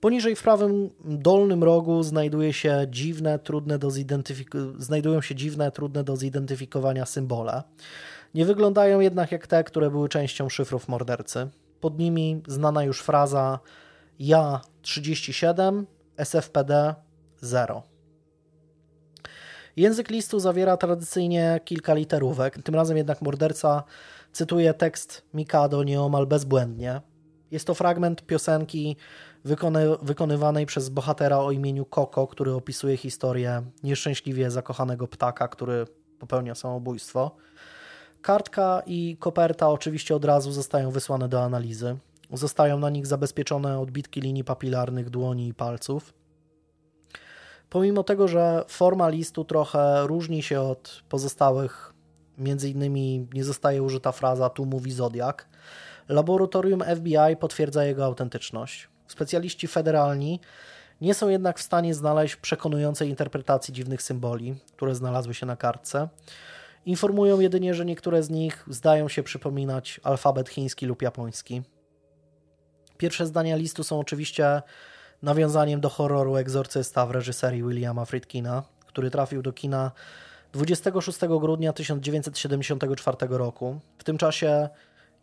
Poniżej w prawym dolnym rogu znajduje się dziwne, trudne do znajdują się dziwne, trudne do zidentyfikowania symbole. Nie wyglądają jednak jak te, które były częścią szyfrów mordercy. Pod nimi znana już fraza ja 37, SFPD 0. Język listu zawiera tradycyjnie kilka literówek, tym razem jednak morderca cytuje tekst Mikado nieomal bezbłędnie. Jest to fragment piosenki wykony, wykonywanej przez bohatera o imieniu Koko, który opisuje historię nieszczęśliwie zakochanego ptaka, który popełnia samobójstwo. Kartka i koperta oczywiście od razu zostają wysłane do analizy. Zostają na nich zabezpieczone odbitki linii papilarnych dłoni i palców. Pomimo tego, że forma listu trochę różni się od pozostałych, między innymi nie zostaje użyta fraza tu mówi Zodiak, laboratorium FBI potwierdza jego autentyczność. Specjaliści federalni nie są jednak w stanie znaleźć przekonującej interpretacji dziwnych symboli, które znalazły się na kartce. Informują jedynie, że niektóre z nich zdają się przypominać alfabet chiński lub japoński. Pierwsze zdania listu są oczywiście nawiązaniem do horroru Egzorcysta w reżyserii Williama Friedkina, który trafił do kina 26 grudnia 1974 roku. W tym czasie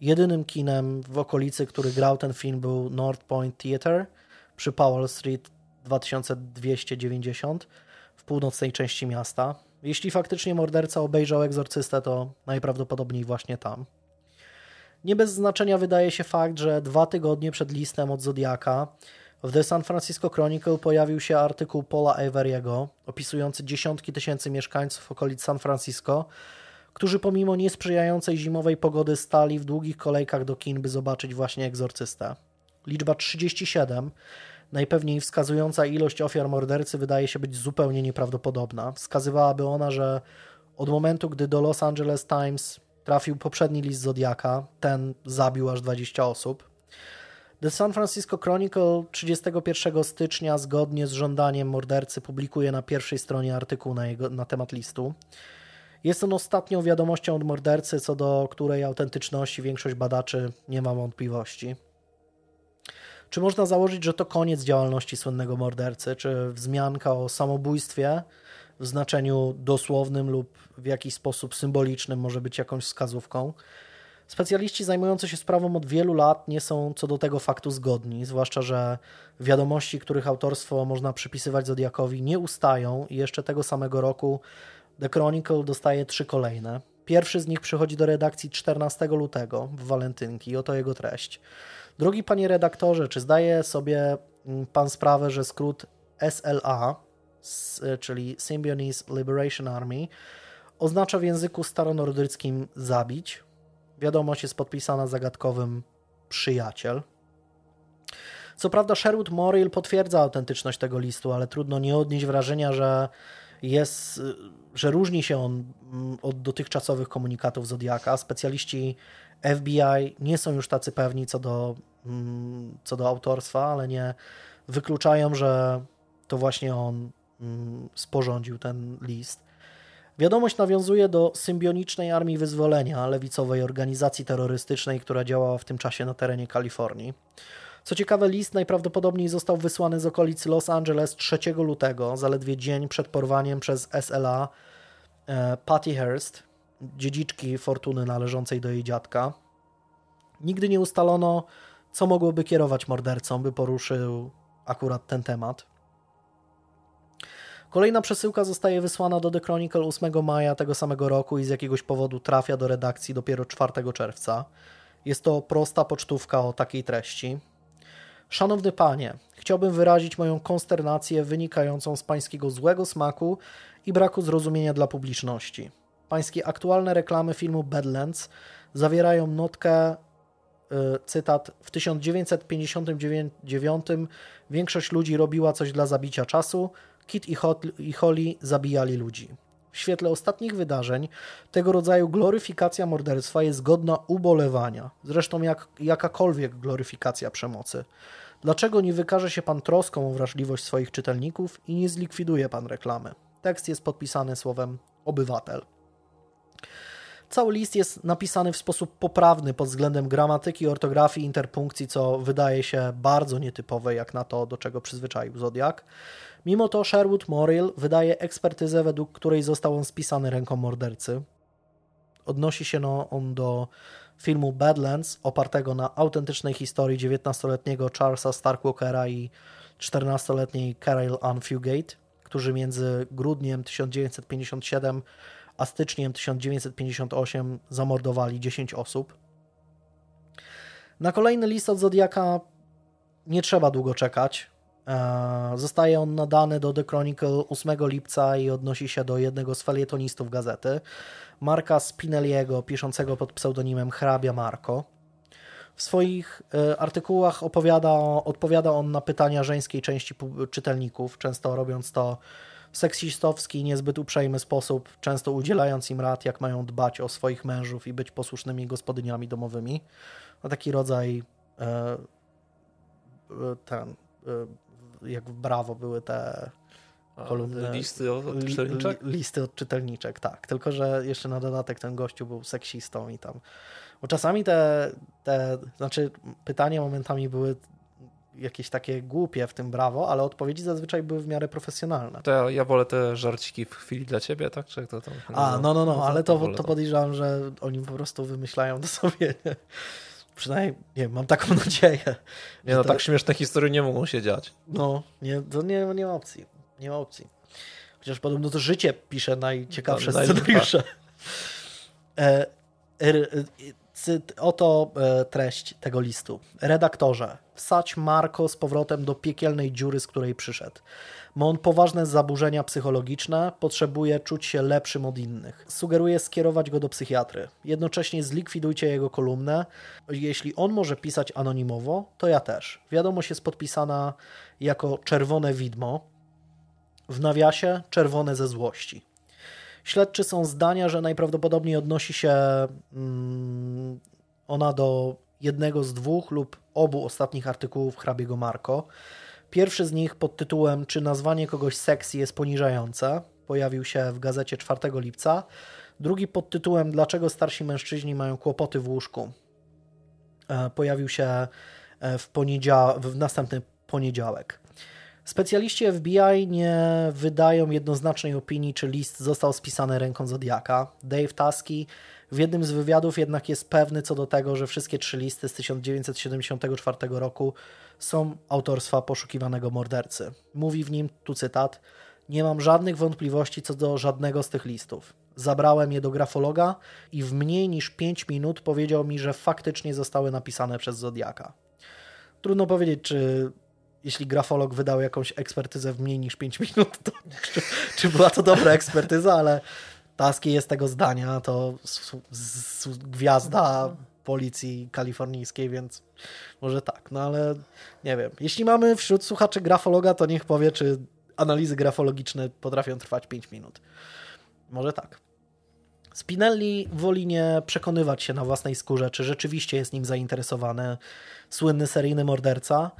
Jedynym kinem w okolicy, który grał ten film był North Point Theatre przy Powell Street 2290 w północnej części miasta. Jeśli faktycznie morderca obejrzał egzorcystę, to najprawdopodobniej właśnie tam. Nie bez znaczenia wydaje się fakt, że dwa tygodnie przed listem od Zodiaka w The San Francisco Chronicle pojawił się artykuł Paula Averiego opisujący dziesiątki tysięcy mieszkańców okolic San Francisco, którzy pomimo niesprzyjającej zimowej pogody stali w długich kolejkach do kin, by zobaczyć właśnie egzorcystę. Liczba 37, najpewniej wskazująca ilość ofiar mordercy, wydaje się być zupełnie nieprawdopodobna. Wskazywałaby ona, że od momentu, gdy do Los Angeles Times trafił poprzedni list Zodiaka, ten zabił aż 20 osób. The San Francisco Chronicle 31 stycznia, zgodnie z żądaniem mordercy, publikuje na pierwszej stronie artykuł na, jego, na temat listu. Jest on ostatnią wiadomością od mordercy, co do której autentyczności większość badaczy nie ma wątpliwości. Czy można założyć, że to koniec działalności słynnego mordercy? Czy wzmianka o samobójstwie w znaczeniu dosłownym lub w jakiś sposób symbolicznym może być jakąś wskazówką? Specjaliści zajmujący się sprawą od wielu lat nie są co do tego faktu zgodni, zwłaszcza, że wiadomości, których autorstwo można przypisywać Zodiakowi, nie ustają i jeszcze tego samego roku The Chronicle dostaje trzy kolejne. Pierwszy z nich przychodzi do redakcji 14 lutego w walentynki. Oto jego treść. Drogi panie redaktorze, czy zdaje sobie mm, pan sprawę, że skrót SLA, czyli Symbionese Liberation Army, oznacza w języku staronordyckim zabić. Wiadomość jest podpisana zagadkowym przyjaciel. Co prawda Sherwood Morrill potwierdza autentyczność tego listu, ale trudno nie odnieść wrażenia, że jest, że różni się on mm, od dotychczasowych komunikatów Zodiaka. Specjaliści FBI nie są już tacy pewni co do, mm, co do autorstwa, ale nie wykluczają, że to właśnie on sporządził ten list. Wiadomość nawiązuje do symbionicznej Armii Wyzwolenia, lewicowej organizacji terrorystycznej, która działała w tym czasie na terenie Kalifornii. Co ciekawe, list najprawdopodobniej został wysłany z okolic Los Angeles 3 lutego, zaledwie dzień przed porwaniem przez SLA e, Patty Hearst, dziedziczki fortuny należącej do jej dziadka. Nigdy nie ustalono, co mogłoby kierować mordercą, by poruszył akurat ten temat. Kolejna przesyłka zostaje wysłana do The Chronicle 8 maja tego samego roku i z jakiegoś powodu trafia do redakcji dopiero 4 czerwca. Jest to prosta pocztówka o takiej treści. Szanowny panie, chciałbym wyrazić moją konsternację wynikającą z pańskiego złego smaku i braku zrozumienia dla publiczności. Pańskie aktualne reklamy filmu Badlands zawierają notkę, y, cytat, w 1959 większość ludzi robiła coś dla zabicia czasu, Kit i Holly zabijali ludzi. W świetle ostatnich wydarzeń tego rodzaju gloryfikacja morderstwa jest godna ubolewania, zresztą jak jakakolwiek gloryfikacja przemocy. Dlaczego nie wykaże się pan troską o wrażliwość swoich czytelników i nie zlikwiduje pan reklamy? Tekst jest podpisany słowem obywatel. Cały list jest napisany w sposób poprawny pod względem gramatyki, ortografii, interpunkcji, co wydaje się bardzo nietypowe jak na to, do czego przyzwyczaił Zodiak. Mimo to Sherwood Morrill wydaje ekspertyzę, według której został on spisany ręką mordercy. Odnosi się no on do filmu Badlands, opartego na autentycznej historii 19-letniego Charlesa Starkwalkera i 14-letniej Carol Ann Fugate, którzy między grudniem 1957 a styczniem 1958 zamordowali 10 osób. Na kolejny list od Zodiaka nie trzeba długo czekać. E, zostaje on nadany do The Chronicle 8 lipca i odnosi się do jednego z felietonistów gazety, Marka Spinelliego, piszącego pod pseudonimem Hrabia Marco. W swoich e, artykułach opowiada, odpowiada on na pytania żeńskiej części czytelników, często robiąc to w seksistowski, niezbyt uprzejmy sposób, często udzielając im rad, jak mają dbać o swoich mężów i być posłusznymi gospodyniami domowymi. No taki rodzaj e, ten jak w Brawo były te kolumny. Listy od czytelniczek? Li, listy od czytelniczek, tak. Tylko, że jeszcze na dodatek ten gościu był seksistą i tam. Bo czasami te, te znaczy pytania momentami były jakieś takie głupie w tym brawo, ale odpowiedzi zazwyczaj były w miarę profesjonalne. To ja, wolę te żarciki w chwili dla ciebie, tak? Czy to tam, A, no, no, no, ale to, to podejrzewam, że oni po prostu wymyślają to sobie. Przynajmniej, nie wiem, mam taką nadzieję. Nie no, to... tak śmieszne historie nie mogą się dziać. No, nie, to nie, nie ma opcji. Nie ma opcji. Chociaż podobno to życie pisze najciekawsze no, scenariusze. E, er, oto e, treść tego listu. Redaktorze, wsadź Marko z powrotem do piekielnej dziury, z której przyszedł. Ma on poważne zaburzenia psychologiczne, potrzebuje czuć się lepszym od innych. Sugeruję skierować go do psychiatry. Jednocześnie zlikwidujcie jego kolumnę. Jeśli on może pisać anonimowo, to ja też. Wiadomość jest podpisana jako czerwone widmo, w nawiasie czerwone ze złości. Śledczy są zdania, że najprawdopodobniej odnosi się mm, ona do jednego z dwóch lub obu ostatnich artykułów hrabiego Marco. Pierwszy z nich pod tytułem Czy nazwanie kogoś sexy jest poniżające? Pojawił się w gazecie 4 lipca. Drugi pod tytułem Dlaczego starsi mężczyźni mają kłopoty w łóżku? E, pojawił się e, w, poniedział- w następny poniedziałek. Specjaliści FBI nie wydają jednoznacznej opinii, czy list został spisany ręką Zodiaka. Dave Taski w jednym z wywiadów jednak jest pewny co do tego, że wszystkie trzy listy z 1974 roku są autorstwa poszukiwanego mordercy. Mówi w nim, tu cytat, nie mam żadnych wątpliwości co do żadnego z tych listów. Zabrałem je do grafologa i w mniej niż 5 minut powiedział mi, że faktycznie zostały napisane przez Zodiaka. Trudno powiedzieć, czy jeśli grafolog wydał jakąś ekspertyzę w mniej niż 5 minut, to czy, czy była to dobra ekspertyza, ale Taski jest tego zdania, to gwiazda policji kalifornijskiej, więc może tak, no ale nie wiem. Jeśli mamy wśród słuchaczy grafologa, to niech powie, czy analizy grafologiczne potrafią trwać 5 minut. Może tak. Spinelli woli nie przekonywać się na własnej skórze, czy rzeczywiście jest nim zainteresowany słynny seryjny morderca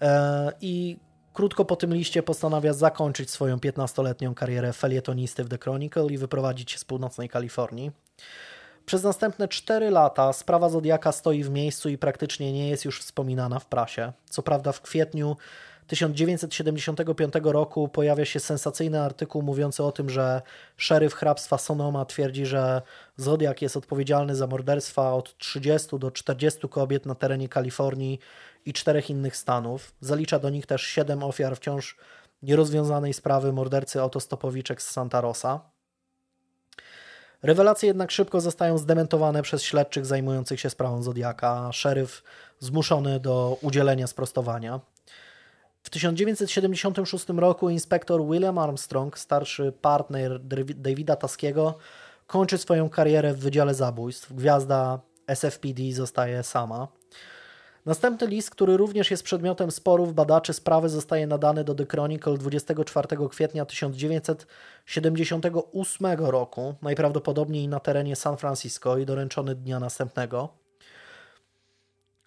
e, i krótko po tym liście postanawia zakończyć swoją 15-letnią karierę felietonisty w The Chronicle i wyprowadzić się z północnej Kalifornii. Przez następne 4 lata sprawa Zodiaka stoi w miejscu i praktycznie nie jest już wspominana w prasie. Co prawda w kwietniu 1975 roku pojawia się sensacyjny artykuł mówiący o tym, że szeryf hrabstwa Sonoma twierdzi, że Zodiak jest odpowiedzialny za morderstwa od 30 do 40 kobiet na terenie Kalifornii i czterech innych stanów. Zalicza do nich też siedem ofiar wciąż nierozwiązanej sprawy mordercy autostopowiczek z Santa Rosa. Rewelacje jednak szybko zostają zdementowane przez śledczych zajmujących się sprawą Zodiaka, szeryf zmuszony do udzielenia sprostowania. W 1976 roku inspektor William Armstrong, starszy partner Davida Taskiego, kończy swoją karierę w Wydziale Zabójstw. Gwiazda SFPD zostaje sama. Następny list, który również jest przedmiotem sporów badaczy sprawy, zostaje nadany do The Chronicle 24 kwietnia 1978 roku, najprawdopodobniej na terenie San Francisco i doręczony dnia następnego.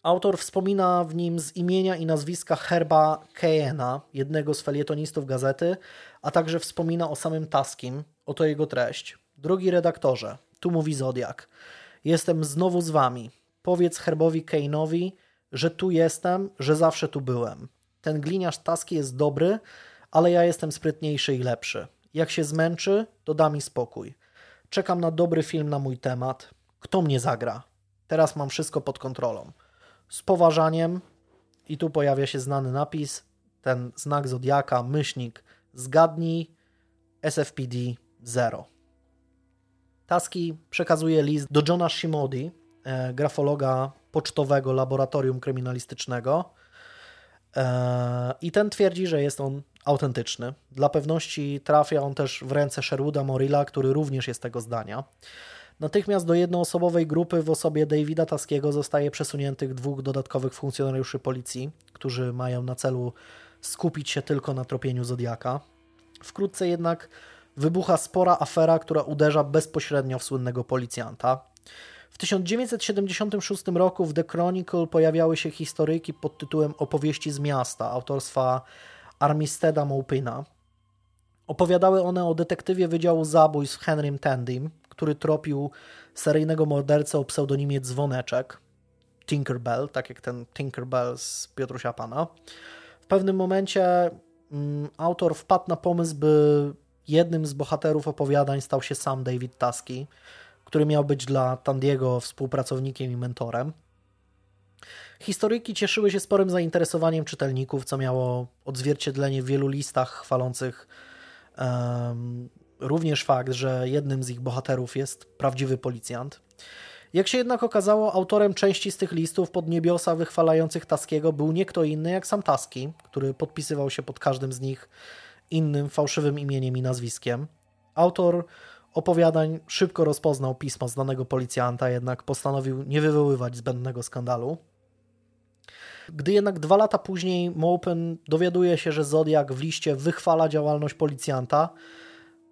Autor wspomina w nim z imienia i nazwiska Herba Kejena, jednego z felietonistów gazety, a także wspomina o samym Taskim. Oto jego treść. Drogi redaktorze, tu mówi Zodiak. Jestem znowu z wami. Powiedz Herbowi Kane'owi, że tu jestem, że zawsze tu byłem. Ten gliniarz Taski jest dobry, ale ja jestem sprytniejszy i lepszy. Jak się zmęczy, to da mi spokój. Czekam na dobry film na mój temat. Kto mnie zagra? Teraz mam wszystko pod kontrolą z poważaniem i tu pojawia się znany napis, ten znak Zodiaka, myślnik, zgadnij, SFPD 0. Taski przekazuje list do Johna Shimodi, e, grafologa pocztowego laboratorium kryminalistycznego e, i ten twierdzi, że jest on autentyczny. Dla pewności trafia on też w ręce Sherwooda Morilla, który również jest tego zdania. Natychmiast do jednoosobowej grupy w osobie Davida Taskiego zostaje przesuniętych dwóch dodatkowych funkcjonariuszy policji, którzy mają na celu skupić się tylko na tropieniu Zodiaka. Wkrótce jednak wybucha spora afera, która uderza bezpośrednio w słynnego policjanta. W 1976 roku w The Chronicle pojawiały się historyjki pod tytułem Opowieści z miasta autorstwa Armisteda Maupina. Opowiadały one o detektywie Wydziału Zabójstw Henrym Tandym, który tropił seryjnego mordercę o pseudonimie Dzwoneczek, Tinkerbell, tak jak ten Tinkerbell z Piotrusia Pana. W pewnym momencie mm, autor wpadł na pomysł, by jednym z bohaterów opowiadań stał się sam David Taski, który miał być dla Tandiego współpracownikiem i mentorem. Historyki cieszyły się sporym zainteresowaniem czytelników, co miało odzwierciedlenie w wielu listach chwalących um, również fakt, że jednym z ich bohaterów jest prawdziwy policjant. Jak się jednak okazało, autorem części z tych listów pod niebiosa wychwalających Taskiego był nie kto inny jak sam Taski, który podpisywał się pod każdym z nich innym fałszywym imieniem i nazwiskiem. Autor opowiadań szybko rozpoznał pismo znanego policjanta, jednak postanowił nie wywoływać zbędnego skandalu. Gdy jednak dwa lata później Mopen dowiaduje się, że Zodiak w liście wychwala działalność policjanta,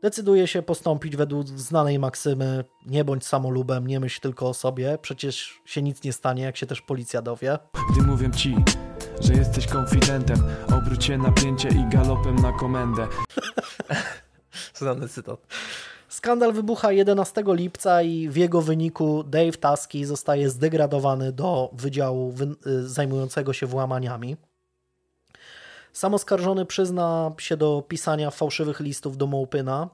decyduje się postąpić według znanej maksymy nie bądź samolubem, nie myśl tylko o sobie, przecież się nic nie stanie, jak się też policja dowie. Gdy mówię ci, że jesteś konfidentem, obróć się napięcie i galopem na komendę. Znany cytat. Skandal wybucha 11 lipca i w jego wyniku Dave Taski zostaje zdegradowany do wydziału y, zajmującego się włamaniami. Sam oskarżony przyzna się do pisania fałszywych listów do Mołpyna,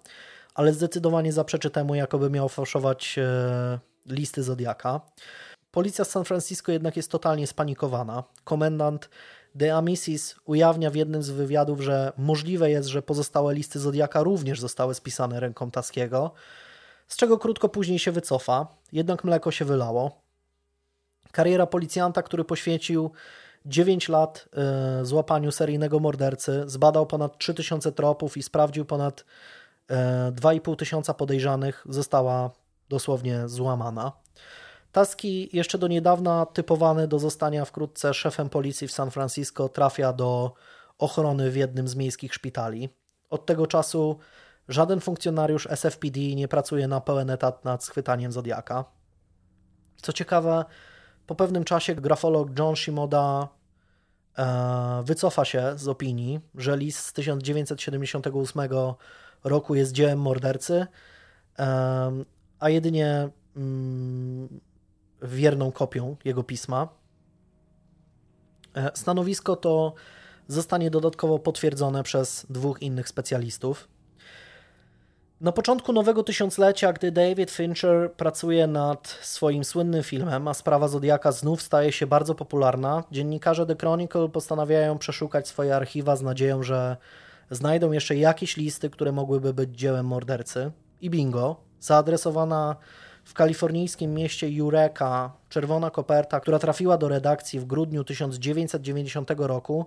ale zdecydowanie zaprzeczy temu, jakoby miał fałszować e, listy Zodiaka. Policja z San Francisco jednak jest totalnie spanikowana. Komendant De Amicis ujawnia w jednym z wywiadów, że możliwe jest, że pozostałe listy Zodiaka również zostały spisane ręką Taskiego, z czego krótko później się wycofa, jednak mleko się wylało. Kariera policjanta, który poświęcił 9 lat e, złapaniu seryjnego mordercy, zbadał ponad 3000 tropów i sprawdził ponad 2,5 tysiąca podejrzanych została dosłownie złamana. Taski, jeszcze do niedawna typowany do zostania wkrótce szefem policji w San Francisco, trafia do ochrony w jednym z miejskich szpitali. Od tego czasu żaden funkcjonariusz SFPD nie pracuje na pełen etat nad schwytaniem Zodiaka. Co ciekawe, po pewnym czasie grafolog John Shimoda e, wycofa się z opinii, że list z 1978 roku jest dziełem mordercy, e, a jedynie mm, wierną kopią jego pisma. E, stanowisko to zostanie dodatkowo potwierdzone przez dwóch innych specjalistów. Na początku nowego tysiąclecia, gdy David Fincher pracuje nad swoim słynnym filmem, a sprawa Zodiaka znów staje się bardzo popularna, dziennikarze The Chronicle postanawiają przeszukać swoje archiwa z nadzieją, że znajdą jeszcze jakieś listy, które mogłyby być dziełem mordercy. I bingo, zaadresowana w kalifornijskim mieście Eureka czerwona koperta, która trafiła do redakcji w grudniu 1990 roku,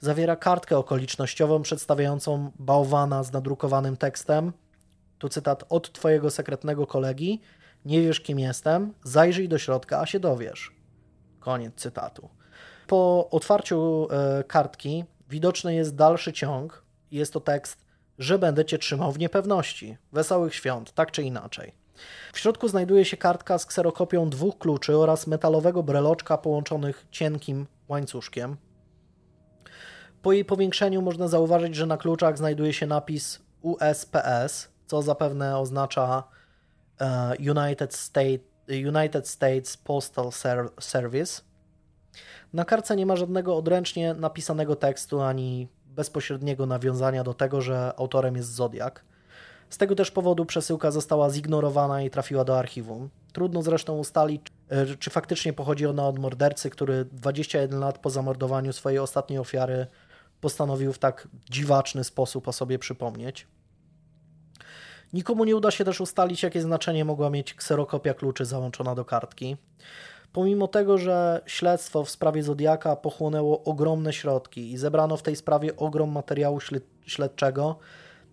zawiera kartkę okolicznościową przedstawiającą bałwana z nadrukowanym tekstem. Tu cytat od twojego sekretnego kolegi. Nie wiesz, kim jestem, zajrzyj do środka, a się dowiesz. Koniec cytatu. Po otwarciu e, kartki widoczny jest dalszy ciąg. Jest to tekst, że będę cię trzymał w niepewności. Wesołych świąt, tak czy inaczej. W środku znajduje się kartka z kserokopią dwóch kluczy oraz metalowego breloczka połączonych cienkim łańcuszkiem. Po jej powiększeniu można zauważyć, że na kluczach znajduje się napis USPS, co zapewne oznacza e, United, State, United States Postal Service. Na kartce nie ma żadnego odręcznie napisanego tekstu ani bezpośredniego nawiązania do tego, że autorem jest Zodiak. Z tego też powodu przesyłka została zignorowana i trafiła do archiwum. Trudno zresztą ustalić, e, czy faktycznie pochodzi ona od mordercy, który 21 lat po zamordowaniu swojej ostatniej ofiary postanowił w tak dziwaczny sposób o sobie przypomnieć. Nikomu nie uda się też ustalić, jakie znaczenie mogła mieć kserokopia kluczy załączona do kartki. Pomimo tego, że śledztwo w sprawie Zodiaka pochłonęło ogromne środki i zebrano w tej sprawie ogrom materiału śledczego,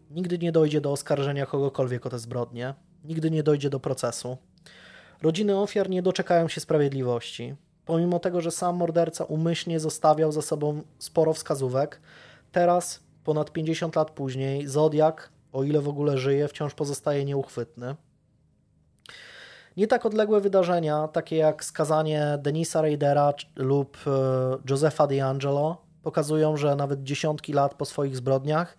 nigdy nie dojdzie do oskarżenia kogokolwiek o te zbrodnie, nigdy nie dojdzie do procesu. Rodziny ofiar nie doczekają się sprawiedliwości. Pomimo tego, że sam morderca umyślnie zostawiał za sobą sporo wskazówek, teraz, ponad 50 lat później, Zodiak, o ile w ogóle żyje, wciąż pozostaje nieuchwytny. Nie tak odległe wydarzenia, takie jak skazanie Denisa Raidera lub e, Josefa D'Angelo, pokazują, że nawet dziesiątki lat po swoich zbrodniach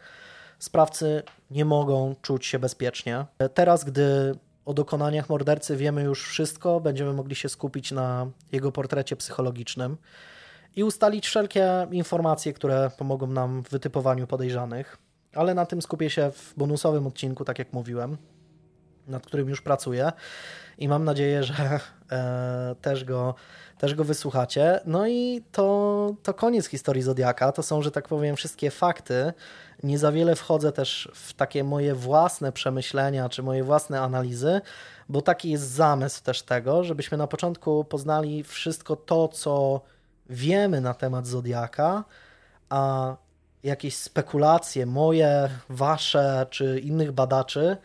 sprawcy nie mogą czuć się bezpiecznie. Teraz, gdy o dokonaniach mordercy wiemy już wszystko, będziemy mogli się skupić na jego portrecie psychologicznym i ustalić wszelkie informacje, które pomogą nam w wytypowaniu podejrzanych. Ale na tym skupię się w bonusowym odcinku, tak jak mówiłem, nad którym już pracuję i mam nadzieję, że e, też, go, też go wysłuchacie. No i to, to koniec historii Zodiaka. To są, że tak powiem, wszystkie fakty. Nie za wiele wchodzę też w takie moje własne przemyślenia czy moje własne analizy, bo taki jest zamysł też tego, żebyśmy na początku poznali wszystko to, co wiemy na temat Zodiaka, a jakieś spekulacje moje, wasze czy innych badaczy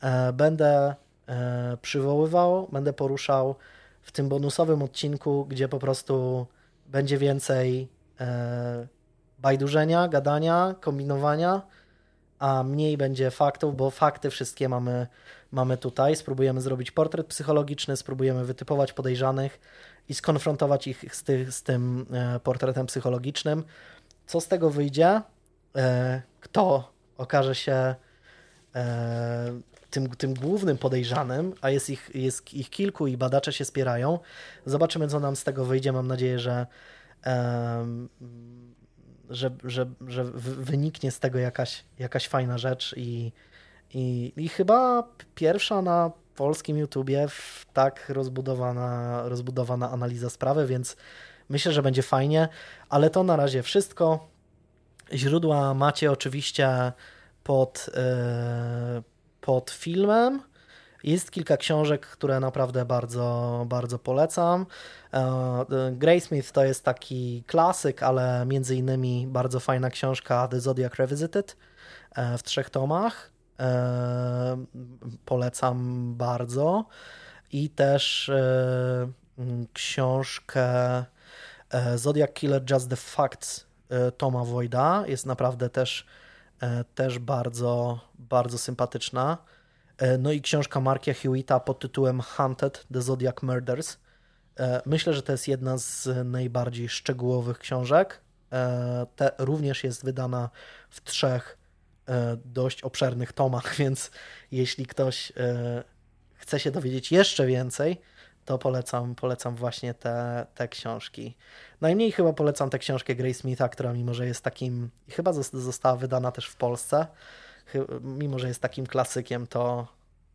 e, będę e, przywoływał, będę poruszał w tym bonusowym odcinku, gdzie po prostu będzie więcej e, bajdurzenia, gadania, kombinowania, a mniej będzie faktów, bo fakty wszystkie mamy, mamy tutaj. Spróbujemy zrobić portret psychologiczny, spróbujemy wytypować podejrzanych i skonfrontować ich z, ty, z tym e, portretem psychologicznym. Co z tego wyjdzie? E, kto okaże się e, tym, tym głównym podejrzanym, a jest ich, jest ich kilku i badacze się spierają. Zobaczymy, co nam z tego wyjdzie. Mam nadzieję, że że, że, że wyniknie z tego jakaś, jakaś fajna rzecz i, i, i chyba pierwsza na polskim YouTubie tak rozbudowana, rozbudowana analiza sprawy, więc myślę, że będzie fajnie, ale to na razie wszystko. Źródła macie oczywiście pod, yy, pod filmem. Jest kilka książek, które naprawdę bardzo, bardzo polecam. E, Graysmith to jest taki klasyk, ale między innymi bardzo fajna książka The Zodiac Revisited e, w trzech tomach. polecam bardzo. I też książkę Zodiac Killer Just the Facts Toma Voida. Jest naprawdę też, też bardzo, bardzo sympatyczna. No i książka Markia Hewita pod tytułem Hunted, The Zodiac Murders. Myślę, że to jest jedna z najbardziej szczegółowych książek. Te również jest wydana w trzech E, dość obszernych tomach, więc jeśli ktoś e, chce się dowiedzieć jeszcze więcej, to polecam, polecam właśnie te, te książki. Najmniej chyba polecam tę książkę Grace Smitha, która mimo, że jest takim, chyba została wydana też w Polsce, mimo, że jest takim klasykiem, to,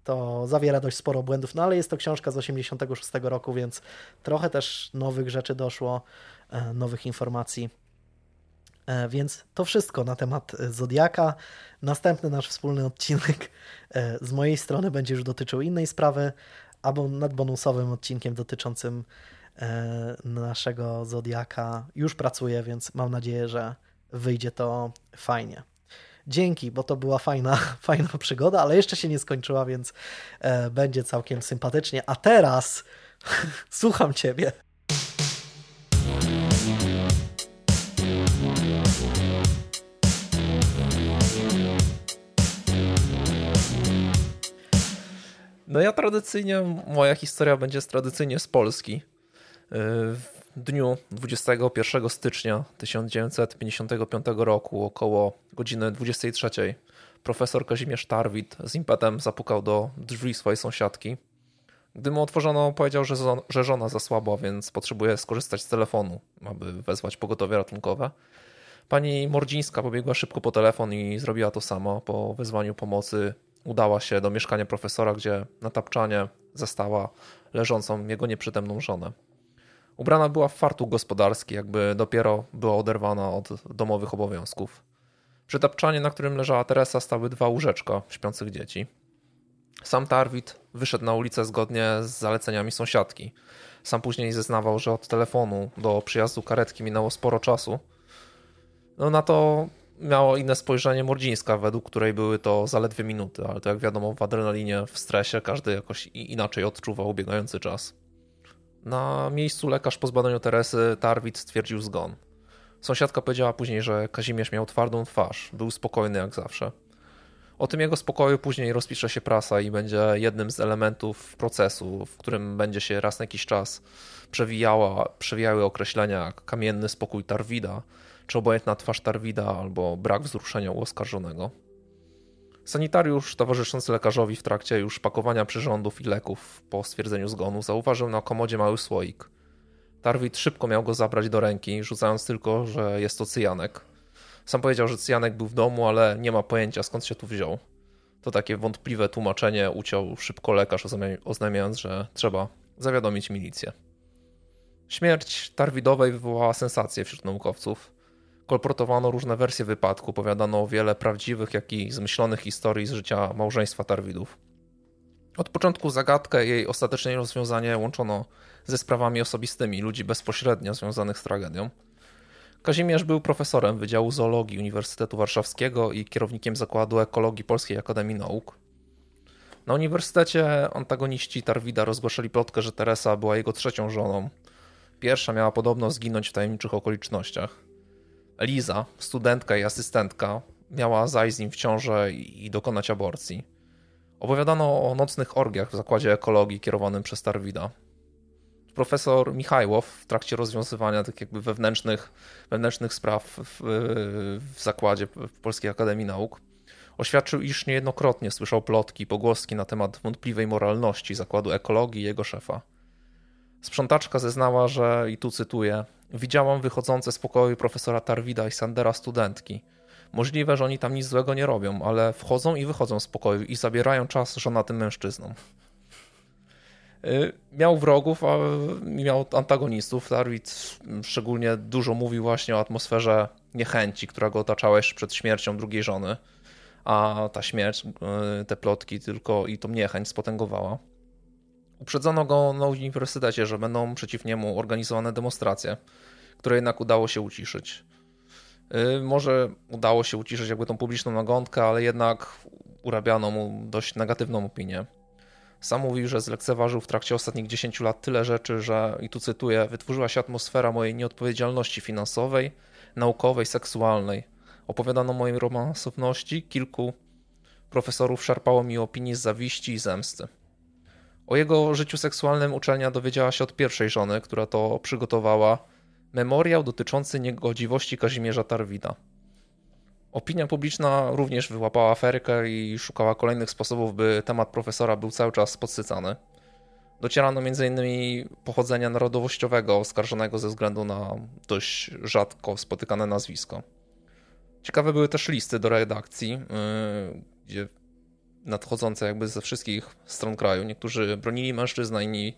to zawiera dość sporo błędów, no ale jest to książka z 86 roku, więc trochę też nowych rzeczy doszło, e, nowych informacji E, więc to wszystko na temat e, Zodiaka. Następny nasz wspólny odcinek z mojej strony będzie już dotyczył innej sprawy, albo nad bonusowym odcinkiem dotyczącym naszego Zodiaka już pracuję, więc mam nadzieję, że wyjdzie to fajnie. Dzięki, bo to była fajna, fajna przygoda, ale jeszcze się nie skończyła, więc będzie całkiem sympatycznie. A teraz słucham Ciebie. No ja tradycyjnie, moja historia będzie tradycyjnie z Polski. Y, w dniu 21 stycznia 1955 roku około godziny 23 profesor Kazimierz Tarwit z impetem zapukał do drzwi swojej sąsiadki. Gdy mu otworzono, powiedział, że, że żona zasłabła, więc potrzebuje skorzystać z telefonu, aby wezwać pogotowie ratunkowe. Pani Mordzińska pobiegła szybko po telefon i zrobiła to samo. Po wezwaniu pomocy udała się do mieszkania profesora, gdzie na tapczanie zastała leżącą jego nieprzytomną żonę. Ubrana była w fartuch gospodarski, jakby dopiero była oderwana od domowych obowiązków. Przy tapczanie, na którym leżała Teresa, stały dwa łóżeczka śpiących dzieci. Sam Tarwit wyszedł na ulicę zgodnie z zaleceniami sąsiadki. Sam później zeznawał, że od telefonu do przyjazdu karetki minęło sporo czasu. No na to miało inne spojrzenie Mordzińska, według której były to zaledwie minuty, ale to jak wiadomo w adrenalinie, w stresie każdy jakoś inaczej odczuwa ubiegający czas. Na miejscu lekarz po zbadaniu Teresy Tarwit stwierdził zgon. Sąsiadka powiedziała później, że Kazimierz miał twardą twarz, był spokojny jak zawsze. O tym jego spokoju później rozpisze się prasa i będzie jednym z elementów procesu, w którym będzie się raz na jakiś czas przewijała, przewijały określenia jak kamienny spokój Tarwida, czy obojętna twarz Tarwida albo brak wzruszenia u oskarżonego. Sanitariusz towarzyszący lekarzowi w trakcie już pakowania przyrządów i leków po stwierdzeniu zgonu zauważył na komodzie mały słoik. Tarwid szybko miał go zabrać do ręki, rzucając tylko, że jest to cyjanek. Sam powiedział, że cyjanek był w domu, ale nie ma pojęcia skąd się tu wziął. To takie wątpliwe tłumaczenie uciął szybko lekarz, oznajmiając, że trzeba zawiadomić milicję. Śmierć Tarwidowej wywołała sensację wśród naukowców. Kolportowano różne wersje wypadku, opowiadano wiele prawdziwych, jak i zmyślonych historii z życia małżeństwa Tarwidów. Od początku zagadkę jej ostateczne rozwiązanie łączono ze sprawami osobistymi ludzi bezpośrednio związanych z tragedią. Kazimierz był profesorem Wydziału Zoologii Uniwersytetu Warszawskiego i kierownikiem Zakładu Ekologii Polskiej Akademii Nauk. Na uniwersytecie antagoniści Tarwida rozgłaszali plotkę, że Teresa była jego trzecią żoną. Pierwsza miała podobno zginąć w tajemniczych okolicznościach. Liza, studentka i asystentka, miała zajść z nim w ciążę i dokonać aborcji. Opowiadano o nocnych orgiach w zakładzie ekologii kierowanym przez Tarwida. Profesor Michajłow w trakcie rozwiązywania tych jakby wewnętrznych, wewnętrznych spraw w, w zakładzie w Polskiej Akademii Nauk oświadczył, iż niejednokrotnie słyszał plotki, pogłoski na temat wątpliwej moralności zakładu ekologii i jego szefa. Sprzątaczka zeznała, że, i tu cytuję, widziałam wychodzące z pokoju profesora Tarwida i Sandera studentki. Możliwe, że oni tam nic złego nie robią, ale wchodzą i wychodzą z pokoju i zabierają czas żonatym mężczyznom. Y, miał wrogów, a miał antagonistów. Tarwid szczególnie dużo mówił właśnie o atmosferze niechęci, która go otaczała jeszcze przed śmiercią drugiej żony, a ta śmierć, y, te plotki tylko i tą niechęć spotęgowała. Uprzedzono go na uniwersytecie, że będą przeciw niemu organizowane demonstracje, które jednak udało się uciszyć. Y, może udało się uciszyć jakby tą publiczną nagonkę, ale jednak urabiano mu dość negatywną opinię. Sam mówił, że zlekceważył w trakcie ostatnich 10 lat tyle rzeczy, że, i tu cytuję, wytworzyła się atmosfera mojej nieodpowiedzialności finansowej, naukowej, seksualnej. Opowiadano mojej romansowności, kilku profesorów szarpało mi opinii z zawiści i zemsty. O jego życiu seksualnym uczelnia dowiedziała się od pierwszej żony, która to przygotowała memoriał dotyczący niegodziwości Kazimierza Tarwida. Opinia publiczna również wyłapała aferkę i szukała kolejnych sposobów, by temat profesora był cały czas podsycany. Docierano m.in. pochodzenia narodowościowego oskarżonego ze względu na dość rzadko spotykane nazwisko. Ciekawe były też listy do redakcji, yy, gdzie nadchodzące jakby ze wszystkich stron kraju. Niektórzy bronili mężczyzna, inni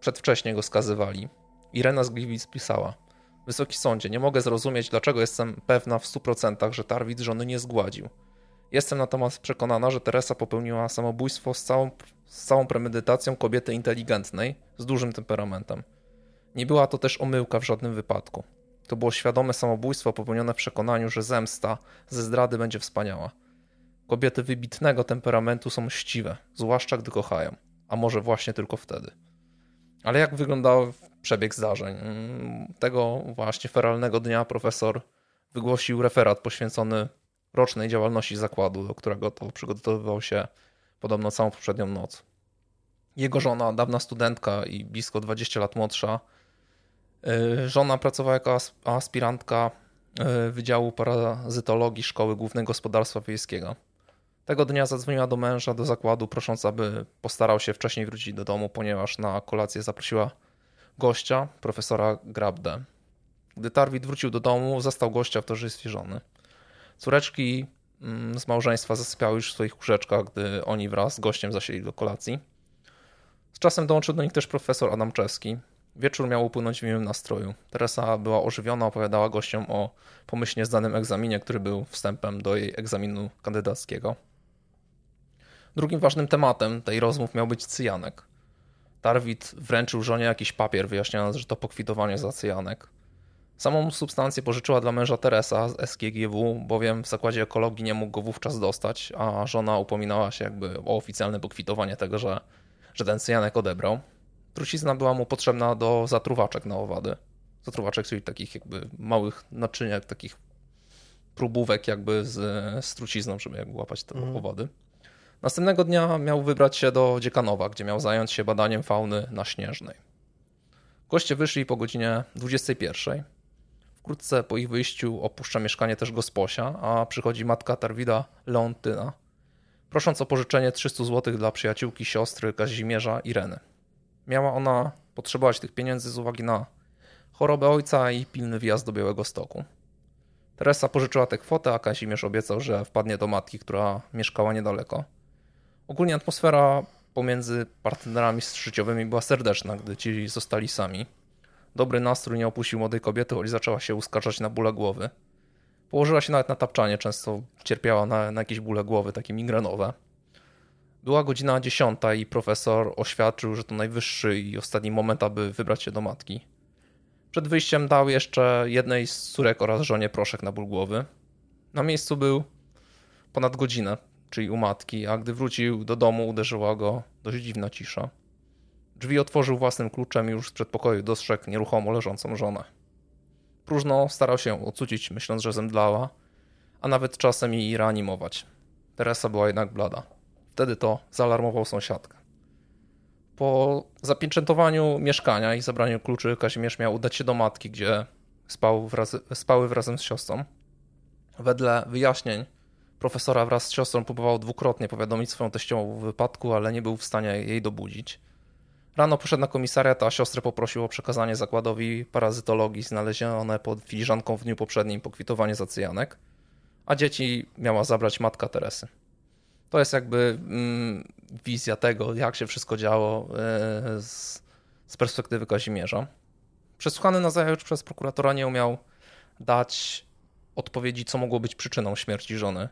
przedwcześnie go skazywali. Irena z Gliwic pisała – Wysoki sądzie, nie mogę zrozumieć, dlaczego jestem pewna w 100%, że Tarwid żony nie zgładził. Jestem natomiast przekonana, że Teresa popełniła samobójstwo z całą, z całą premedytacją kobiety inteligentnej, z dużym temperamentem. Nie była to też omyłka w żadnym wypadku. To było świadome samobójstwo popełnione w przekonaniu, że zemsta ze zdrady będzie wspaniała. Kobiety wybitnego temperamentu są mściwe, zwłaszcza gdy kochają, a może właśnie tylko wtedy. Ale jak wyglądał przebieg zdarzeń? Mm, tego właśnie feralnego dnia profesor wygłosił referat poświęcony rocznej działalności zakładu, do którego to przygotowywał się podobno całą poprzednią noc. Jego żona, dawna studentka i blisko 20 lat młodsza, y, żona pracowała jako aspirantka y, Wydziału Parazytologii Szkoły Głównego Gospodarstwa Wiejskiego. Tego dnia zadzwoniła do męża do zakładu, prosząc, aby postarał się wcześniej wrócić do domu, ponieważ na kolację zaprosiła gościa, profesora Grabdę. Gdy Tarwid wrócił do domu, zastał gościa w towarzystwie żony. Córeczki mm, z małżeństwa zasypiały już w swoich łóżeczkach, gdy oni wraz z gościem zasiedli do kolacji. Z czasem dołączył do nich też profesor Adamczewski. Wieczór miał upłynąć w miłym nastroju. Teresa była ożywiona, opowiadała gościom o pomyślnie zdanym egzaminie, który był wstępem do jej egzaminu kandydackiego. Drugim ważnym tematem tej rozmów miał być cyjanek. Tarwit wręczył żonie jakiś papier, wyjaśniając, że to pokwitowanie za cyjanek. Samą substancję pożyczyła dla męża Teresa z SGGW, bowiem w zakładzie ekologii nie mógł go wówczas dostać, a żona upominała się jakby o oficjalne pokwitowanie tego, że, że ten cyjanek odebrał. Trucizna była mu potrzebna do zatruwaczek na owady. Zatruwaczek, czyli takich jakby małych naczyniek, takich próbówek jakby z, z trucizną, żeby jakby łapać te mm. owady. Następnego dnia miał wybrać się do Dziekanowa, gdzie miał zająć się badaniem fauny na Śnieżnej. Goście wyszli po godzinie 21. Wkrótce po ich wyjściu opuszcza mieszkanie też gosposia, a przychodzi matka Tarwida Leontyna, prosząc o pożyczenie 300 zł dla przyjaciółki siostry Kazimierza Ireny. Miała ona potrzebować tych pieniędzy z uwagi na chorobę ojca i pilny wjazd do Białego Stoku. Teresa pożyczyła tę kwotę, a Kazimierz obiecał, że wpadnie do matki, która mieszkała niedaleko. Ogólnie atmosfera pomiędzy partnerami życiowymi była serdeczna, gdy ci zostali sami. Dobry nastrój nie opuścił młodej kobiety, choć zaczęła się uskarżać na bóle głowy. Położyła się nawet na tapczanie, często cierpiała na, na jakieś bóle głowy, takie migrenowe. Była godzina dziesiąta i profesor oświadczył, że to najwyższy i ostatni moment, aby wybrać się do matki. Przed wyjściem dał jeszcze jednej z córek oraz żonie proszek na ból głowy. Na miejscu był ponad godzinę czyli u matki, a gdy wrócił do domu, uderzyła go dość dziwna cisza. Drzwi otworzył własnym kluczem i już z przedpokoju dostrzegł nieruchomo leżącą żonę. Próżno starał się ocucić, myśląc, że zemdlała, a nawet czasem jej reanimować. Teresa była jednak blada. Wtedy to zaalarmował sąsiadkę. Po zapieczętowaniu mieszkania i zabraniu kluczy Kazimierz miał udać się do matki, gdzie spał wraz, spały wraz z siostrą. Wedle wyjaśnień profesora wraz z siostrą próbował dwukrotnie powiadomić swoją teściową o wypadku, ale nie był w stanie jej dobudzić. Rano poszedł na komisariat, a siostrę poprosił o przekazanie zakładowi parazytologii znalezione pod filiżanką w dniu poprzednim pokwitowanie za cyjanek, a dzieci miała zabrać matka Teresy. To jest jakby mm, wizja tego, jak się wszystko działo yy, z, z perspektywy Kazimierza. Przesłuchany na zajutrz przez prokuratora nie umiał dać odpowiedzi, co mogło być przyczyną śmierci żony.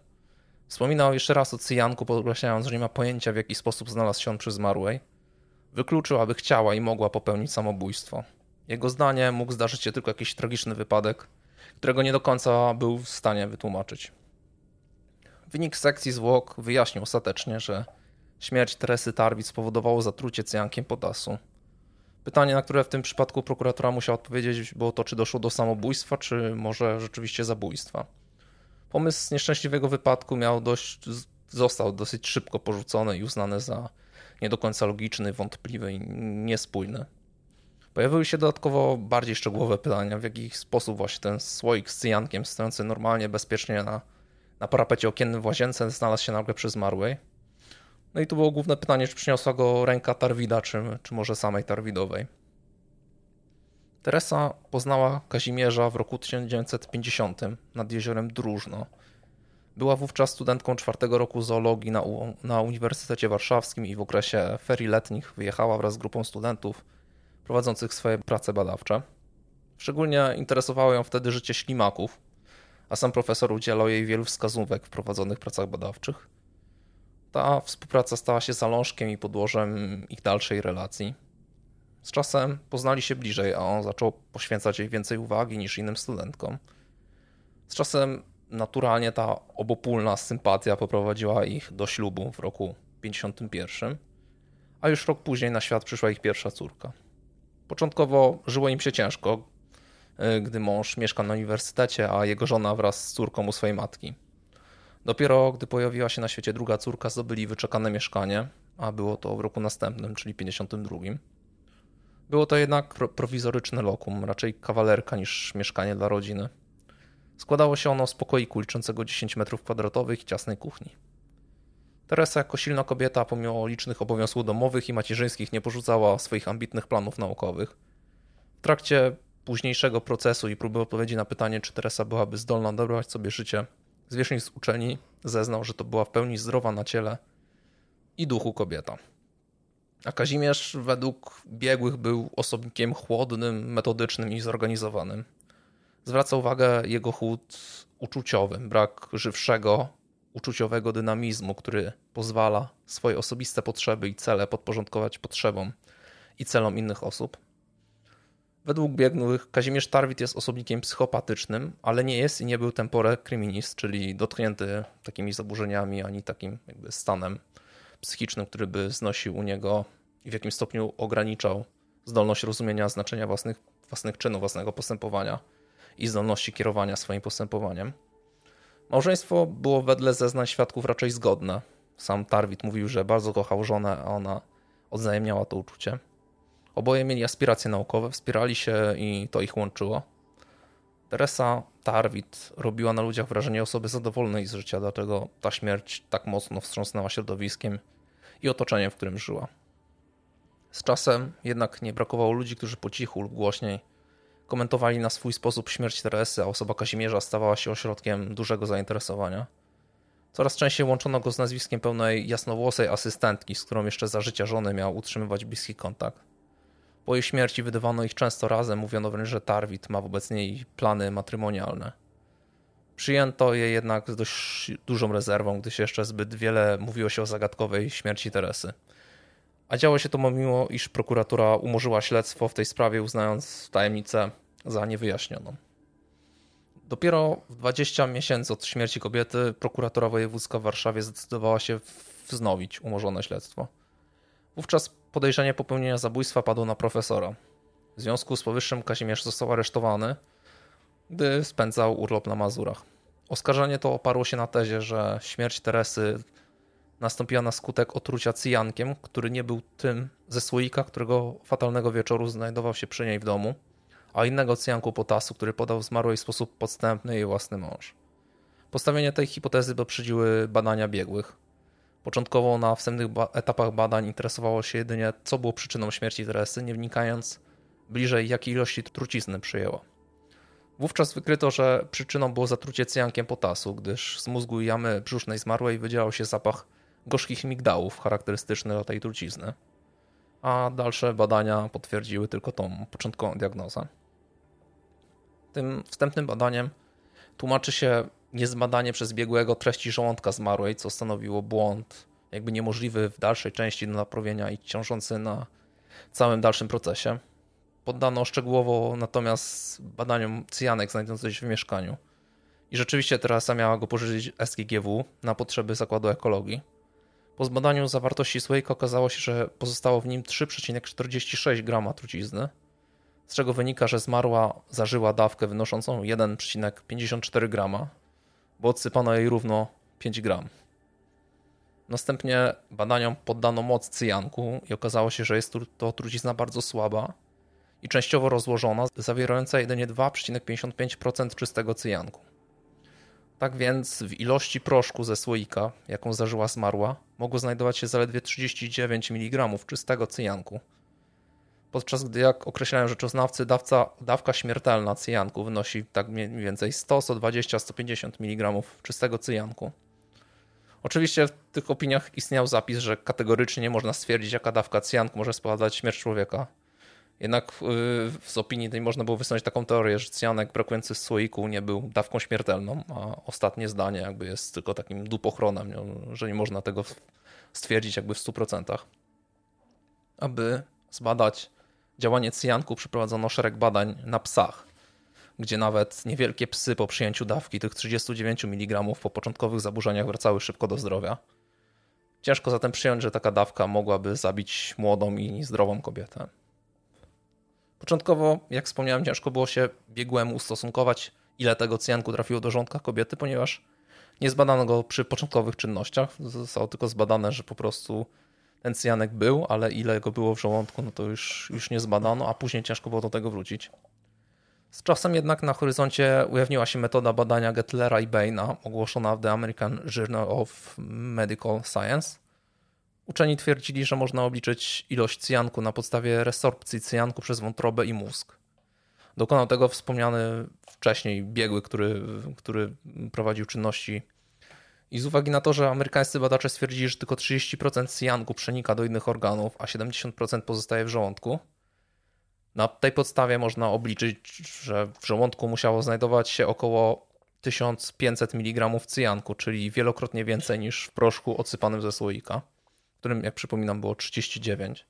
Wspominał jeszcze raz o cyjanku, podkreślając, że nie ma pojęcia, w jaki sposób znalazł się on przy zmarłej. Wykluczył, aby chciała i mogła popełnić samobójstwo. Jego zdanie mógł zdarzyć się tylko jakiś tragiczny wypadek, którego nie do końca był w stanie wytłumaczyć. Wynik sekcji zwłok wyjaśnił ostatecznie, że śmierć Teresy Tarwit spowodowało zatrucie cyjankiem potasu. Pytanie, na które w tym przypadku prokuratura musiała odpowiedzieć, było to, czy doszło do samobójstwa, czy może rzeczywiście zabójstwa. Pomysł nieszczęśliwego wypadku miał dość, został dosyć szybko porzucony i uznany za nie do końca logiczny, wątpliwy i niespójny. Pojawiły się dodatkowo bardziej szczegółowe pytania, w jaki sposób właśnie ten słoik z cyjankiem stojący normalnie, bezpiecznie na, na parapecie okiennym w łazience znalazł się nagle przy zmarłej. No i tu było główne pytanie, czy przyniosła go ręka Tarwida, czy, czy może samej Tarwidowej. Teresa poznała Kazimierza w roku 1950 nad jeziorem Dróżno. Była wówczas studentką czwartego roku zoologii na, na Uniwersytecie Warszawskim i w okresie ferii letnich wyjechała wraz z grupą studentów prowadzących swoje prace badawcze. Szczególnie interesowało ją wtedy życie ślimaków, a sam profesor udzielał jej wielu wskazówek w prowadzonych pracach badawczych. Ta współpraca stała się zalążkiem i podłożem ich dalszej relacji. Z czasem poznali się bliżej, a on zaczął poświęcać jej więcej uwagi niż innym studentkom. Z czasem naturalnie ta obopólna sympatia poprowadziła ich do ślubu w roku 51, a już rok później na świat przyszła ich pierwsza córka. Początkowo żyło im się ciężko, e, gdy mąż mieszka na uniwersytecie, a jego żona wraz z córką u swojej matki. Dopiero gdy pojawiła się na świecie druga córka, zdobyli wyczekane mieszkanie, a było to w roku następnym, czyli 52. Było to jednak prowizoryczne lokum, raczej kawalerka niż mieszkanie dla rodziny. Składało się ono z pokoiku liczącego 10 m2 i ciasnej kuchni. Teresa jako silna kobieta, pomimo licznych obowiązków domowych i macierzyńskich, nie porzucała swoich ambitnych planów naukowych. W trakcie późniejszego procesu i próby odpowiedzi na pytanie, czy Teresa byłaby zdolna odebrać sobie życie, zwierzchnik z uczelni zeznał, że to była w pełni zdrowa na ciele i duchu kobieta. A Kazimierz według biegłych był osobnikiem chłodnym, metodycznym i zorganizowanym. Zwraca uwagę jego chłód uczuciowy, brak żywszego, uczuciowego dynamizmu, który pozwala swoje osobiste potrzeby i cele podporządkować potrzebom i celom innych osób. Według biegłych Kazimierz Tarwit jest osobnikiem psychopatycznym, ale nie jest i nie był tempore kryminist, czyli dotknięty takimi zaburzeniami ani takim jakby stanem psychicznym, który by znosił u niego i w jakim stopniu ograniczał zdolność rozumienia znaczenia własnych, własnych czynów, własnego postępowania i zdolności kierowania swoim postępowaniem. Małżeństwo było wedle zeznań świadków raczej zgodne. Sam Tarwit mówił, że bardzo kochał żonę, a ona odzajemniała to uczucie. Oboje mieli aspiracje naukowe, wspierali się i to ich łączyło. Teresa Tarwit robiła na ludziach wrażenie osoby zadowolonej z życia, dlatego ta śmierć tak mocno wstrząsnęła środowiskiem i otoczeniem, w którym żyła. Z czasem jednak nie brakowało ludzi, którzy po cichu lub głośniej komentowali na swój sposób śmierć Teresy, a osoba Kazimierza stawała się ośrodkiem dużego zainteresowania. Coraz częściej łączono go z nazwiskiem pełnej jasnowłosej asystentki, z którą jeszcze za życia żony miał utrzymywać bliski kontakt. Po jej śmierci wydawano ich często razem, mówiono wręcz, że Tarwit ma wobec niej plany matrymonialne. Przyjęto je jednak z dość dużą rezerwą, gdyż jeszcze zbyt wiele mówiło się o zagadkowej śmierci Teresy. A działo się to mimo, iż prokuratura umorzyła śledztwo w tej sprawie, uznając tajemnicę za niewyjaśnioną. Dopiero w 20 miesięcy od śmierci kobiety prokuratura wojewódzka w Warszawie zdecydowała się wznowić umorzone śledztwo. Wówczas podejrzenie popełnienia zabójstwa padło na profesora. W związku z powyższym Kazimierz został aresztowany, gdy spędzał urlop na Mazurach. Oskarżenie to oparło się na tezie, że śmierć Teresy nastąpiła na skutek otrucia cyjankiem, który nie był tym ze słoika, którego fatalnego wieczoru znajdował się przy niej w domu, a innego cyjanku potasu, który podał zmarłej w sposób podstępny jej własny mąż. Postawienie tej hipotezy doprzedziły badania biegłych. Początkowo na wstępnych etapach badań interesowało się jedynie, co było przyczyną śmierci Teresy, nie wnikając bliżej, jakiej ilości trucizny przyjęła. Wówczas wykryto, że przyczyną było zatrucie cyjankiem potasu, gdyż z mózgu jamy brzusznej zmarłej wydzielał się zapach gorzkich migdałów charakterystyczny dla tej trucizny, a dalsze badania potwierdziły tylko tą początkową diagnozę. Tym wstępnym badaniem tłumaczy się niezbadanie przez biegłego treści żołądka zmarłej, co stanowiło błąd jakby niemożliwy w dalszej części do naprawienia i ciążący na całym dalszym procesie. Poddano szczegółowo natomiast badaniom cyjanek znajdujących się w mieszkaniu. I rzeczywiście Teresa miała go pożyczyć SGGW na potrzeby zakładu ekologii. Po zbadaniu zawartości słoika okazało się, że pozostało w nim 3,46 grama trucizny, z czego wynika, że zmarła zażyła dawkę wynoszącą 1,54 grama, bo odsypano jej równo 5 gram. Następnie badaniom poddano moc cyjanku i okazało się, że jest to trucizna bardzo słaba i częściowo rozłożona, zawierająca jedynie 2,55% czystego cyjanku. Tak więc w ilości proszku ze słoika, jaką zażyła zmarła, mogło znajdować się zaledwie 39 mg czystego cyjanku. Podczas gdy, jak określają rzeczoznawcy, dawca, dawka śmiertelna cyjanku wynosi tak mniej więcej 100, 120, 150 mg czystego cyjanku. Oczywiście w tych opiniach istniał zapis, że kategorycznie nie można stwierdzić, jaka dawka cyjanku może spowodować śmierć człowieka. Jednak y, z opinii tej można było wysnuć taką teorię, że cyjanek brakujący w słoiku nie był dawką śmiertelną, a ostatnie zdanie jakby jest tylko takim dupochronem, że nie można tego stwierdzić jakby w 100%. Aby zbadać działanie cyjanku przeprowadzono szereg badań na psach, gdzie nawet niewielkie psy po przyjęciu dawki tych 39 mg po początkowych zaburzeniach wracały szybko do zdrowia. Ciężko zatem przyjąć, że taka dawka mogłaby zabić młodą i zdrową kobietę. Początkowo, jak wspomniałem, ciężko było się biegłemu ustosunkować, ile tego cyjanku trafiło do żołądka kobiety, ponieważ nie zbadano go przy początkowych czynnościach. Zostało tylko zbadane, że po prostu ten cyjanek był, ale ile go było w żołądku, no to już, już nie zbadano, a później ciężko było do tego wrócić. Z czasem jednak na horyzoncie ujawniła się metoda badania Getlera i Baina, ogłoszona w The American Journal of Medical Science. Uczeni twierdzili, że można obliczyć ilość cyjanku na podstawie resorpcji cyjanku przez wątrobę i mózg. Dokonał tego wspomniany wcześniej biegły, który, który prowadził czynności. I z uwagi na to, że amerykańscy badacze stwierdzili, że tylko 30% cyjanku przenika do innych organów, a 70% pozostaje w żołądku, na tej podstawie można obliczyć, że w żołądku musiało znajdować się około 1500 mg cyjanku, czyli wielokrotnie więcej niż w proszku odsypanym ze słoika, którym, jak przypominam, było 39.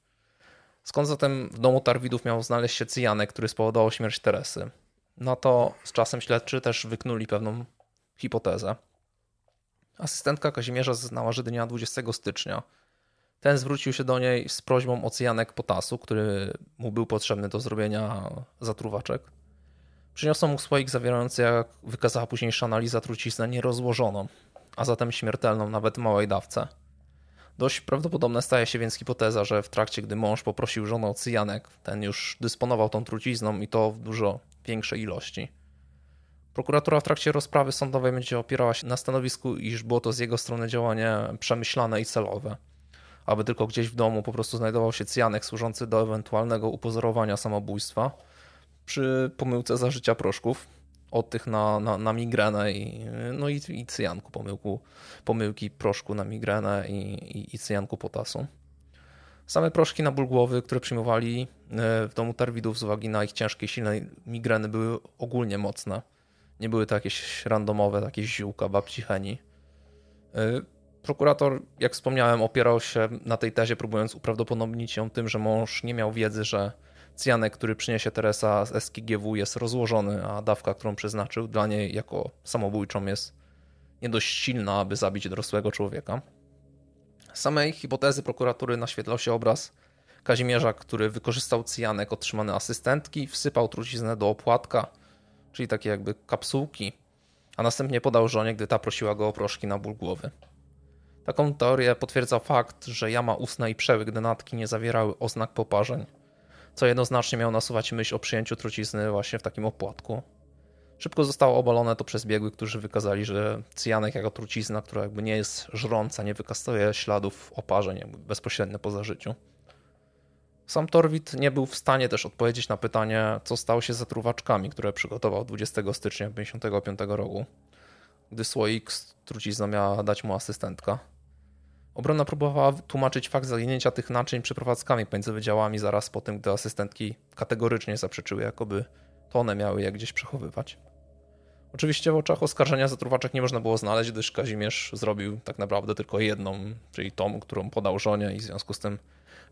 Skąd zatem w domu Tarwidów miał znaleźć się cyjanek, który spowodował śmierć Teresy? No to z czasem śledczy też wyknuli pewną hipotezę. Asystentka Kazimierza zeznała, że dnia 20 stycznia ten zwrócił się do niej z prośbą o cyjanek potasu, który mu był potrzebny do zrobienia zatruwaczek. Przyniosła mu słoik zawierający, jak wykazała późniejsza analiza, truciznę nierozłożoną, a zatem śmiertelną nawet małej dawce. Dość prawdopodobne staje się więc hipoteza, że w trakcie, gdy mąż poprosił żonę o cyjanek, ten już dysponował tą trucizną i to w dużo większej ilości. Prokuratura w trakcie rozprawy sądowej będzie opierała się na stanowisku, iż było to z jego strony działanie przemyślane i celowe aby tylko gdzieś w domu po prostu znajdował się cyjanek służący do ewentualnego upozorowania samobójstwa przy pomyłce zażycia proszków od tych na, na, na migrenę i, no i, i cyjanku, pomyłku, pomyłki proszku na migrenę i, i, i cyjanku potasu. Same proszki na ból głowy, które przyjmowali e, w domu Tarwidów z uwagi na ich ciężkie, silne migreny były ogólnie mocne. Nie były to jakieś randomowe, jakieś ziółka babci Heni. E, Prokurator, jak wspomniałem, opierał się na tej tezie, próbując uprawdopodobnić ją tym, że mąż nie miał wiedzy, że cyjanek, który przyniesie Teresa z SKGW jest rozłożony, a dawka, którą przeznaczył dla niej jako samobójczą jest nie dość silna, aby zabić dorosłego człowieka. Z samej hipotezy prokuratury naświetlał się obraz Kazimierza, który wykorzystał cyjanek otrzymany asystentki, wsypał truciznę do opłatka, czyli takie jakby kapsułki, a następnie podał żonie, gdy ta prosiła go o proszki na ból głowy. Taką teorię potwierdza fakt, że jama ustna i przełyk denatki nie zawierały oznak poparzeń, co jednoznacznie miało nasuwać myśl o przyjęciu trucizny właśnie w takim opłatku. Szybko zostało obalone to przez biegłych, którzy wykazali, że cyjanek jako trucizna, która jakby nie jest żrąca, nie wykazuje śladów oparzeń bezpośrednio po zażyciu. Sam Torwit nie był w stanie też odpowiedzieć na pytanie, co stało się z zatruwaczkami, które przygotował 20 stycznia 1955 roku, gdy słoik z trucizną miała dać mu asystentka. Obrona próbowała tłumaczyć fakt zaginięcia tych naczyń przeprowadzkami pomiędzy wydziałami zaraz po tym, gdy asystentki kategorycznie zaprzeczyły, jakoby to one miały je gdzieś przechowywać. Oczywiście w oczach oskarżenia zatruwaczek nie można było znaleźć, gdyż Kazimierz zrobił tak naprawdę tylko jedną, czyli tą, którą podał żonie i w związku z tym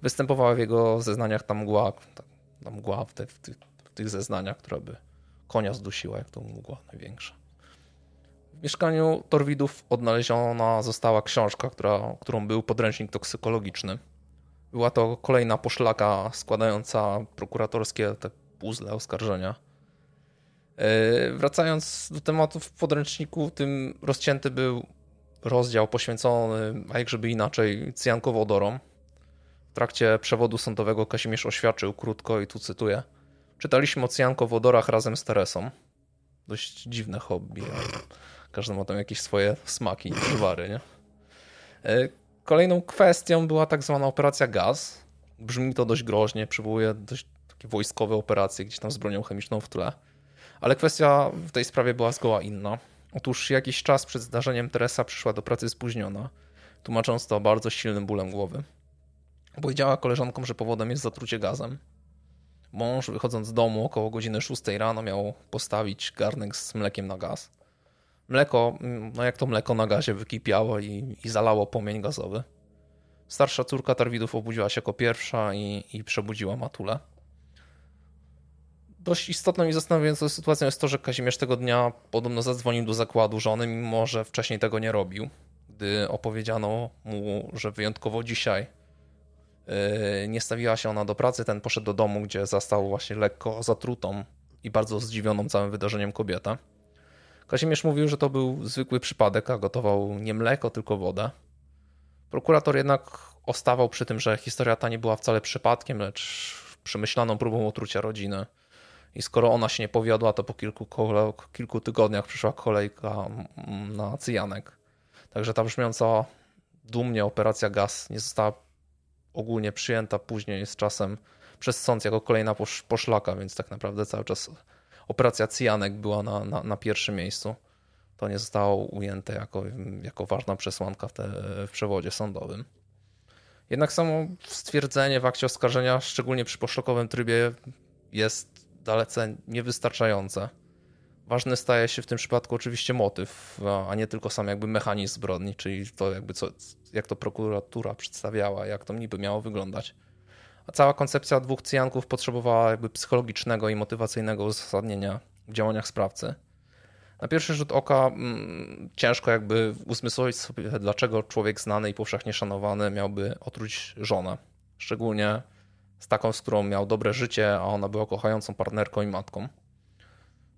występowała w jego zeznaniach ta mgła, ta, ta mgła w, te, w, tych, w tych zeznaniach, która by konia zdusiła, jak to mgła największa. W mieszkaniu Torwidów odnaleziona została książka, która, którą był podręcznik toksykologiczny. Była to kolejna poszlaka składająca prokuratorskie te puzzle oskarżenia. E, wracając do tematu w podręczniku, tym rozcięty był rozdział poświęcony, a jak żeby inaczej, cyjankowodorom. Trakcie przewodu sądowego Kazimierz oświadczył krótko i tu cytuję. Czytaliśmy o cyjankowodorach razem z Teresą. Dość dziwne hobby, każdy ma tam jakieś swoje smaki i przywary, nie? E, kolejną kwestią była tak zwana operacja gaz. Brzmi to dość groźnie, przywołuje dość takie wojskowe operacje gdzieś tam z bronią chemiczną w tle. Ale kwestia w tej sprawie była zgoła inna. Otóż jakiś czas przed zdarzeniem Teresa przyszła do pracy spóźniona, tłumacząc to bardzo silnym bólem głowy. Powiedziała koleżankom, że powodem jest zatrucie gazem. Mąż, wychodząc z domu około godziny 6 rano, miał postawić garnek z mlekiem na gaz. Mleko, no jak to mleko na gazie, wykipiało i, i zalało płomień gazowy. Starsza córka Tarwidów obudziła się jako pierwsza i, i przebudziła matulę. Dość istotną i zastanawiającą sytuacją jest to, że Kazimierz tego dnia podobno zadzwonił do zakładu żony, mimo że wcześniej tego nie robił. Gdy opowiedziano mu, że wyjątkowo dzisiaj nie stawiła się ona do pracy, ten poszedł do domu, gdzie zastał właśnie lekko zatrutą i bardzo zdziwioną całym wydarzeniem kobietę. Kazimierz mówił, że to był zwykły przypadek, a gotował nie mleko, tylko wodę. Prokurator jednak ostawał przy tym, że historia ta nie była wcale przypadkiem, lecz przemyślaną próbą otrucia rodziny. I skoro ona się nie powiodła, to po kilku, kilku tygodniach przyszła kolejka na cyjanek. Także ta brzmiąca dumnie operacja gaz nie została ogólnie przyjęta później z czasem przez sąd jako kolejna posz, poszlaka, więc tak naprawdę cały czas operacja cyjanek była na, na, na pierwszym miejscu. To nie zostało ujęte jako, jako ważna przesłanka w, te, w przewodzie sądowym. Jednak samo stwierdzenie w akcie oskarżenia, szczególnie przy poszlakowym trybie, jest dalece niewystarczające. Ważny staje się w tym przypadku oczywiście motyw, a nie tylko sam jakby mechanizm zbrodni, czyli to jakby co, jak to prokuratura przedstawiała, jak to niby miało wyglądać. A cała koncepcja dwóch cyjanków potrzebowała jakby psychologicznego i motywacyjnego uzasadnienia w działaniach sprawcy. Na pierwszy rzut oka mm, ciężko jakby uzmysłowić sobie, dlaczego człowiek znany i powszechnie szanowany miałby otruć żonę. Szczególnie z taką, z którą miał dobre życie, a ona była kochającą partnerką i matką.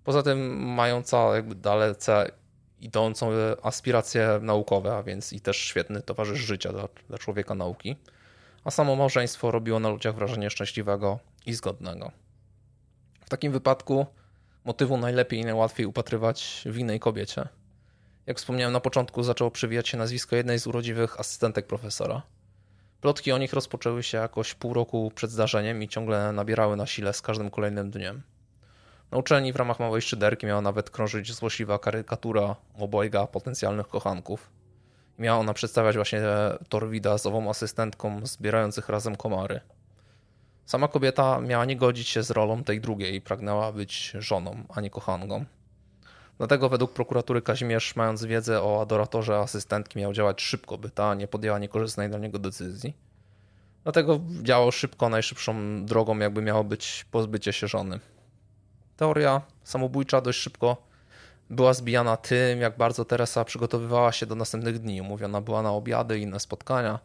Poza tym mająca jakby dalece idącą aspiracje naukowe, a więc i też świetny towarzysz życia dla, dla człowieka nauki. A samo małżeństwo robiło na ludziach wrażenie szczęśliwego i zgodnego. W takim wypadku motywu najlepiej i najłatwiej upatrywać w innej kobiecie. Jak wspomniałem na początku, zaczęło przewijać się nazwisko jednej z urodziwych asystentek profesora – Plotki o nich rozpoczęły się jakoś pół roku przed zdarzeniem i ciągle nabierały na sile z każdym kolejnym dniem. Na uczelni w ramach małej szyderki miała nawet krążyć złośliwa karykatura obojga potencjalnych kochanków. Miała ona przedstawiać właśnie Torwida z ową asystentką zbierających razem komary. Sama kobieta miała nie godzić się z rolą tej drugiej pragnęła być żoną, a nie kochanką. Dlatego według prokuratury Kazimierz, mając wiedzę o adoratorze asystentki, miał działać szybko, by ta nie podjęła niekorzystnej dla niego decyzji. Dlatego działał szybko, najszybszą drogą jakby miało być pozbycie się żony. Teoria samobójcza dość szybko była zbijana tym, jak bardzo Teresa przygotowywała się do następnych dni. Umówiona była na obiady i inne spotkania.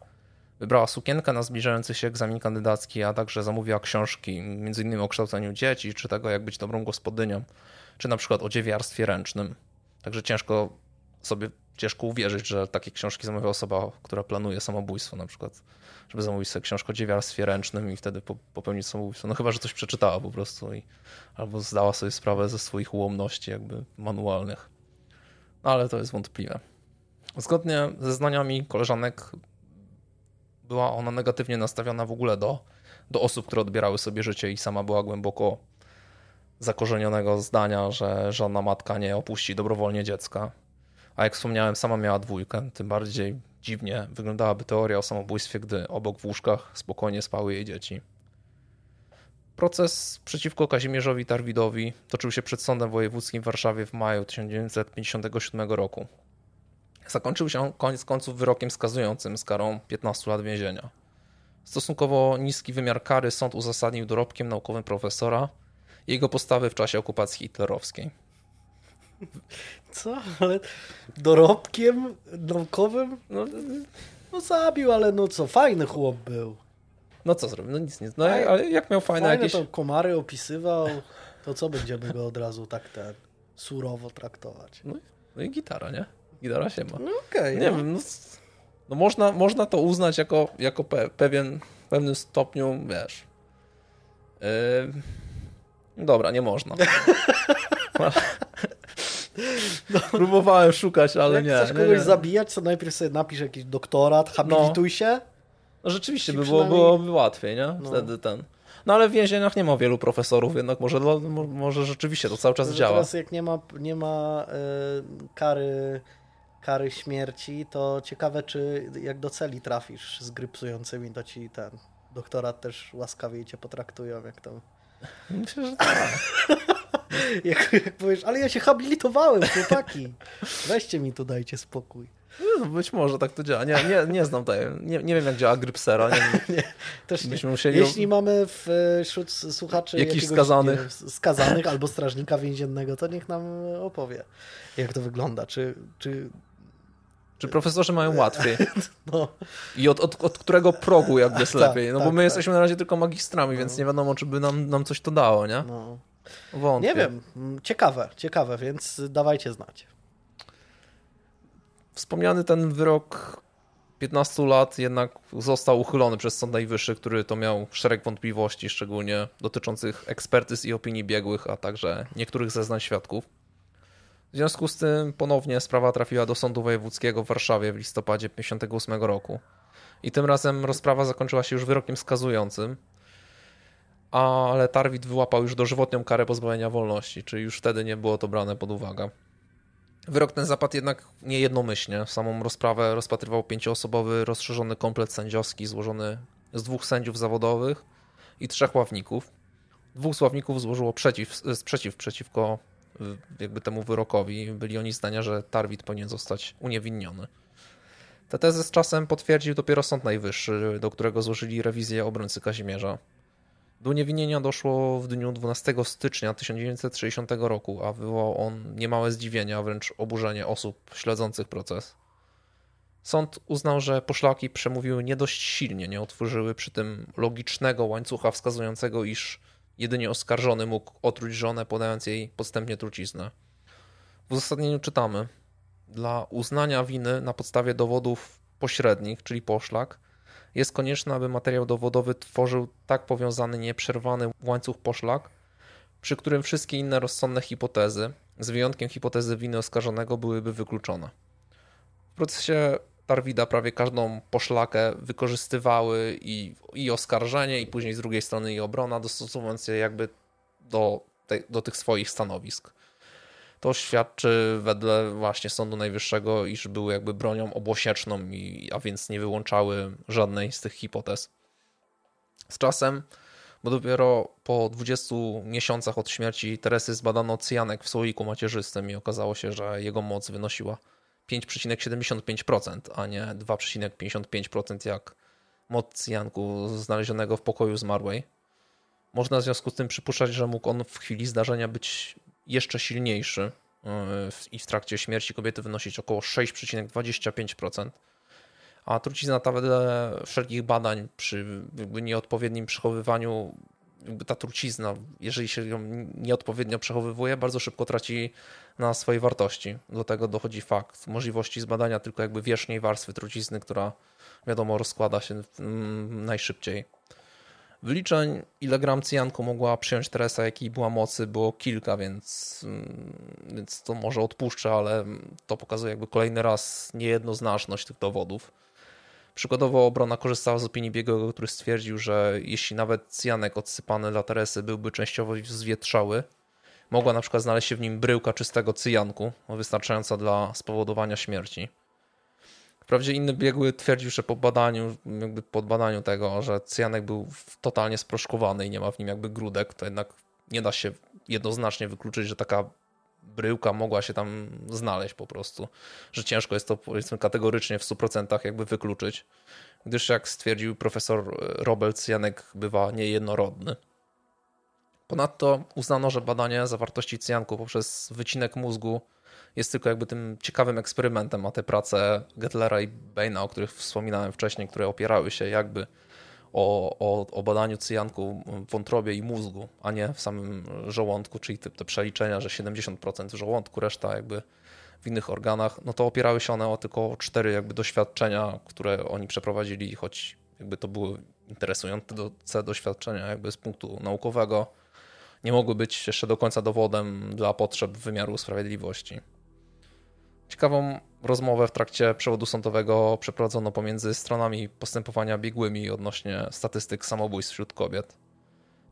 Wybrała sukienkę na zbliżający się egzamin kandydacki, a także zamówiła książki, m.in. o kształceniu dzieci, czy tego, jak być dobrą gospodynią czy na przykład o dziewiarstwie ręcznym. Także ciężko sobie, ciężko uwierzyć, że takie książki zamawia osoba, która planuje samobójstwo na przykład, żeby zamówić sobie książkę o dziewiarstwie ręcznym i wtedy popełnić samobójstwo. No chyba, że coś przeczytała po prostu i albo zdała sobie sprawę ze swoich ułomności jakby manualnych. No ale to jest wątpliwe. Zgodnie ze znaniami koleżanek była ona negatywnie nastawiona w ogóle do, do osób, które odbierały sobie życie i sama była głęboko zakorzenionego zdania, że żadna matka nie opuści dobrowolnie dziecka. A jak wspomniałem, sama miała dwójkę, tym bardziej dziwnie wyglądałaby teoria o samobójstwie, gdy obok w łóżkach spokojnie spały jej dzieci. Proces przeciwko Kazimierzowi Tarwidowi toczył się przed Sądem Wojewódzkim w Warszawie w maju 1957 roku. Zakończył się koniec końców wyrokiem skazującym z karą 15 lat więzienia. Stosunkowo niski wymiar kary sąd uzasadnił dorobkiem naukowym profesora – jego postawy w czasie okupacji hitlerowskiej. Co? Ale dorobkiem naukowym? No, No zabił, ale no co, fajny chłop był. no co zrobił? No nic nie. No, ale jak miał fajne, Fajne jakieś... to komary opisywał, to co będziemy go od razu tak ten surowo traktować? No, no i gitara, nie? Gitara się ma. No okej. Nie no. wiem, no, no można, można to uznać jako, jako pe, pewien, w pewnym stopniu, wiesz. Yy, dobra, nie można. Próbowałem szukać, ale Jak nie. chcesz nie, kogoś nie. zabijać, to najpierw sobie napisz jakiś doktorat, habilituj się. No rzeczywiście Ci by było, przynajmniej- byłoby łatwiej, nie? No. Wtedy ten. No ale w więzieniach nie ma wielu profesorów, jednak może, może rzeczywiście to cały czas Że działa. Teraz jak nie ma, nie ma e, kary, kary śmierci, to ciekawe, czy jak do celi trafisz z gry psującymi, to ci ten doktorat też łaskawiej cię potraktują, jak to... Myślę, że tak. Jak, jak powiesz, ale ja się habilitowałem, chłopaki. Weźcie mi tu, dajcie spokój. No, być może tak to działa. Nie, nie, nie znam tej. Nie, nie wiem, jak działa Grypsera. Nie, Też nie. musieli. Jeśli mamy e, wśród słuchaczy Jakichś skazanych. nie wiem, skazanych albo strażnika więziennego, to niech nam opowie, jak to wygląda. Czy, czy Czy profesorzy mają łatwiej? no, I od, od, od którego progu jakby jest Tak, lepiej? No bo tak, my tak. jesteśmy na razie tylko magistrami, więc nie wiadomo, czy by nam, nam coś to dało, nie? no. Wątpię. Nie wiem, ciekawe, ciekawe, więc dawajcie znać. Wspomniany ten wyrok 15 lat jednak został uchylony przez Sąd Najwyższy, który to miał szereg wątpliwości, szczególnie dotyczących ekspertyz i opinii biegłych, a także niektórych zeznań świadków. W związku z tym ponownie sprawa trafiła do Sądu Wojewódzkiego w Warszawie w listopadzie 1958 roku. I tym razem rozprawa zakończyła się już wyrokiem skazującym, ale Tarwit wyłapał już dożywotnią karę pozbawienia wolności, czyli już wtedy nie było to brane pod uwagę. Wyrok ten zapadł jednak nie jednomyślnie. Samą rozprawę rozpatrywał pięcioosobowy rozszerzony komplet sędziowski złożony z dwóch sędziów zawodowych i trzech ławników. Dwóch z ławników złożyło przeciw, sprzeciw przeciwko jakby temu wyrokowi. Byli oni zdania, że Tarwit powinien zostać uniewinniony. Tę tezę z czasem potwierdził dopiero Sąd Najwyższy, do którego złożyli rewizję obrońcy Kazimierza. Do uniewinnienia doszło w dniu 12 stycznia 1960 roku, a wywołał on niemałe zdziwienie, a wręcz oburzenie osób śledzących proces. Sąd uznał, że poszlaki przemówiły nie dość silnie, nie otworzyły przy tym logicznego łańcucha wskazującego, iż jedynie oskarżony mógł otruć żonę, podając jej podstępnie truciznę. W uzasadnieniu czytamy: Dla uznania winy na podstawie dowodów pośrednich, czyli poszlak, jest konieczne, aby materiał dowodowy tworzył tak powiązany, nieprzerwany łańcuch poszlak, przy którym wszystkie inne rozsądne hipotezy, z wyjątkiem hipotezy winy oskarżonego, byłyby wykluczone. W procesie Tarwida prawie każdą poszlakę wykorzystywały i, i oskarżenie, i później z drugiej strony i obrona, dostosowując je jakby do, te, do tych swoich stanowisk. To świadczy wedle właśnie Sądu Najwyższego, iż były jakby bronią obłosieczną, i, a więc nie wyłączały żadnej z tych hipotez. Z czasem, bo dopiero po 20 miesiącach od śmierci Teresy zbadano cyjanek w słoiku macierzystym i okazało się, że jego moc wynosiła 5,75%, a nie 2,55% jak moc cyjanku znalezionego w pokoju zmarłej. Można w związku z tym przypuszczać, że mógł on w chwili zdarzenia być jeszcze silniejszy yy, i w trakcie śmierci kobiety wynosić około 6,25%. A trucizna ta wedle wszelkich badań przy nieodpowiednim przechowywaniu, ta trucizna, jeżeli się ją nieodpowiednio przechowywuje, bardzo szybko traci na swojej wartości. Do tego dochodzi fakt możliwości zbadania tylko jakby wierzchniej warstwy trucizny, która wiadomo rozkłada się mm, najszybciej. Wyliczeń, ile gram cyjanku mogła przyjąć Teresa, jakiej była mocy, było kilka, więc, mm, więc to może odpuszczę, ale to pokazuje jakby kolejny raz niejednoznaczność tych dowodów. Przykładowo obrona korzystała z opinii biegłego, który stwierdził, że jeśli nawet cyjanek odsypany dla Teresy byłby częściowo zwietrzały, mogła na przykład znaleźć się w nim bryłka czystego cyjanku, wystarczająca dla spowodowania śmierci. Wprawdzie inny biegły twierdził, że po badaniu, jakby po badaniu tego, że cyjanek był totalnie sproszkowany i nie ma w nim jakby grudek, to jednak nie da się jednoznacznie wykluczyć, że taka bryłka mogła się tam znaleźć po prostu. Że ciężko jest to powiedzmy kategorycznie w 100% jakby wykluczyć, gdyż jak stwierdził profesor Robel, cyjanek bywa niejednorodny. Ponadto uznano, że badanie zawartości cyjanku poprzez wycinek mózgu jest tylko jakby tym ciekawym eksperymentem, a te prace Getlera i Baina, o których wspominałem wcześniej, które opierały się jakby o, o, o badaniu cyjanku w wątrobie i mózgu, a nie w samym żołądku, czyli te, te przeliczenia, że 70% w żołądku, reszta jakby w innych organach, no to opierały się one o tylko cztery jakby doświadczenia, które oni przeprowadzili, choć jakby to były interesujące doświadczenia jakby z punktu naukowego, nie mogły być jeszcze do końca dowodem dla potrzeb wymiaru sprawiedliwości. Ciekawą rozmowę w trakcie przewodu sądowego przeprowadzono pomiędzy stronami postępowania biegłymi odnośnie statystyk samobójstw wśród kobiet.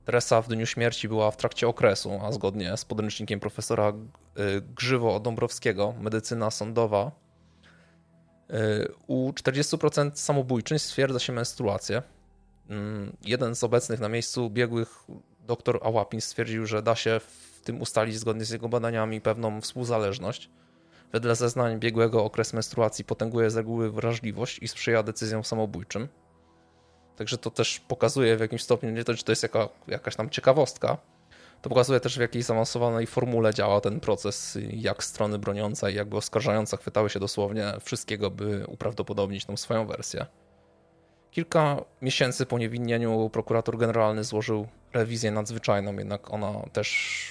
Teresa w dniu śmierci była w trakcie okresu, a zgodnie z podręcznikiem profesora y, Grzywo-Dąbrowskiego, medycyna sądowa, y, u 40% samobójczyń stwierdza się menstruację. Mm, jeden z obecnych na miejscu biegłych, dr Ałapin, stwierdził, że da się w tym ustalić zgodnie z jego badaniami pewną współzależność – Wedle zeznań biegłego okres menstruacji potęguje z reguły wrażliwość i sprzyja decyzjom samobójczym. Także to też pokazuje w jakimś stopniu, nie to, czy to jest jaka, jakaś tam ciekawostka, to pokazuje też w jakiej zaawansowanej formule działa ten proces, jak strony broniące i jakby oskarżająca chwytały się dosłownie wszystkiego, by uprawdopodobnić tą swoją wersję. Kilka miesięcy po niewinnieniu prokurator generalny złożył rewizję nadzwyczajną, jednak ona też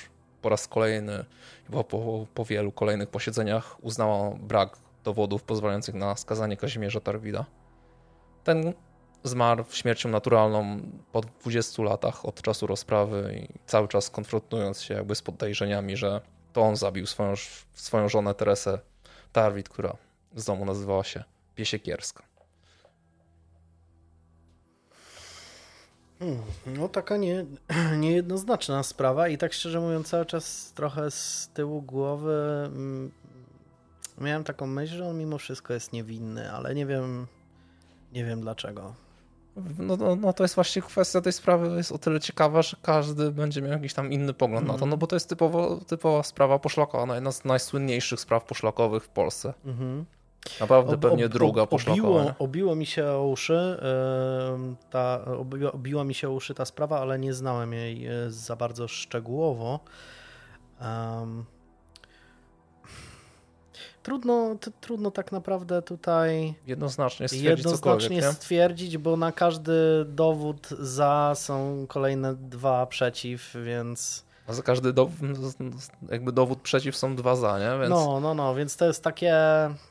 po raz kolejny, chyba po, po wielu kolejnych posiedzeniach uznała brak dowodów pozwalających na skazanie Kazimierza Tarwida. Ten zmarł śmiercią naturalną po 20 latach od czasu rozprawy i cały czas konfrontując się jakby z podejrzeniami, że to on zabił swoją, swoją żonę Teresę Tarwid, która z domu nazywała się Piesiekierska. No taka nie, niejednoznaczna sprawa i tak szczerze mówiąc cały czas trochę z tyłu głowy mm, miałem taką myśl, że on mimo wszystko jest niewinny, ale nie wiem nie wiem dlaczego. No, no, no, to jest właśnie kwestia tej sprawy jest o tyle ciekawa, że każdy będzie miał jakiś tam inny pogląd mm. na to, no bo to jest typowo, typowa sprawa poszlakowa, jedna z najsłynniejszych spraw poszlakowych w Polsce. Mm -hmm. Naprawdę ob, pewnie ob, druga poszlakowa. Obiło, obiło mi się o uszy ta, obiła, obiła mi się o uszy ta sprawa, ale nie znałem jej e, za bardzo szczegółowo. Um, trudno, trudno tak naprawdę tutaj jednoznacznie stwierdzić, jednoznacznie stwierdzić, bo na każdy dowód za są kolejne dwa przeciw, więc a za każdy dowód, jakby dowód przeciw są dwa za, nie? Więc... No, no, no, więc to jest takie,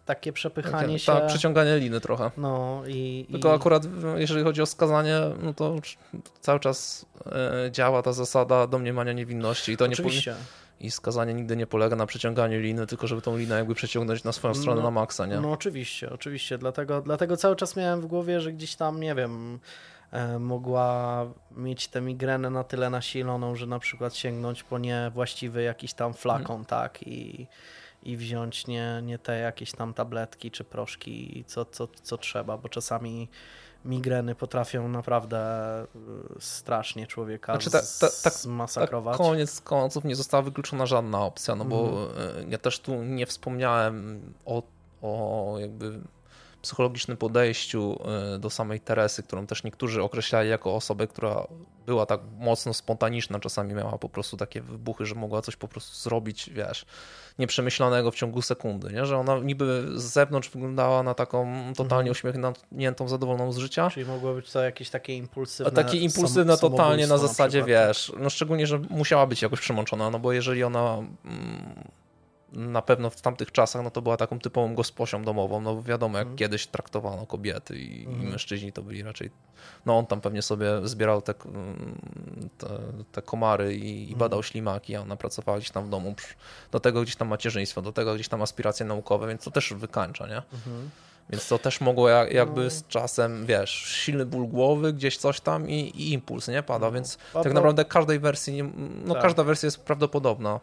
takie przepychanie takie, się. Tak, przeciąganie liny trochę. No i. Tylko i... akurat jeżeli chodzi o skazanie, no to cały czas e, działa ta zasada domniemania niewinności i to Oczywiście. nie I skazanie nigdy nie polega na przeciąganiu liny, tylko żeby tą linę jakby przeciągnąć na swoją stronę no, na maksa, nie? No oczywiście, oczywiście. Dlatego, dlatego cały czas miałem w głowie, że gdzieś tam, nie wiem, mogła mieć tę migrenę na tyle nasiloną, że na przykład sięgnąć po niewłaściwy jakiś tam flakon, mm. tak, i, i wziąć nie, nie te jakieś tam tabletki czy proszki, co, co, co trzeba, bo czasami migreny potrafią naprawdę e, strasznie człowieka znaczy, ta, ta, ta, zmasakrować. Koniec końców nie została wykluczona żadna opcja, no bo mm. ja też tu nie wspomniałem o, o jakby psychologicznym podejściu y, do samej Teresy, którą też niektórzy określali jako osobę, która była tak mocno spontaniczna, czasami miała po prostu takie wybuchy, że mogła coś po prostu zrobić, wiesz, nieprzemyślanego w ciągu sekundy, nie? że ona niby z zewnątrz wyglądała na taką totalnie mhm. uśmiechniętą, zadowoloną z życia. Czyli mogło być to jakieś takie impulsywne Takie impulsywne sam, totalnie na zasadzie, na wiesz, no szczególnie, że musiała być jakoś przemączona, no bo jeżeli ona... Mm, na pewno w tamtych czasach no to była taką typową gosposią domową, no wiadomo jak mm. kiedyś traktowano kobiety i, mm. i, mhm. mężczyźni to byli raczej, no on tam pewnie sobie zbierał te, te, te komary i, i, mhm. badał ślimaki, a ona pracowała gdzieś tam w domu, do tego gdzieś tam macierzyństwo, do tego gdzieś tam aspiracje naukowe, więc to też wykańcza, nie? Mm. Więc to też mogło jakby no. z czasem, wiesz, silny ból głowy, gdzieś coś tam i, i impuls, nie? Pada, no. więc tak naprawdę każdej wersji, no tak. każda wersja jest prawdopodobna.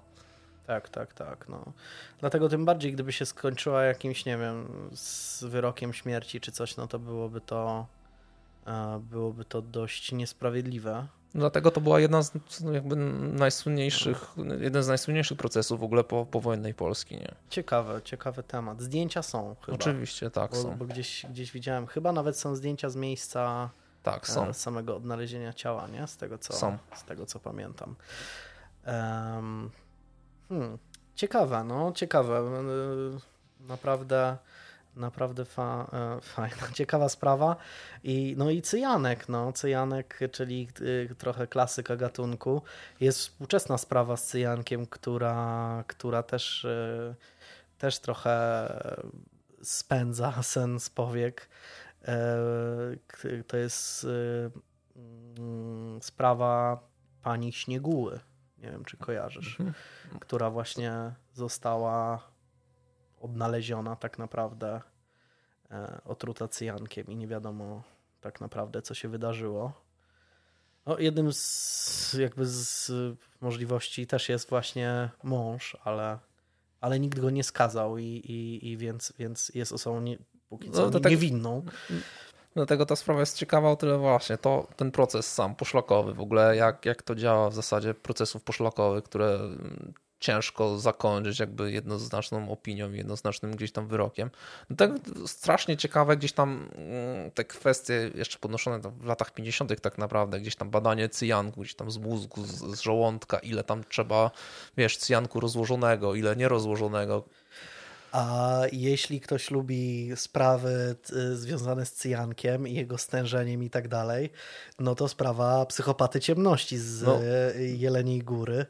Tak, tak, tak. No. Dlatego tym bardziej, gdyby się skończyła jakimś, nie wiem, z wyrokiem śmierci czy coś, no to byłoby to e, byłoby to dość niesprawiedliwe. Dlatego to była jedna z jakby najsłynniejszych, jeden z najsłynniejszych procesów w ogóle po, powojennej Polski. Nie? Ciekawy, ciekawy temat. Zdjęcia są chyba. Oczywiście, tak bo, są. Bo gdzieś, gdzieś widziałem, chyba nawet są zdjęcia z miejsca Tak, e, są. samego odnalezienia ciała, nie? Z tego co, Są. Z tego, co pamiętam. Em, hmm, ciekawe, no, ciekawe. E, Naprawdę, naprawdę fa, e, fajna, ciekawa sprawa. I, no i cyjanek, no, cyjanek, czyli y, trochę klasyka gatunku. Jest współczesna sprawa z cyjankiem, która, która też, też trochę spędza sen z powiek. E, To jest mm, sprawa pani Śnieguły. Nie wiem, czy kojarzysz, Mhm. która właśnie została odnaleziona tak naprawdę e, otruta cyjankiem i nie wiadomo tak naprawdę, co się wydarzyło. No, jednym z jakby z możliwości też jest właśnie mąż, ale, ale nikt go nie skazał i, i, i więc, więc jest osobą nie, póki co No, tak- niewinną. Dlatego ta sprawa jest ciekawa o tyle właśnie, to ten proces sam poszlakowy w ogóle, jak, jak to działa w zasadzie procesów poszlakowych, które mm, ciężko zakończyć jakby jednoznaczną opinią, jednoznacznym gdzieś tam wyrokiem. No tak strasznie ciekawe gdzieś tam mm, te kwestie jeszcze podnoszone w latach 50. tak naprawdę, gdzieś tam badanie cyjanku, gdzieś tam z mózgu, z, z żołądka, ile tam trzeba, wiesz, cyjanku rozłożonego, ile nierozłożonego. A jeśli ktoś lubi sprawy t- związane z cyjankiem i jego stężeniem i tak dalej, no to sprawa psychopaty ciemności z No. e, Jeleniej Góry.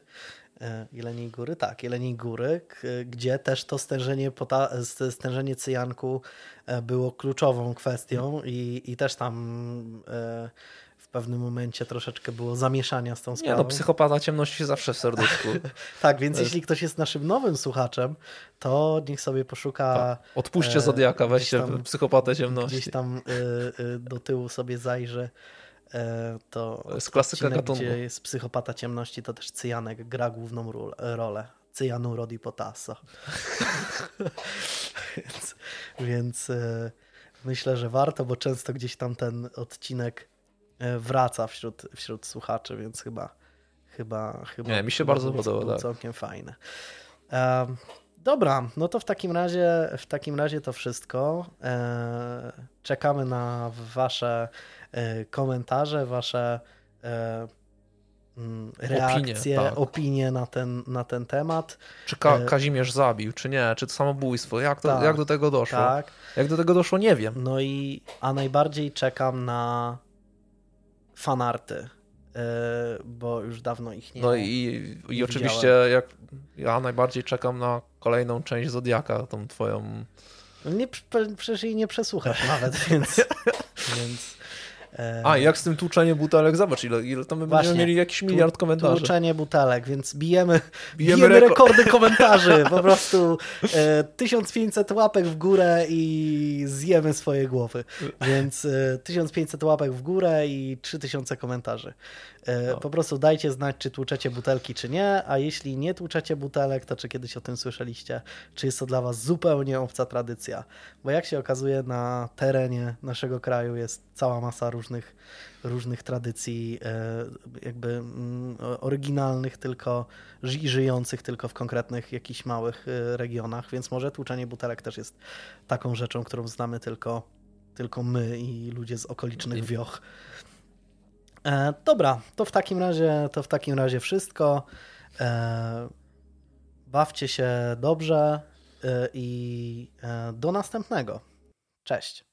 E, Jeleniej Góry? Tak, Jeleniej Góry, gdzie też to stężenie, stężenie cyjanku było kluczową kwestią i, i też tam w pewnym momencie troszeczkę było zamieszania z tą Nie sprawą. no, psychopata ciemności zawsze w serduszku. Tak, więc jeśli ktoś jest naszym nowym słuchaczem, to niech sobie poszuka Odpuśćcie E, Zodiaka, weźcie tam- psychopatę ciemności. gdzieś tam y, y, do tyłu sobie zajrzy, to jest klasyka odcinek, gatunku. gdzie jest psychopata ciemności, to też Cyjanek gra główną rolę. Cyjanu Rodi Potasso. więc więc myślę, że warto, bo często gdzieś tam ten odcinek wraca wśród, wśród słuchaczy, więc chyba chyba, chyba Nie, mi się bardzo podoba, tak. całkiem fajny. Em, Dobra, no to w takim razie, w takim razie to wszystko. E, czekamy na wasze e, komentarze, wasze e, mm, reakcje, tak. opinie na, ten, na ten temat. Czy Ka E, Kazimierz zabił, czy nie? Czy to samobójstwo? Jak, to, Tak, jak do tego doszło? Tak. Jak do tego doszło, nie wiem. No i a najbardziej czekam na fanarty, e, bo już dawno ich nie No i, i nie oczywiście jak ja najbardziej czekam na kolejną część Zodiaka, tą twoją... Nie, prze- przecież jej nie przesłuchasz nawet, więc. więc A, jak z tym tłuczeniem butelek? Zobacz, ile, ile to my Właśnie. będziemy mieli jakiś miliard komentarzy. Tłuczenie butelek, więc bijemy, Bijemy bijemy, reko- rekordy komentarzy. Po prostu e, 1500 łapek w górę i zjemy swoje głowy. Więc e, 1500 łapek w górę i 3000 komentarzy. E, No. Po prostu dajcie znać, czy tłuczecie butelki, czy nie, a jeśli nie tłuczecie butelek, to czy kiedyś o tym słyszeliście, czy jest to dla was zupełnie obca tradycja. Bo jak się okazuje, na terenie naszego kraju jest cała masa różnych, różnych tradycji, e, jakby mm, oryginalnych, tylko ży- żyjących tylko w konkretnych jakichś małych e, regionach, więc może tłuczenie butelek też jest taką rzeczą, którą znamy tylko, tylko my i ludzie z okolicznych wioch. E, dobra, to w takim razie to w takim razie wszystko. E, bawcie się dobrze e, i e, do następnego. Cześć.